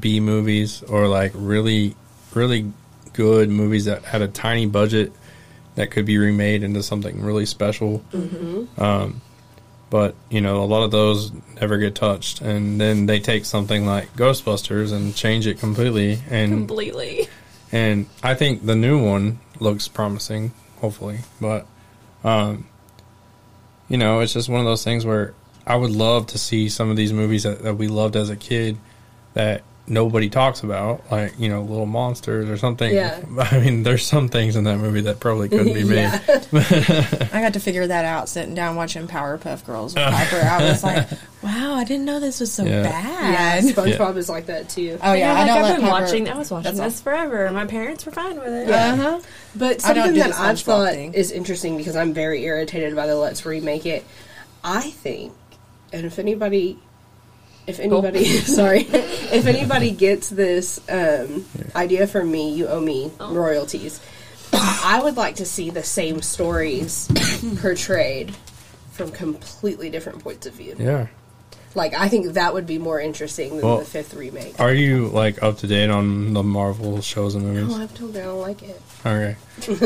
B movies or like really, really good movies that had a tiny budget that could be remade into something really special. Um, but you know, a lot of those never get touched, and then they take something like Ghostbusters and change it completely. And completely. and I think the new one looks promising, hopefully. But, um, you know, it's just one of those things where I would love to see some of these movies that, that we loved as a kid that nobody talks about, like you know, Little Monsters or something. Yeah. I mean, there's some things in that movie that probably couldn't be made. I got to figure that out sitting down watching Powerpuff Girls with Piper. I was like, wow, I didn't know this was so Yeah. yeah, bad. SpongeBob is like that too. Oh yeah, yeah, I like don't I've been Piper- watching. I was watching That's this forever. My parents were fine with it. Uh huh. But I don't something do that I've thought thing. is interesting because I'm very irritated by the let's remake it. I think, and if anybody, if anybody, sorry, if anybody gets this um, idea from me, you owe me royalties. I would like to see the same stories portrayed from completely different points of view. Yeah. Like I think that would be more interesting than Well- the fifth remake. Are you like up to date on the Marvel shows and movies? Oh, I've told you I don't like it. Okay.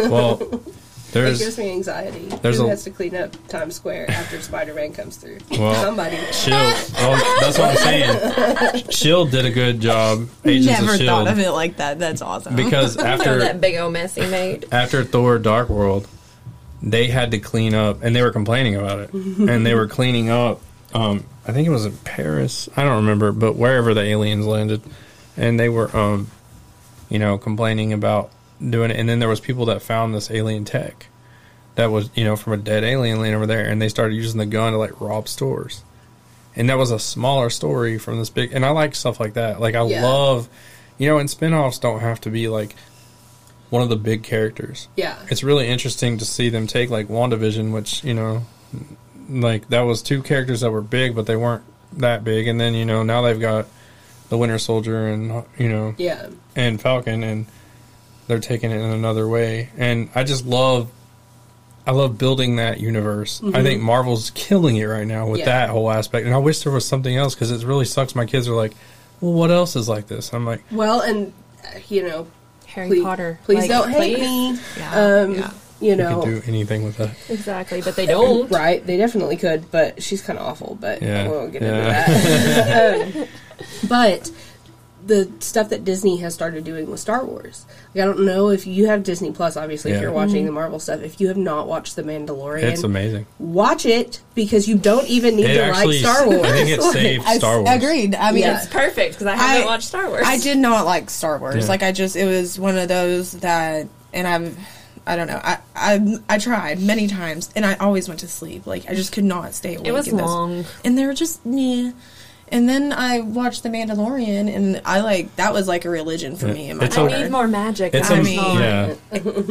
Well, It gives me anxiety. there's Who a- has to clean up Times Square after Spider-Man comes through? Well- Somebody. Shield. Well, that's what I'm saying. Shield did a good job. Agents Never of Shield. thought of it like that. That's awesome. because after that big old mess he made. after Thor: Dark World, they had to clean up, and they were complaining about it, and they were cleaning up. Um, I think it was in Paris. I don't remember, but wherever the aliens landed, and they were, um, you know, complaining about doing it. And then there was people that found this alien tech that was, you know, from a dead alien laying over there, and they started using the gun to like rob stores. And that was a smaller story from this big. And I like stuff like that. Like I Yeah. love, you know, and spin-offs don't have to be like one of the big characters Yeah. it's really interesting to see them take like WandaVision, which you know, like that was two characters that were big, but they weren't that big, and then you know now they've got the Winter Soldier and you know Yeah. and Falcon, and they're taking it in another way, and I just love. I love building that universe. I think Marvel's killing it right now with Yeah. that whole aspect, and I wish there was something else because it really sucks. My kids are like, "Well, what else is like this?" I'm like, Well, and uh, you know, Harry please, Potter. Please Like, don't hate please. me. Yeah, Um, yeah. you "You know, can do anything with that." Exactly, but they don't. right? They definitely could, but she's kind of awful. But Yeah. we won't get Yeah. into that. um, but the stuff that Disney has started doing with Star Wars, like, I don't know if you have Disney Plus. Obviously, if you're watching mm-hmm. the Marvel stuff, if you have not watched The Mandalorian, It's amazing. watch it because you don't even need It to actually, like Star Wars. I think it Like, saved Star Wars. agreed. I mean, Yeah. It's perfect because I haven't I- watched Star Wars. I did not like Star Wars. Yeah. Like I just, it was one of those that, and I'm, I don't know. I, I, I tried many times, and I always went to sleep. Like I just could not stay awake. it was in those- long. and they were just yeah. And then I watched The Mandalorian, and I like that was like a religion for Yeah. me. And my It's I a- daughter. need more magic. It's I a mean, mean, yeah.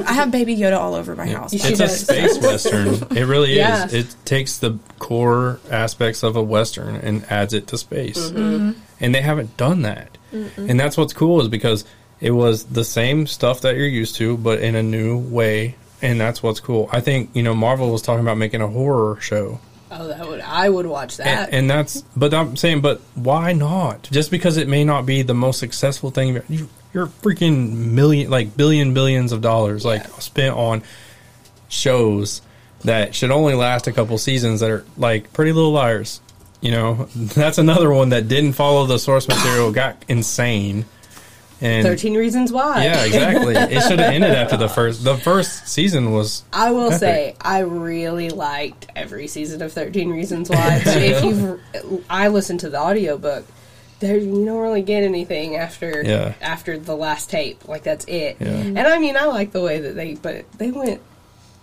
I have Baby Yoda all over my house. It's a space western. It really Yeah. is. It takes the core aspects of a western and adds it to space. Mm-hmm. And they haven't done that. And that's what's cool is because it was the same stuff that you're used to, but in a new way. And that's what's cool. I think you know Marvel was talking about making a horror show, Oh, that would I would watch that. and, and that's. But I'm saying, but why not? Just because it may not be the most successful thing, you, you're freaking million, like billion, billions of dollars, like spent on shows that should only last a couple seasons that are like Pretty Little Liars. You know, that's another one that didn't follow the source material, got insane. And Thirteen Reasons Why. yeah, exactly. it should have ended after the first. The first season was I will Epic. say I really liked every season of Thirteen Reasons Why. But if you've, I listened to the audiobook. There, you don't really get anything after Yeah. after the last tape. Like that's it. Yeah. And I mean, I like the way that they, but they went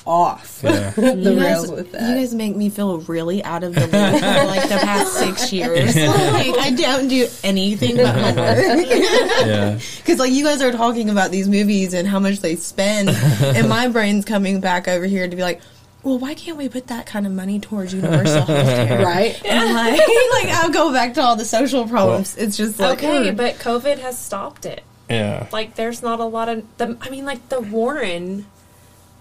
off Yeah. the you rails guys, with you guys make me feel really out of the loop for like the past six years. like I don't do anything but homework. yeah. Because like you guys are talking about these movies and how much they spend, and my brain's coming back over here to be like, well, why can't we put that kind of money towards universal health care? right? And like, like I'll go back to all the social problems. it's just like okay, ugh. but COVID has stopped it. Yeah. Like, there's not a lot of the. I mean, like the Warren,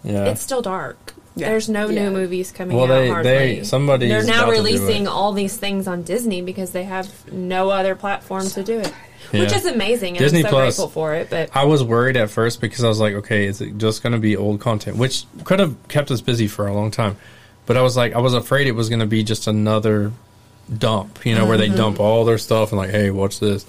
Yeah. it's still dark. Yeah. There's no Yeah. new movies coming Well, out. they- hardly. they- somebody's They're now about to do releasing it. all these things on Disney because they have no other platform to do it, which is amazing. And Disney I'm so Plus- grateful for it. But I was worried at first because I was like, okay, is it just going to be old content, which could have kept us busy for a long time. But I was like, I was afraid it was going to be just another dump, you know, where they mm-hmm. dump all their stuff and like, hey, watch this.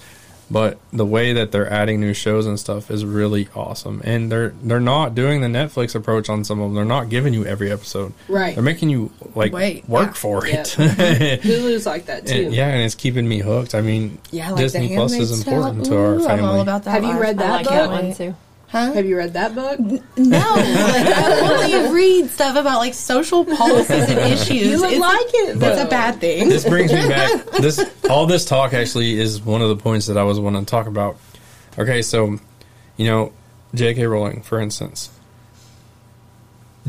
But the way that they're adding new shows and stuff is really awesome, and they're they're not doing the Netflix approach on some of them. They're not giving you every episode. Right. They're making you like Wait, work yeah. for Yeah. it. Hulu's like that too. And- yeah, and it's keeping me hooked. I mean, yeah, like Disney Plus is important Tale. to our Ooh, family. I'm all about that. Have you life. read I that like book? that one too. Huh? Have you read that book? No, like, I only read stuff about like social policies and issues. You would It's- like it. That's a bad thing. this brings me back. This all this talk actually is one of the points that I was wanting to talk about. Okay, so you know, J.K. Rowling, for instance,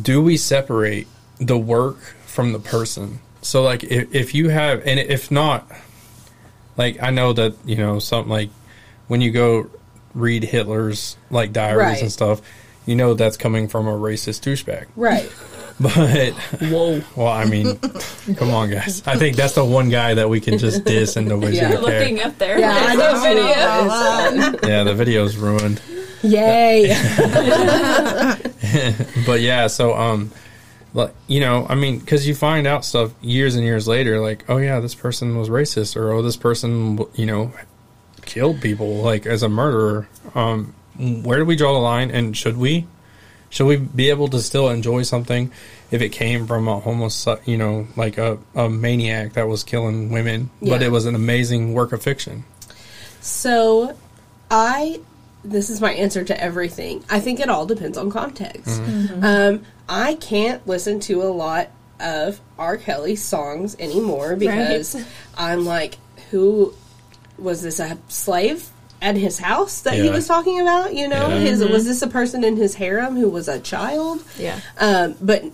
do we separate the work from the person? So, like, if, if you have, and if not, like, I know that you know something like when you go read Hitler's like diaries Right. and stuff, you know that's coming from a racist douchebag. Right. But whoa, well, I mean, come on, guys. I think that's the one guy that we can just diss and nobody's Yeah. gonna care. Looking up there, Yeah, I know. no video. Yeah, the video's ruined. Yay. But yeah, so um, like you know, I mean, because you find out stuff years and years later, like, oh yeah, this person was racist, or oh, this person, you know, killed people, like as a murderer. Um, where do we draw the line, and should we? Should we be able to still enjoy something if it came from a homeless, you know, like a, a maniac that was killing women, but it was an amazing work of fiction? So, I this is my answer to everything. I think it all depends on context. Um, I can't listen to a lot of R. Kelly songs anymore because I'm like, who was this a slave at his house that he was talking about? You know, Yeah. his was this a person in his harem who was a child? Yeah. Um, but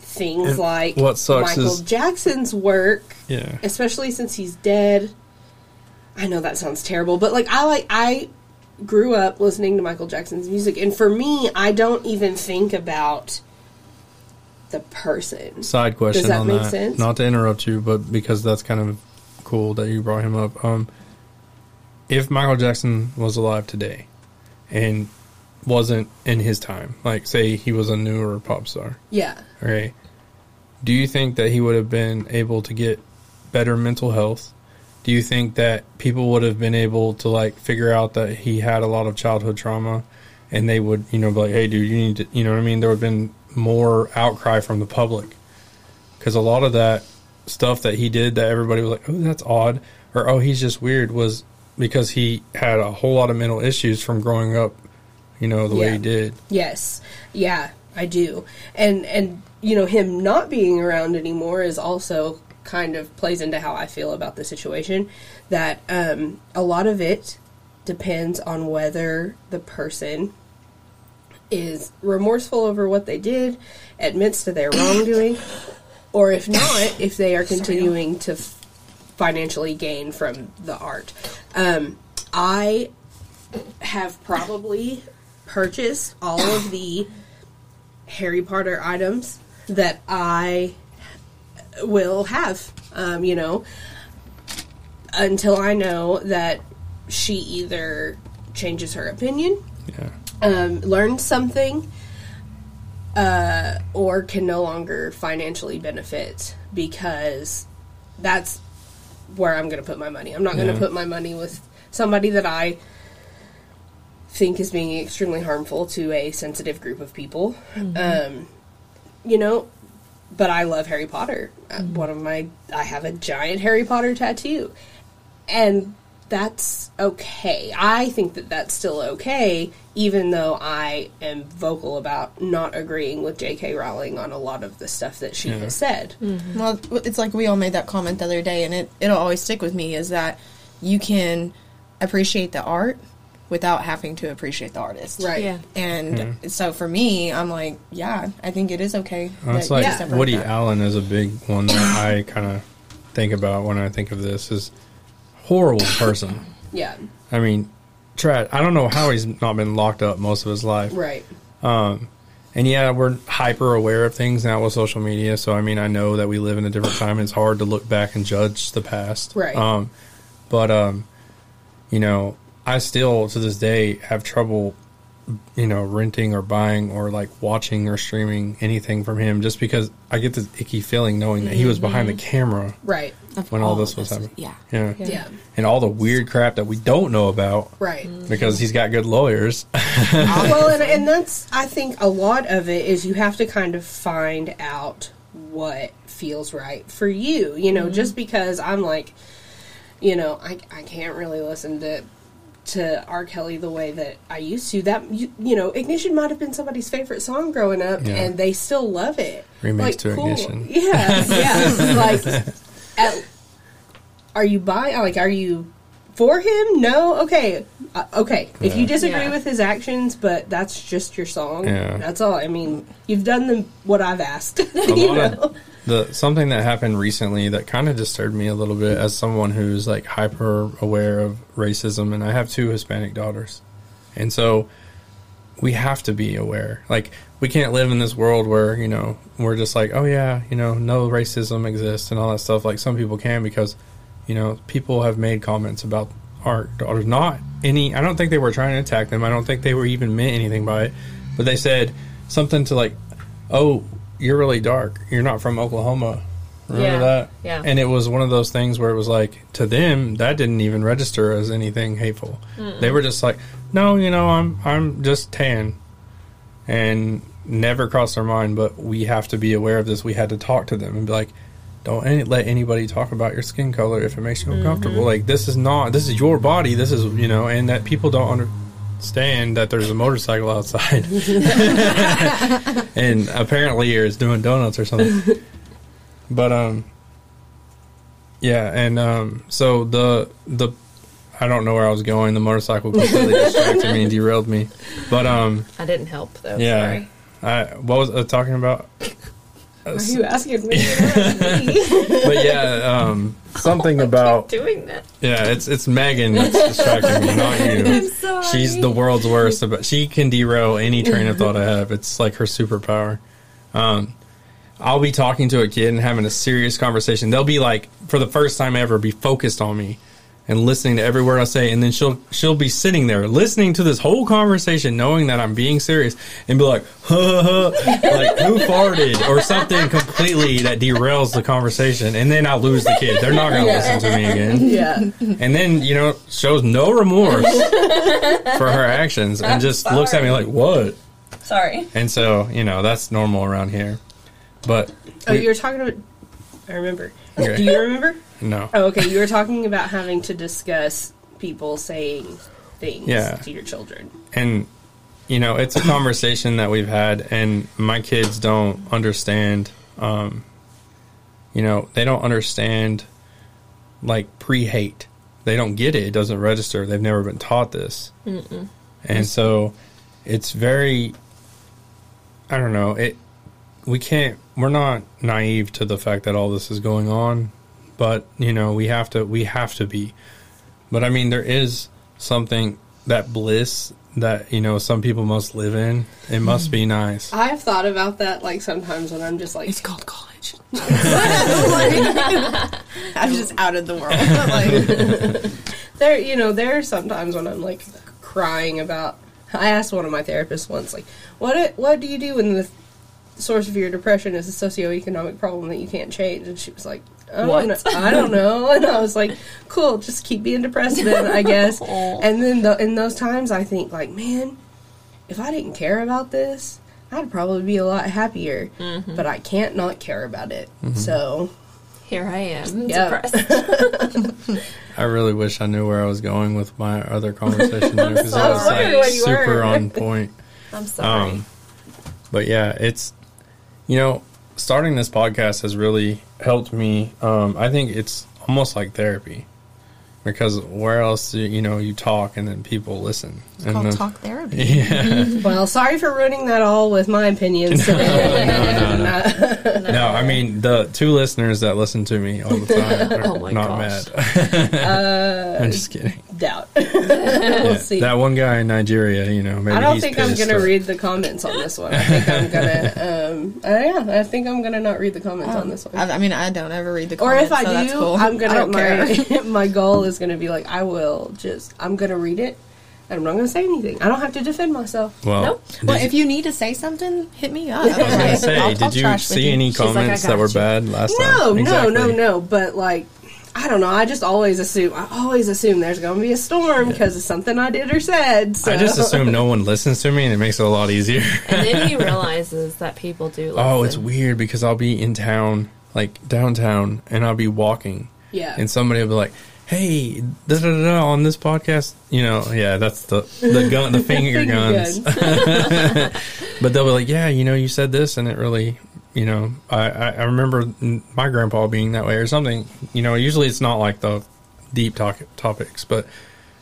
things And like what sucks Michael is- Jackson's work Yeah. especially since he's dead. I know that sounds terrible, but like I like I grew up listening to Michael Jackson's music and for me I don't even think about the person. Side question Does that on make that. sense? Not to interrupt you, but because that's kind of cool that you brought him up. Um, if Michael Jackson was alive today and wasn't in his time, like say he was a newer pop star, Yeah. okay, do you think that he would have been able to get better mental health? Do you think that people would have been able to like figure out that he had a lot of childhood trauma and they would, you know, be like, hey, dude, you need to, you know what I mean? There would have been more outcry from the public because a lot of that stuff that he did that everybody was like, oh, that's odd, or oh, he's just weird was because he had a whole lot of mental issues from growing up, you know, the way he did. Yes. Yeah, I do. And and you know him not being around anymore is also kind of plays into how I feel about the situation that um a lot of it depends on whether the person is remorseful over what they did, admits to their wrongdoing, or if not, if they are continuing to f- financially gain from the art. Um, I have probably purchased all of the Harry Potter items that I will have. Um, you know, until I know that she either changes her opinion, Yeah. um, learns something, uh, or can no longer financially benefit because that's where I'm going to put my money. I'm not going Yeah. to put my money with somebody that I think is being extremely harmful to a sensitive group of people. Um, you know, but I love Harry Potter. Uh, One of my, I have a giant Harry Potter tattoo, and that's okay. I think that that's still okay, even though I am vocal about not agreeing with J.K. Rowling on a lot of the stuff that she Yeah. has said. Mm-hmm. Well, it's like we all made that comment the other day, and it it'll always stick with me is that you can appreciate the art without having to appreciate the artist. Right. Yeah. And so for me, I'm like, yeah, I think it is okay. Well, It's that like separate Woody that. Allen is a big one that I kind of think about when I think of this. Is horrible person. Yeah. I mean, Trad. I don't know how he's not been locked up most of his life. Right. Um, And yeah, we're hyper aware of things now with social media. So I mean, I know that we live in a different time. It's hard to look back and judge the past. Right. Um, but um, you know, I still to this day have trouble, you know, renting or buying or like watching or streaming anything from him, just because I get this icky feeling knowing that he was behind the camera Right. Of when all of this was happening. Yeah. Yeah. Yeah. And all the weird crap that we don't know about Right. Mm-hmm. because he's got good lawyers. well, and, and that's I think a lot of it is you have to kind of find out what feels right for you. You know, mm-hmm. just because I'm like, you know, I I can't really listen to to R. Kelly the way that I used to. That you, you know, Ignition might have been somebody's favorite song growing up, Yeah. and they still love it. Remix to Ignition. Yeah, yeah. like, at, are you by Like, are you for him? No. Okay. Uh, okay. If you disagree Yeah. with his actions, but that's just your song. Yeah. That's all. I mean, you've done the what I've asked. you know? the something that happened recently that kind of disturbed me a little bit as someone who's like hyper aware of racism and I have two Hispanic daughters. And so we have to be aware. Like we can't live in this world where, you know, we're just like, oh yeah, you know, no racism exists and all that stuff like some people can because you know, people have made comments about our daughters not any I don't think they were trying to attack them. I don't think they were even meant anything by it. But they said something to like, "Oh, you're really dark. You're not from Oklahoma." Remember Yeah. that? Yeah. And it was one of those things where it was like to them that didn't even register as anything hateful. They were just like, "No, you know, I'm I'm just tan." And never crossed their mind, but we have to be aware of this. We had to talk to them and be like, don't any, let anybody talk about your skin color if it makes you uncomfortable. Like this is not this is your body. This is you know, and that people don't understand that there's a motorcycle outside, and apparently it's doing donuts or something. But um, yeah, and um, so the the I don't know where I was going. The motorcycle completely distracted me and derailed me. But um, I didn't help though. yeah, Sorry. I what was I talking about? Are you asking me? You're asking me. but yeah, um, something about Doing that. yeah, it's it's Megan that's distracting me, not you. sorry. She's the world's worst. About she can derail any train of thought I have. It's like her superpower. Um, I'll be talking to a kid and having a serious conversation. They'll be like, for the first time ever, be focused on me and listening to every word I say, and then she'll she'll be sitting there listening to this whole conversation, knowing that I'm being serious, and be like, huh, huh, like who farted or something completely that derails the conversation, and then I lose the kid. They're not going to listen to me again yeah. and then you know shows no remorse for her actions and just looks at me like what Sorry. and so you know that's normal around here but Oh, we- you're talking about. I remember. Okay. Do you remember? no Oh, okay. You were talking about having to discuss people saying things Yeah. to your children. and you know it's a conversation that we've had and my kids don't understand um you know they don't understand like pre-hate they don't get it it doesn't register they've never been taught this and so it's very i don't know it we can't we're not naive to the fact that all this is going on but you know we have to we have to be but i mean there is something that bliss that you know some people must live in it must be nice I've thought about that like sometimes when I'm just like, It's called college. I'm just out of the world. like, there, you know, there are sometimes when I'm like crying about. I asked one of my therapists once, like, what what do you do when the source of your depression is a socioeconomic problem that you can't change? And she was like, I don't, What? know, I don't know. And I was like, cool, just keep being depressed then, I guess. and then the, in those times, I think like, man, if I didn't care about this, I'd probably be a lot happier. But I can't not care about it. So Here I am. Yeah. Depressed. I really wish I knew where I was going with my other conversation there because that I was was like wondering where you super were. on point. I'm sorry. Um, but yeah, it's you know starting this podcast has really helped me. Um, I think it's almost like therapy. because where else do you, you know you talk and then people listen. It's and called talk therapy. Yeah. Well, sorry for ruining that all with my opinions today. no, no, no. No, I mean the two listeners that listen to me all the time are Oh not gosh. mad. I'm just kidding. Doubt. We'll see. That one guy in Nigeria, you know, maybe I don't he's think I'm gonna or- read the comments on this one. I think I'm gonna, um, uh, yeah, I think I'm gonna not read the comments on this one. I, I mean, I don't ever read the comments, or if I so do, that's cool. I'm gonna. I don't care. my, my goal is gonna be like, I will just, I'm gonna read it, I'm not gonna say anything. I don't have to defend myself. Well, Nope. did well, if you need to say something, hit me up. I was gonna say, I'll did talk you see any She's like, comments that got were you. bad last No, time? no, Exactly. no, no. But like, I don't know. I just always assume. I always assume there's gonna be a storm because of something I did or said. So. I just assume no one listens to me, and it makes it a lot easier. And then he realizes that people do. Listen. oh, it's weird because I'll be in town, like downtown, and I'll be walking, yeah. and somebody will be like, "Hey, da da da da," on this podcast." You know, yeah, that's the the gun, the finger, Finger guns. but they'll be like, "Yeah, you know, you said this, and it really." You know, I, I I remember my grandpa being that way or something. You know, usually it's not like the deep talk, topics, but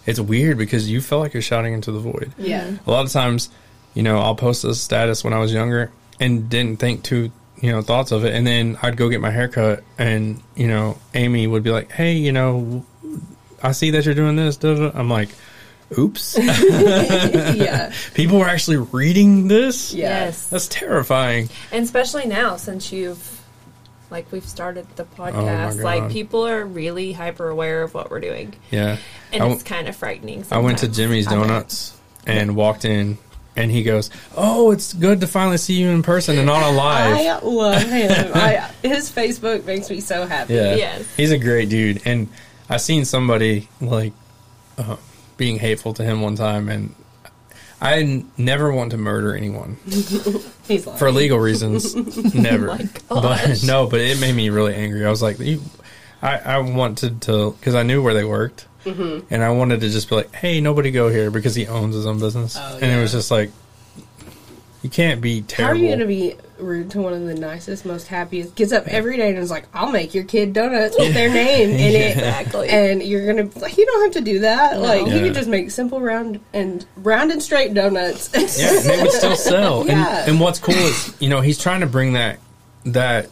it's weird because you feel like you're shouting into the void. Yeah. Mm-hmm. A lot of times, you know, I'll post a status when I was younger and didn't think too, you know, thoughts of it. And then I'd go get my hair cut and, you know, Amy would be like, hey, you know, I see that you're doing this. Da, da. da." I'm like, oops. yeah. People were actually reading this? Yes. That's terrifying. And especially now, since you've, like, we've started the podcast, God. like, people are really hyper aware of what we're doing. Yeah. And I it's kind of frightening. I went to. Jimmy's Donuts and walked in. And he goes, "Oh, it's good to finally see you in person and not on live." I love him. I, his Facebook makes me so happy. Yeah. Yes. He's a great dude. And I seen somebody like uh, being hateful to him one time, and I never want to murder anyone for legal reasons. never. Oh but no, but it made me really angry. I was like, you, I, I wanted to because I knew where they worked. Mm-hmm. And I wanted to just be like, "Hey, nobody go here," because he owns his own business, Oh, and it was just like, you can't be terrible. How are you going to be rude to one of the nicest, most happiest? Gets up every day and is like, "I'll make your kid donuts with their name in it," Exactly. and you're gonna like, you don't have to do that. Like, you can just make simple round and round and straight donuts. Yeah, and they would still sell. Yeah. And, and what's cool is, you know, he's trying to bring that that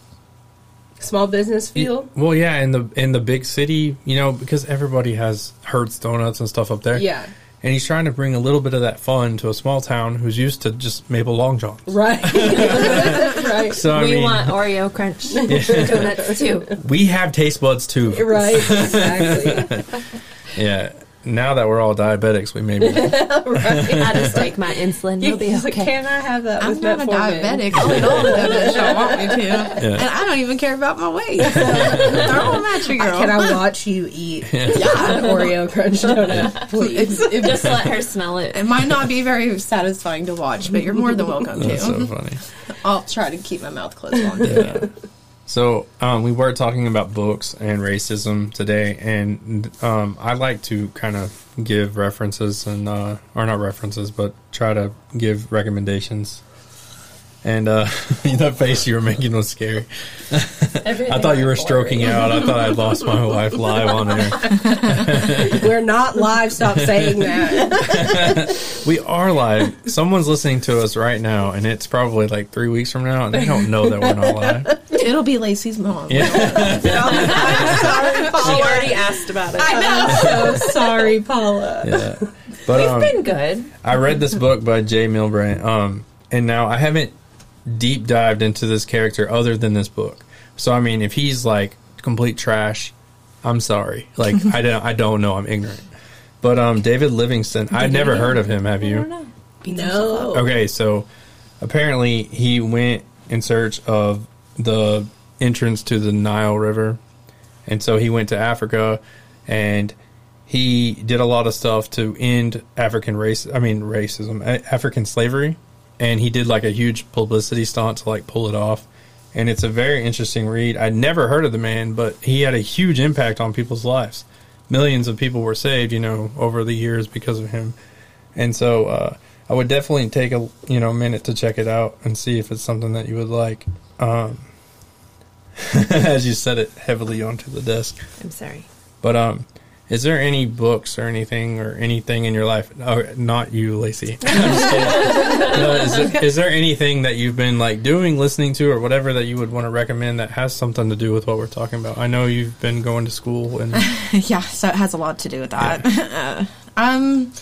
Small business feel. Well, yeah, in the in the big city, you know, because everybody has Hurts donuts and stuff up there. Yeah. And he's trying to bring a little bit of that fun to a small town who's used to just Maple Long Johns. Right. right. So I we mean, want Oreo Crunch donuts too. we have taste buds too. Right. Exactly. Yeah. Now that we're all diabetics, we maybe. I just take my insulin. You'll be He's like, okay. Can I have that? I'm with not a diabetic. I'll eat all the y'all want me to. And I don't even care about my weight. So throw them at you, girl. Can I watch you eat an Oreo crunch donut, please? It's- it, Just let her smell it. it might not be very satisfying to watch, but you're more than welcome That's so to. funny. I'll try to keep my mouth closed while I'm doing it. So um, we were talking about books and racism today, and um, I like to kind of give references and uh, or not references, but try to give recommendations. And uh, the face you were making was scary. I thought you were stroking out. I thought I'd lost my wife live on air. We're not live. Stop saying that. We are live. Someone's listening to us right now, and it's probably like three weeks from now, and they don't know that we're not live. It'll be Lacey's mom. Yeah. She already asked about it. I'm so sorry, Paula. yeah. But We've um, been good. I read this book by Jay Milbrandt, um, and now I haven't deep dived into this character other than this book. So I mean, if he's like complete trash, I'm sorry. Like I don't, I don't know. I'm ignorant. But um, David Livingstone, I'd never heard of him. Have you? No. Okay, so apparently he went in search of the entrance to the Nile River, and so he went to Africa, and he did a lot of stuff to end African race. I mean racism, African slavery, and he did like a huge publicity stunt to like pull it off. And it's a very interesting read. I'd never heard of the man, but he had a huge impact on people's lives. Millions of people were saved, you know, over the years because of him. And so uh, I would definitely take a you know minute to check it out and see if it's something that you would like. Um, as you said it heavily onto the desk, I'm sorry. but um, Is there any books or anything or anything in your life? Oh, not you, Lacey. I'm just kidding. No, is, there, is there anything that you've been like doing, listening to, or whatever that you would want to recommend that has something to do with what we're talking about? I know you've been going to school and yeah, so it has a lot to do with that. Uh, um,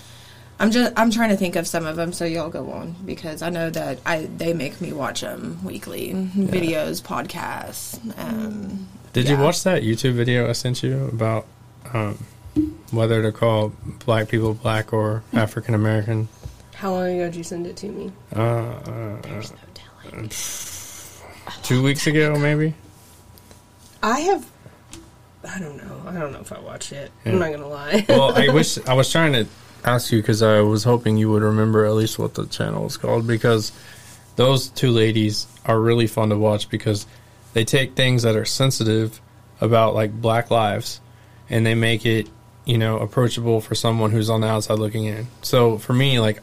I'm just I'm trying to think of some of them, so y'all go on because I know that I they make me watch them weekly, videos, podcasts. Um, Did you watch that YouTube video I sent you about um, whether to call black people black or African American? How long ago did you send it to me? Uh, uh, uh, two weeks ago, maybe. I have. I don't know. I don't know if I watched it. Yeah. I'm not gonna lie. Well, I wish I was trying to ask you because I was hoping you would remember at least what the channel is called because those two ladies are really fun to watch because they take things that are sensitive about like black lives and they make it you know approachable for someone who's on the outside looking in so for me like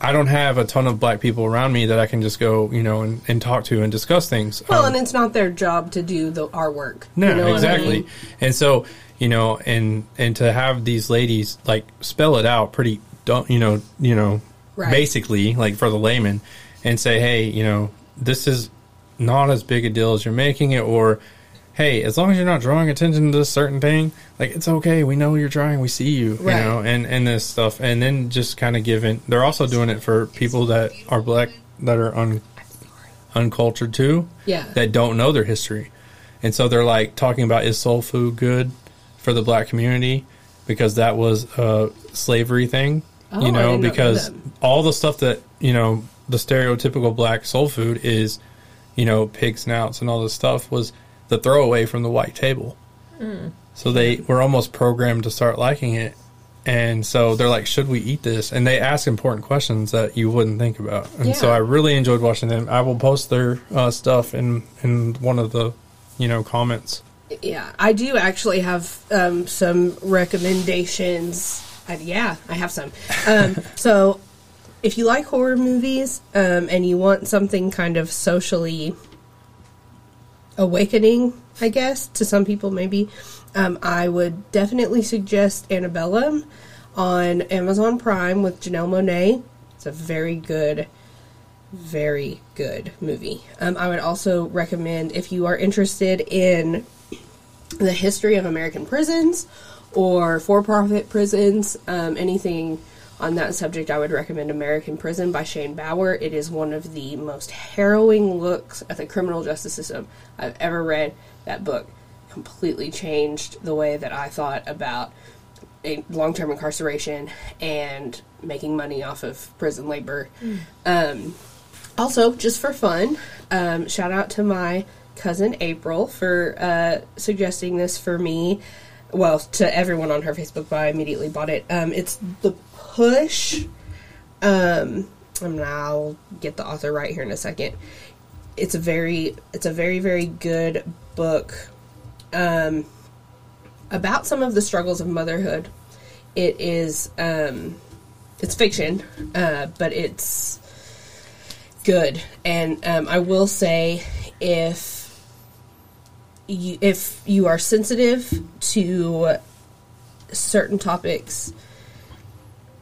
i don't have a ton of black people around me that i can just go you know and, and talk to and discuss things well, Um, and it's not their job to do the our work. no, You know what I exactly. mean? And so, you know, and and to have these ladies like spell it out pretty don't you know, you know, Right. basically like for the layman and say, "Hey, you know, this is not as big a deal as you're making it or hey, as long as you're not drawing attention to this certain thing, like it's okay. We know you're trying. We see you, Right. you know, and and this stuff and then just kind of giving they're also doing it for people that are black that are un uncultured too Yeah. that don't know their history. And so they're like talking about is soul food good for the black community because that was a slavery thing, Oh, you know, not know because all the stuff that, you know, the stereotypical black soul food is, you know, pig snouts and all this stuff was the throwaway from the white table. So they were almost programmed to start liking it. And so they're like, should we eat this? And they ask important questions that you wouldn't think about. And so I really enjoyed watching them. I will post their uh, stuff in in one of the, you know, comments. Yeah, I do actually have um, some recommendations. Uh, yeah, I have some. Um, so, if you like horror movies um, and you want something kind of socially awakening, I guess, to some people maybe, um, I would definitely suggest Antebellum on Amazon Prime with Janelle Monáe. It's a very good very good movie. Um, I would also recommend if you are interested in the history of American prisons or for profit prisons, um, anything on that subject, I would recommend American Prison by Shane Bauer. It is one of the most harrowing looks at the criminal justice system I've ever read. That book completely changed the way that I thought about long term incarceration and making money off of prison labor. Um, also, just for fun, um, shout out to my cousin April for uh, suggesting this for me. Well, to everyone on her Facebook, but I immediately bought it. Um, it's the Push. Um, and I'll get the author right here in a second. It's a very, it's a very, very good book um, about some of the struggles of motherhood. It is, um, it's fiction, uh, but it's good. And um, I will say, if you if you are sensitive to certain topics,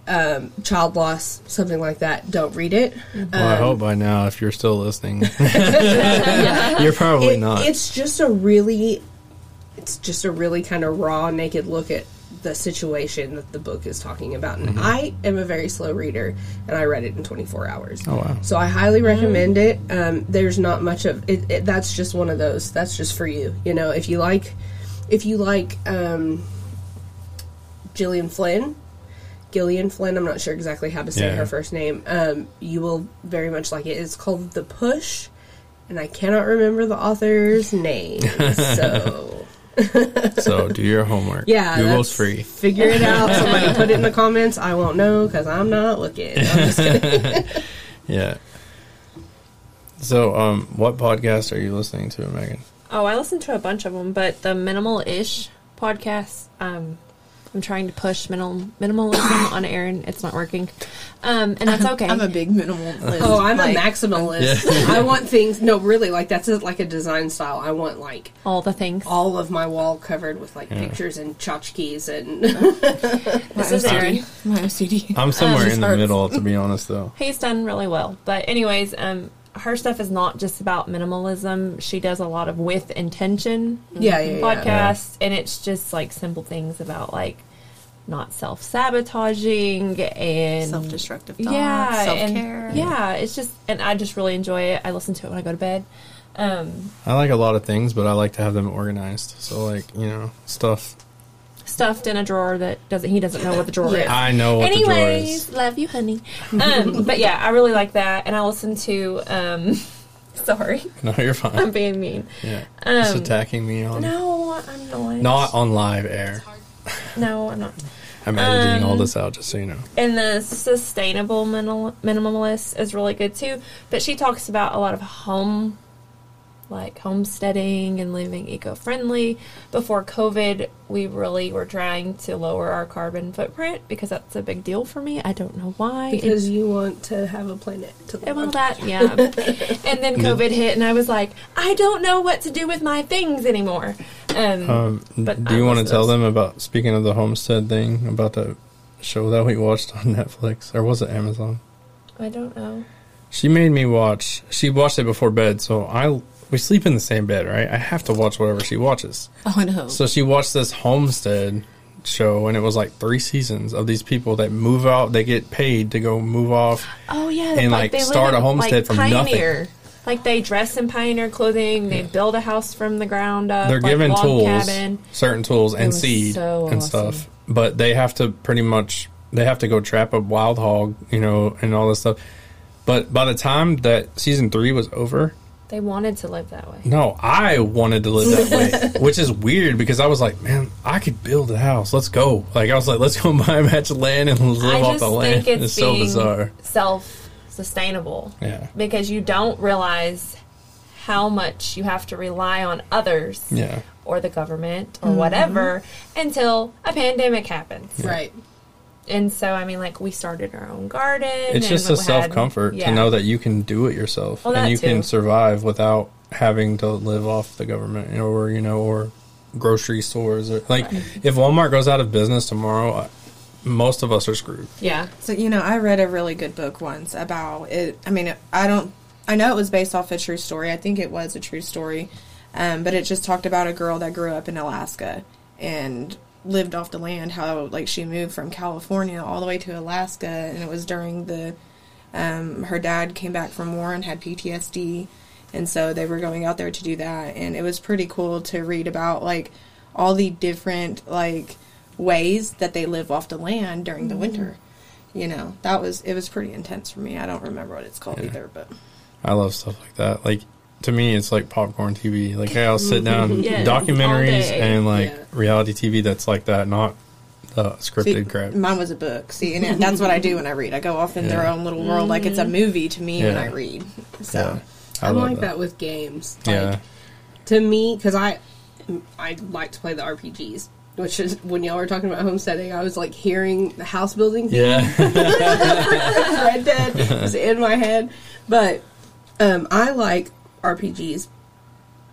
um, child loss, something like that, don't read it. Well, I Um, hope by now, if you're still listening, you're probably it- not. It's just a really, it's just a really kind of raw, naked look at the situation that the book is talking about. And I am a very slow reader, and I read it in 24 hours. Mm-hmm. Oh, wow. So I highly recommend it. Um, there's not much of it, it. That's just one of those. That's just for you. You know, if you like, if you like um, Gillian Flynn. Gillian Flynn, I'm not sure exactly how to say Yeah. her first name. Um, you will very much like it. It's called The Push, and I cannot remember the author's name. so so do your homework. yeah, Google's free. Figure it out. Somebody put it in the comments. I won't know because I'm not looking. I'm just. Yeah. So, um, what podcast are you listening to, Megan? Oh, I listen to a bunch of them, but the Minimal Ish podcast, um, I'm trying to push minimal minimalism on Aaron. It's not working, um, and that's okay. I'm a big minimalist. Oh, I'm like, a maximalist. I want things. No, really, like that's a, like a design style. I want like all the things. all of my wall covered with like pictures and tchotchkes and. this is Aaron. My OCD. I'm somewhere just in the hurts. middle, to be honest, though. He's done really well. But anyways, um, her stuff is not just about minimalism. She does a lot of with intention yeah, yeah, yeah. podcasts, and it's just like simple things about like not self sabotaging and Self-destructive thoughts, yeah, self-care. yeah. It's just, and I just really enjoy it. I listen to it when I go to bed. Um, I like a lot of things, but I like to have them organized. So, like, you know, stuff. Stuffed in a drawer that doesn't he doesn't know what the drawer is. I know what the drawer Anyways, is. love you, honey. Um, but yeah, I really like that, and I listen to. Um, sorry, No, you're fine. I'm being mean. Yeah. Just Um, attacking me on. No, I'm not. Not on live air. No, I'm not. I'm editing all Um, this out, just so you know. And the sustainable minimal, minimalist is really good too. But she talks about a lot of home, like homesteading and living eco friendly. Before COVID, we really were trying to lower our carbon footprint because that's a big deal for me. I don't know why. because you want to have a planet to live well, on. that yeah. and then COVID hit, and I was like, I don't know what to do with my things anymore. Um, Um, but do you want to tell them about, speaking of the homestead thing, about the show that we watched on Netflix? Or was it Amazon? I don't know. She made me watch. She watched it before bed, so I we sleep in the same bed, right? I have to watch whatever she watches. Oh no. So she watched this homestead show, and it was like three seasons of these people that move out. They get paid to go move off. Oh yeah, And, like, live start a homestead from nothing. pioneer. Like they dress in pioneer clothing. They build a house from the ground up. They're like given tools, Cabin. certain tools, and seed so and awesome. stuff. But they have to pretty much they have to go trap a wild hog, you know, and all this stuff. But by the time that season three was over, They wanted to live that way. No, I wanted to live that way, which is weird because I was like, man, I could build a house. Let's go. Like I was like, let's go and buy a match of land and live I off the land. it's, It's, so being bizarre. self sustainable. Yeah. Because you don't realize how much you have to rely on others Yeah. or the government Mm-hmm. or whatever until a pandemic happens. Right. And so I mean like we started our own garden. It's and just a self comfort yeah. to know that you can do it yourself Well, and that you can survive without having to live off the government or you know or grocery stores or like if Walmart goes out of business tomorrow, I- most of us are screwed. Yeah. So you know, I read a really good book once about it. I mean, I don't. I know it was based off a true story. I think it was a true story, um, but it just talked about a girl that grew up in Alaska and lived off the land. How like she moved from California all the way to Alaska, and it was during the. Um, her dad came back from war and had PTSD, and so they were going out there to do that, and it was pretty cool to read about like all the different like ways that they live off the land during the winter you know that was it was pretty intense for me i don't remember what it's called Yeah. either but I love stuff like that. Like to me, it's like popcorn TV. Like I'll sit down Yes, documentaries and like Yeah. reality TV that's like that, not the scripted See, crap. mine was a book see and that's what i do when i read i go off in their own little world like it's a movie to me when i read so Yeah, I I'm love like that. with games. Like, Yeah, To me, because I, I like to play the RPGs. Which is when y'all were talking about homesteading, I was like hearing the house building yeah, Red Dead was in my head. But um, I like RPGs,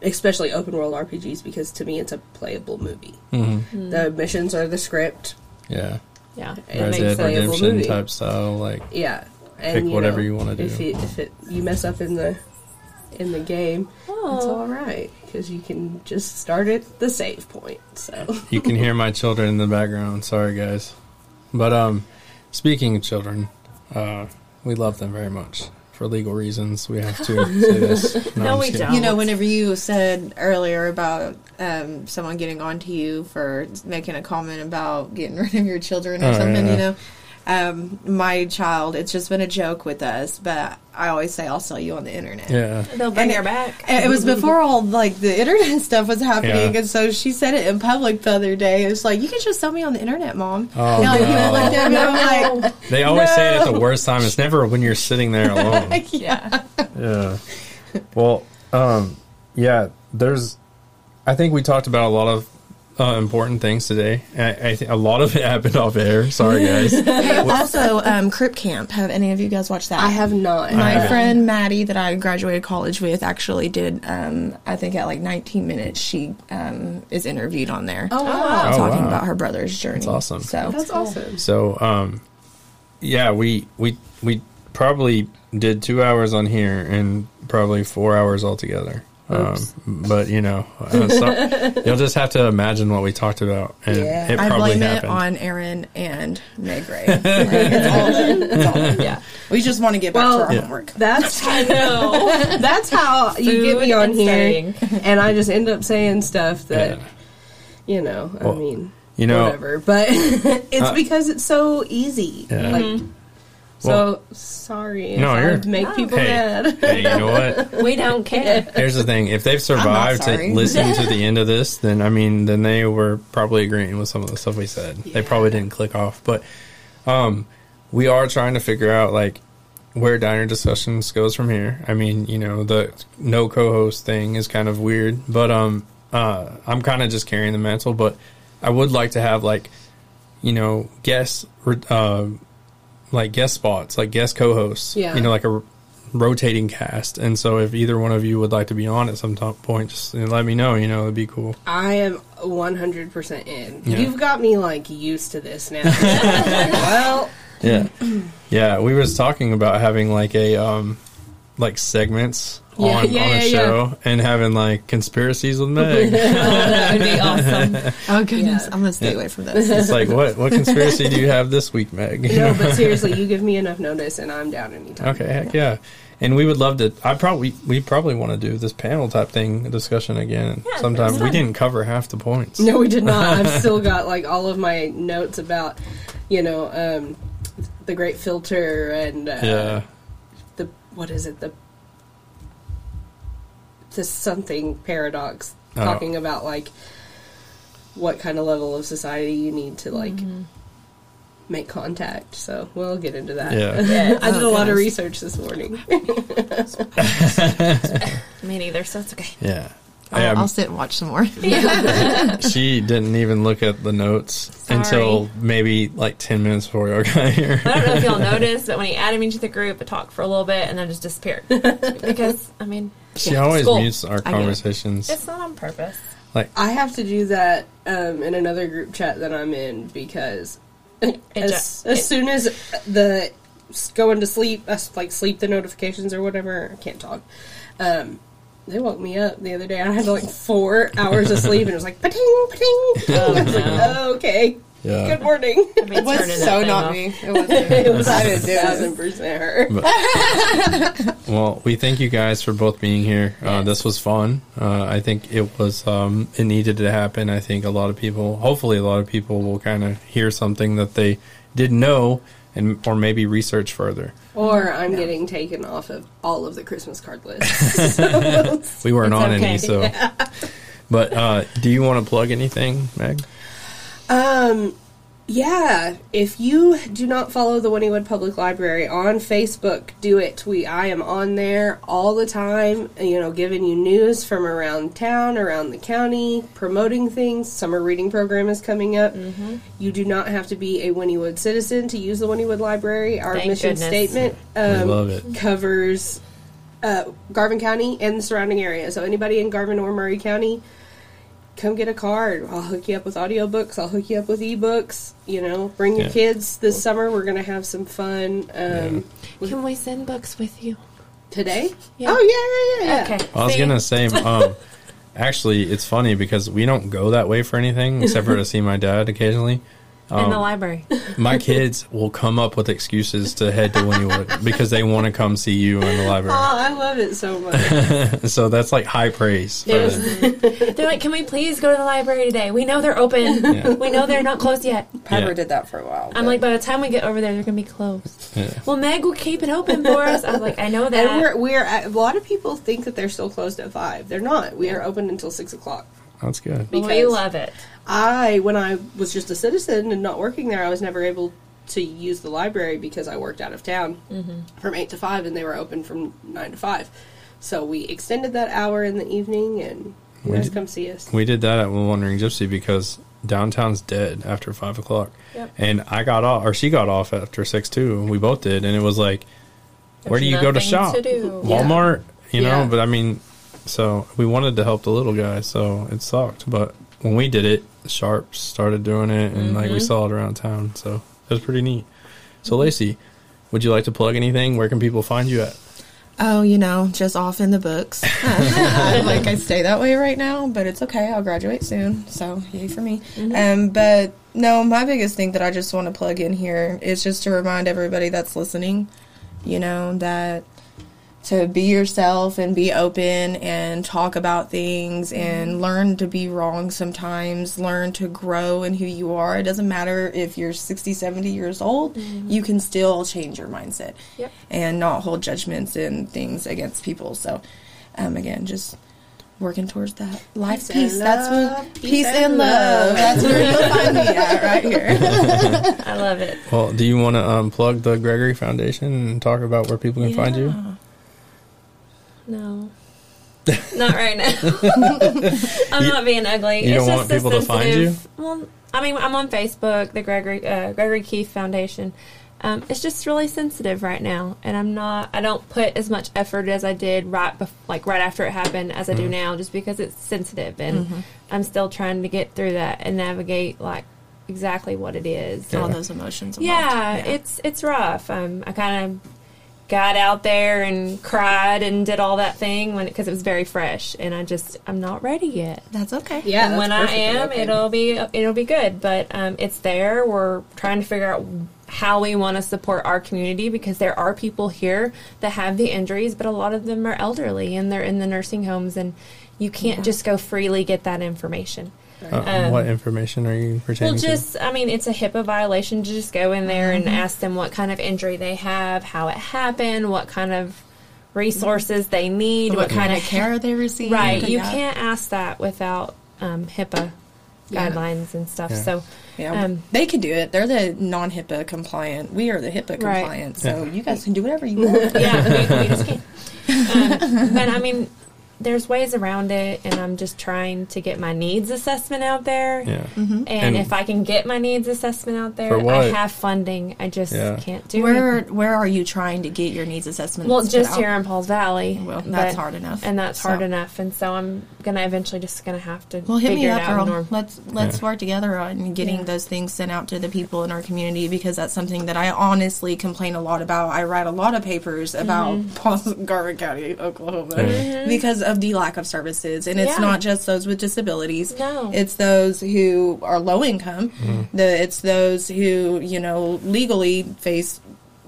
especially open world RPGs, because to me it's a playable movie. Mhm. The missions are the script. yeah. Yeah. It Red makes Dead playable Redemption movie. type style. Like Yeah, and Pick whatever you wanna If do. it, if it you mess up in the in the game, it's Oh. all right because you can just start at the save point. So you can hear my children in the background. Sorry, guys. But um, speaking of children, uh, we love them very much. For legal reasons, we have to say this. No, I'm we don't. you know whenever you said earlier about um, someone getting on to you for making a comment about getting rid of your children or Oh, something yeah. you know um, my child it's just been a joke with us but i always say i'll sell you on the internet Yeah, They'll bring And her it- back. And it was before all like the internet stuff was happening, Yeah. and so she said it in public the other day. It was like, "You can just sell me on the internet, mom." Oh, you know, like, no. people looked at me, I'm like, they always say it at the worst time. It's never when you're sitting there alone. "Yeah." Yeah. Well, um, yeah, there's, I think we talked about a lot of uh, important things today. I, I think a lot of it happened off air. Sorry, guys. also, um, Crip Camp. Have any of you guys watched that? I have not. My haven't. friend Maddie, that I graduated college with, actually did. Um, I think at like 19 minutes, she um, is interviewed on there. Oh, wow. Oh, talking wow. about her brother's journey. That's awesome. So That's awesome. So, um, yeah, we we we probably did two hours on here and probably four hours altogether. Um, but you know, uh, so, you'll just have to imagine what we talked about, and Yeah. it I blame happened. it on Aaron and Meg Ray. Like, it's all them. It's all them. Yeah. We just want to get back Well, to our Yeah. homework. That's I know. that's how you get me on and here, studying. and I just end up saying stuff that Yeah. you know. I mean, you know, whatever. But it's Uh, because it's so easy. Yeah. Like, so Well- sorry No, if you're- I make people hey, mad. hey, you know what? We don't care. Here's the thing: if they've survived to listen to the end of this, then I mean, then they were probably agreeing with some of the stuff we said. They probably didn't click off, but um, we are trying to figure out like where diner discussions goes from here. I mean, you know, the no co-host thing is kind of weird, but um, uh, I'm kind of just carrying the mantle. But I would like to have like, you know, guests. uh, like guest spots, like guest co-hosts. Yeah. you know, like a rotating cast. And so, if either one of you would like to be on at some top point, just you know, let me know. You know, it'd be cool. I am 100% in. Yeah. You've got me like used to this now. well, Yeah, yeah. We was talking about having like a um, like segments Yeah, on yeah, on a yeah, show and having like conspiracies with Meg. that would be awesome. Oh goodness, Yeah. I'm gonna stay away from this. it's like what what conspiracy do you have this week, Meg? no, but seriously, you give me enough notice and I'm down anytime. Okay, heck yeah. And we would love to. I probably we probably want to do this panel type thing discussion again Yeah, sometime. We didn't cover half the points. No, we did not. I've still got like all of my notes about, you know, um, the Great Filter and uh, Yeah. the what is it the the something paradox Oh. talking about like what kind of level of society you need to like mm-hmm. make contact. So we'll get into that. Yeah. I did a Oh, lot of research this morning. Me neither, so it's okay. Yeah. I'll, Yeah, I'll sit and watch some more. she didn't even look at the notes until maybe like 10 minutes before we got here. I don't know if y'all noticed, but when he added me to the group, it talked for a little bit and then just disappeared. Because, I mean, She always School. mutes our get it. conversations. it's not on purpose. Like I have to do that um, in another group chat that I'm in because as, ju- as it- soon as the going to sleep, uh, like sleep the notifications or whatever, I can't talk. Um, they woke me up the other day. I had like four hours of sleep, and it was like pating, pating. I was like, oh, okay. Yeah. Good morning. I mean, It was so not off. me. It wasn't me. it was I didn't do it. thousand percent her. Well, we thank you guys for both being here. Uh, this was fun. Uh, I think it was, um, it needed to happen. I think a lot of people, hopefully, a lot of people will kind of hear something that they didn't know and or maybe research further. Or I'm getting taken off of all of the Christmas card lists. We weren't It's on okay. any, so. But uh, do you want to plug anything, Meg? Um, yeah. If you do not follow the Wynnewood Public Library on Facebook, do it. We I am on there all the time. You know, giving you news from around town, around the county, promoting things. Summer reading program is coming up. You do not have to be a Wynnewood citizen to use the Wynnewood Library. Our Thank mission goodness. statement um, covers uh, Garvin County and the surrounding area. So anybody in Garvin or Murray County, come get a card. I'll hook you up with audiobooks. I'll hook you up with ebooks. You know, bring your Yeah. kids this summer. We're gonna have some fun. Um, Can we send books with you? Today? Yeah. Oh yeah, yeah, yeah. yeah. Okay. I was gonna say, um, actually, it's funny because we don't go that way for anything except for to see my dad occasionally. In Um, the library. my kids will come up with excuses to head to Wynnewood because they want to come see you in the library. Oh. I love it so much. so that's like high praise. Yes. They're like, "Can we please go to the library today? We know they're open. Yeah. We know they're not closed yet." Piper Yeah. did that for a while. I'm like, by the time we get over there, they're gonna be closed. Yeah. Well, Meg will keep it open for us. I was like, I know and that. we're we're at, a lot of people think that they're still closed at five. They're not. We are open until six o'clock. That's good. Because we love it. I, when I was just a citizen and not working there, I was never able to use the library because I worked out of town mm-hmm. from 8 to 5 and they were open from 9 to 5. So we extended that hour in the evening and You guys come see us. We did that at Wandering Gypsy because downtown's dead after five o'clock. Yep. And I got off, or she got off after six too. and We both did, and it was like, where do you go to shop? to do. Walmart, you know. Yeah. But I mean, so we wanted to help the little guy, so it sucked. But when we did it, Sharps started doing it, and like we Mm-hmm. saw it around town, so it was pretty neat. So Lacey, would you like to plug anything? Where can people find you at? Oh, you know, just off in the books. like I stay that way right now, but it's okay. I'll graduate soon, so yay for me. Um, but no, my biggest thing that I just want to plug in here is just to remind everybody that's listening, you know, that to be yourself and be open and talk about things and learn to be wrong sometimes learn to grow in who you are it doesn't matter if you're 60 70 years old you can still change your mindset Yep. and not hold judgments and things against people so um, again just working towards that life Peace peace, and that's love. what Peace peace, and and love. love. that's where you'll find me at right here I love it. Well, do you want to um, plug the Gregory Foundation and talk about where people can find you? No. not right now. I'm You- not being ugly. you it's don't just want people to find sensitive- Well, I mean, I'm on Facebook, the Gregory uh, Gregory Keith Foundation. Um, it's just really sensitive right now, and I'm not. I don't put as much effort as I did right, bef- like right after it happened, as I Mm-hmm. do now, just because it's sensitive, and I'm still trying to get through that and navigate like exactly what it is. Yeah. all those emotions involved. Yeah, it's it's rough. Um, I kind of got out there and cried and did all that thing when because it was very fresh, and I just I'm not ready yet. that's okay Yeah, and when I am, okay. it'll be it'll be good. But um, it's there. We're trying to figure out how we want to support our community because there are people here that have the injuries, but a lot of them are elderly and they're in the nursing homes, and you can't just go freely get that information. Uh, Um, what information are you pertaining Well, to? just, I mean, it's a HIPAA violation to just go in there and ask them what kind of injury they have, how it happened, what kind of resources they need, what, what kind of he- care they receive Right. You Yeah. can't ask that without um, HIPAA Yeah. guidelines and stuff. Yeah. So, Yeah, Um, they can do it. They're the non-HIPAA compliant. We are the HIPAA Right. compliant. So Yeah. you guys can do whatever you want. yeah, we, we just can't. Um, but I mean, there's ways around it, and I'm just trying to get my needs assessment out there. yeah. And, And- if I can get my needs assessment out there, I have funding. I just Yeah. can't do it. where where are you trying to get your needs assessment? Well, just out? here in Pauls Valley. Well, that's but- hard enough. and that's hard So- enough. And so I'm gonna eventually just gonna have to. Well, hit me up, it girl. Norm. Let's let's Yeah. work together on getting Yeah. those things sent out to the people in our community because that's something that I honestly complain a lot about. I write a lot of papers about Mm-hmm. Garvin County, Oklahoma, Yeah. because of the lack of services, and it's Yeah. not just those with disabilities. No. it's those who are low income. Mm-hmm. The it's those who you know legally face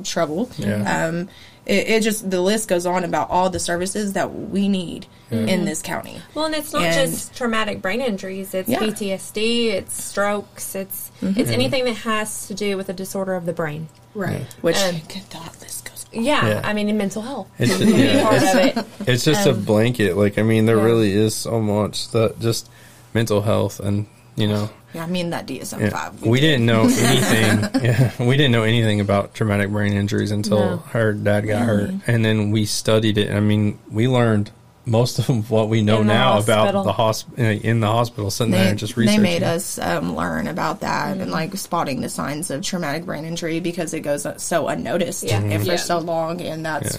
trouble. Yeah. Um, it, it just the list goes on about all the services that we need in this county. Well, and it's not And- just traumatic brain injuries. It's Yeah. PTSD. It's strokes. It's it's anything that has to do with a disorder of the brain. Right. Which Um, that list goes on. Yeah, Yeah. I mean, in mental health. It's, Be yeah, part it's, of it. it's just a um, blanket. Like I mean, there Yeah. really is so much that just mental health and you know. Yeah, I mean that DSM Yeah, five. we didn't know anything. yeah, we didn't know anything about traumatic brain injuries until No. her dad got hurt, and then we studied it. I mean, we learned most of what we know In the now about the hospital in the hospital, sitting there They, and just they made us um, learn about that Mm-hmm. and like spotting the signs of traumatic brain injury because it goes so unnoticed Yeah. and for Yeah. so long, and that's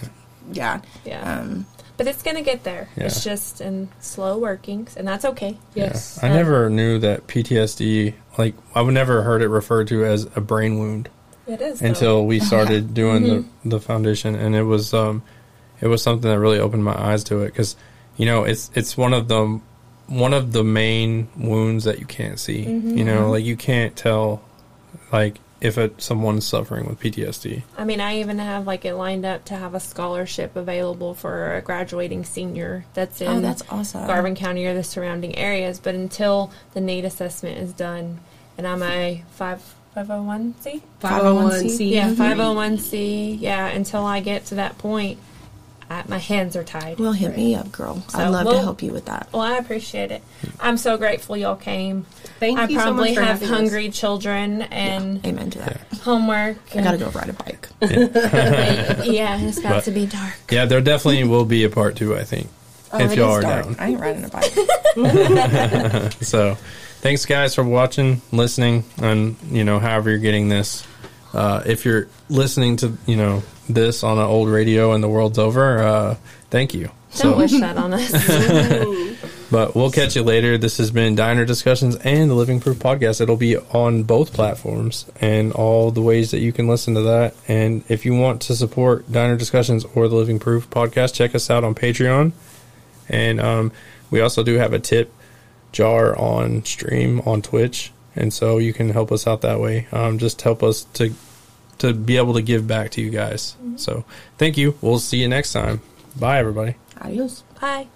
yeah. Yeah. Um, But it's gonna get there. Yeah. It's just in slow workings, and that's okay. Yes. I never knew that PTSD. Like I've never heard it referred to as a brain wound. It is though. until we started doing Mm-hmm. the, the foundation and it was um it was something that really opened my eyes to it because you know it's it's one of the one of the main wounds that you can't see Mm-hmm. you know like you can't tell like if it, someone's suffering with PTSD I mean, I even have like it lined up to have a scholarship available for a graduating senior that's in oh, that's awesome. Garvin County or the surrounding areas. But until the need assessment is done, and I'm a five five hundred one c 501c. yeah five hundred one c yeah until I get to that point, I, my hands are tied. Well, hit me up, girl. So, I'd love to help you with that. Well, I appreciate it. I'm so grateful y'all came. Thank I you so probably much for have having us. hungry children and Amen to that. homework. I gotta go ride a bike. yeah, it's about But- to be dark. yeah there definitely will be a part two I think Oh, if y'all are dark. down. I ain't riding a bike. So, thanks guys for watching, listening, and you know, however you're getting this. Uh, if you're listening to you know this on an old radio and the world's over, uh, thank you. Don't wish that on us. But we'll catch you later. This has been Diner Discussions and the Living Proof Podcast. It'll be on both platforms and all the ways that you can listen to that. And if you want to support Diner Discussions or the Living Proof Podcast, check us out on Patreon. And um, we also do have a tip jar on stream on Twitch. And so you can help us out that way. Um, just help us to to be able to give back to you guys. So thank you. We'll see you next time. Bye, everybody. Adios. Bye.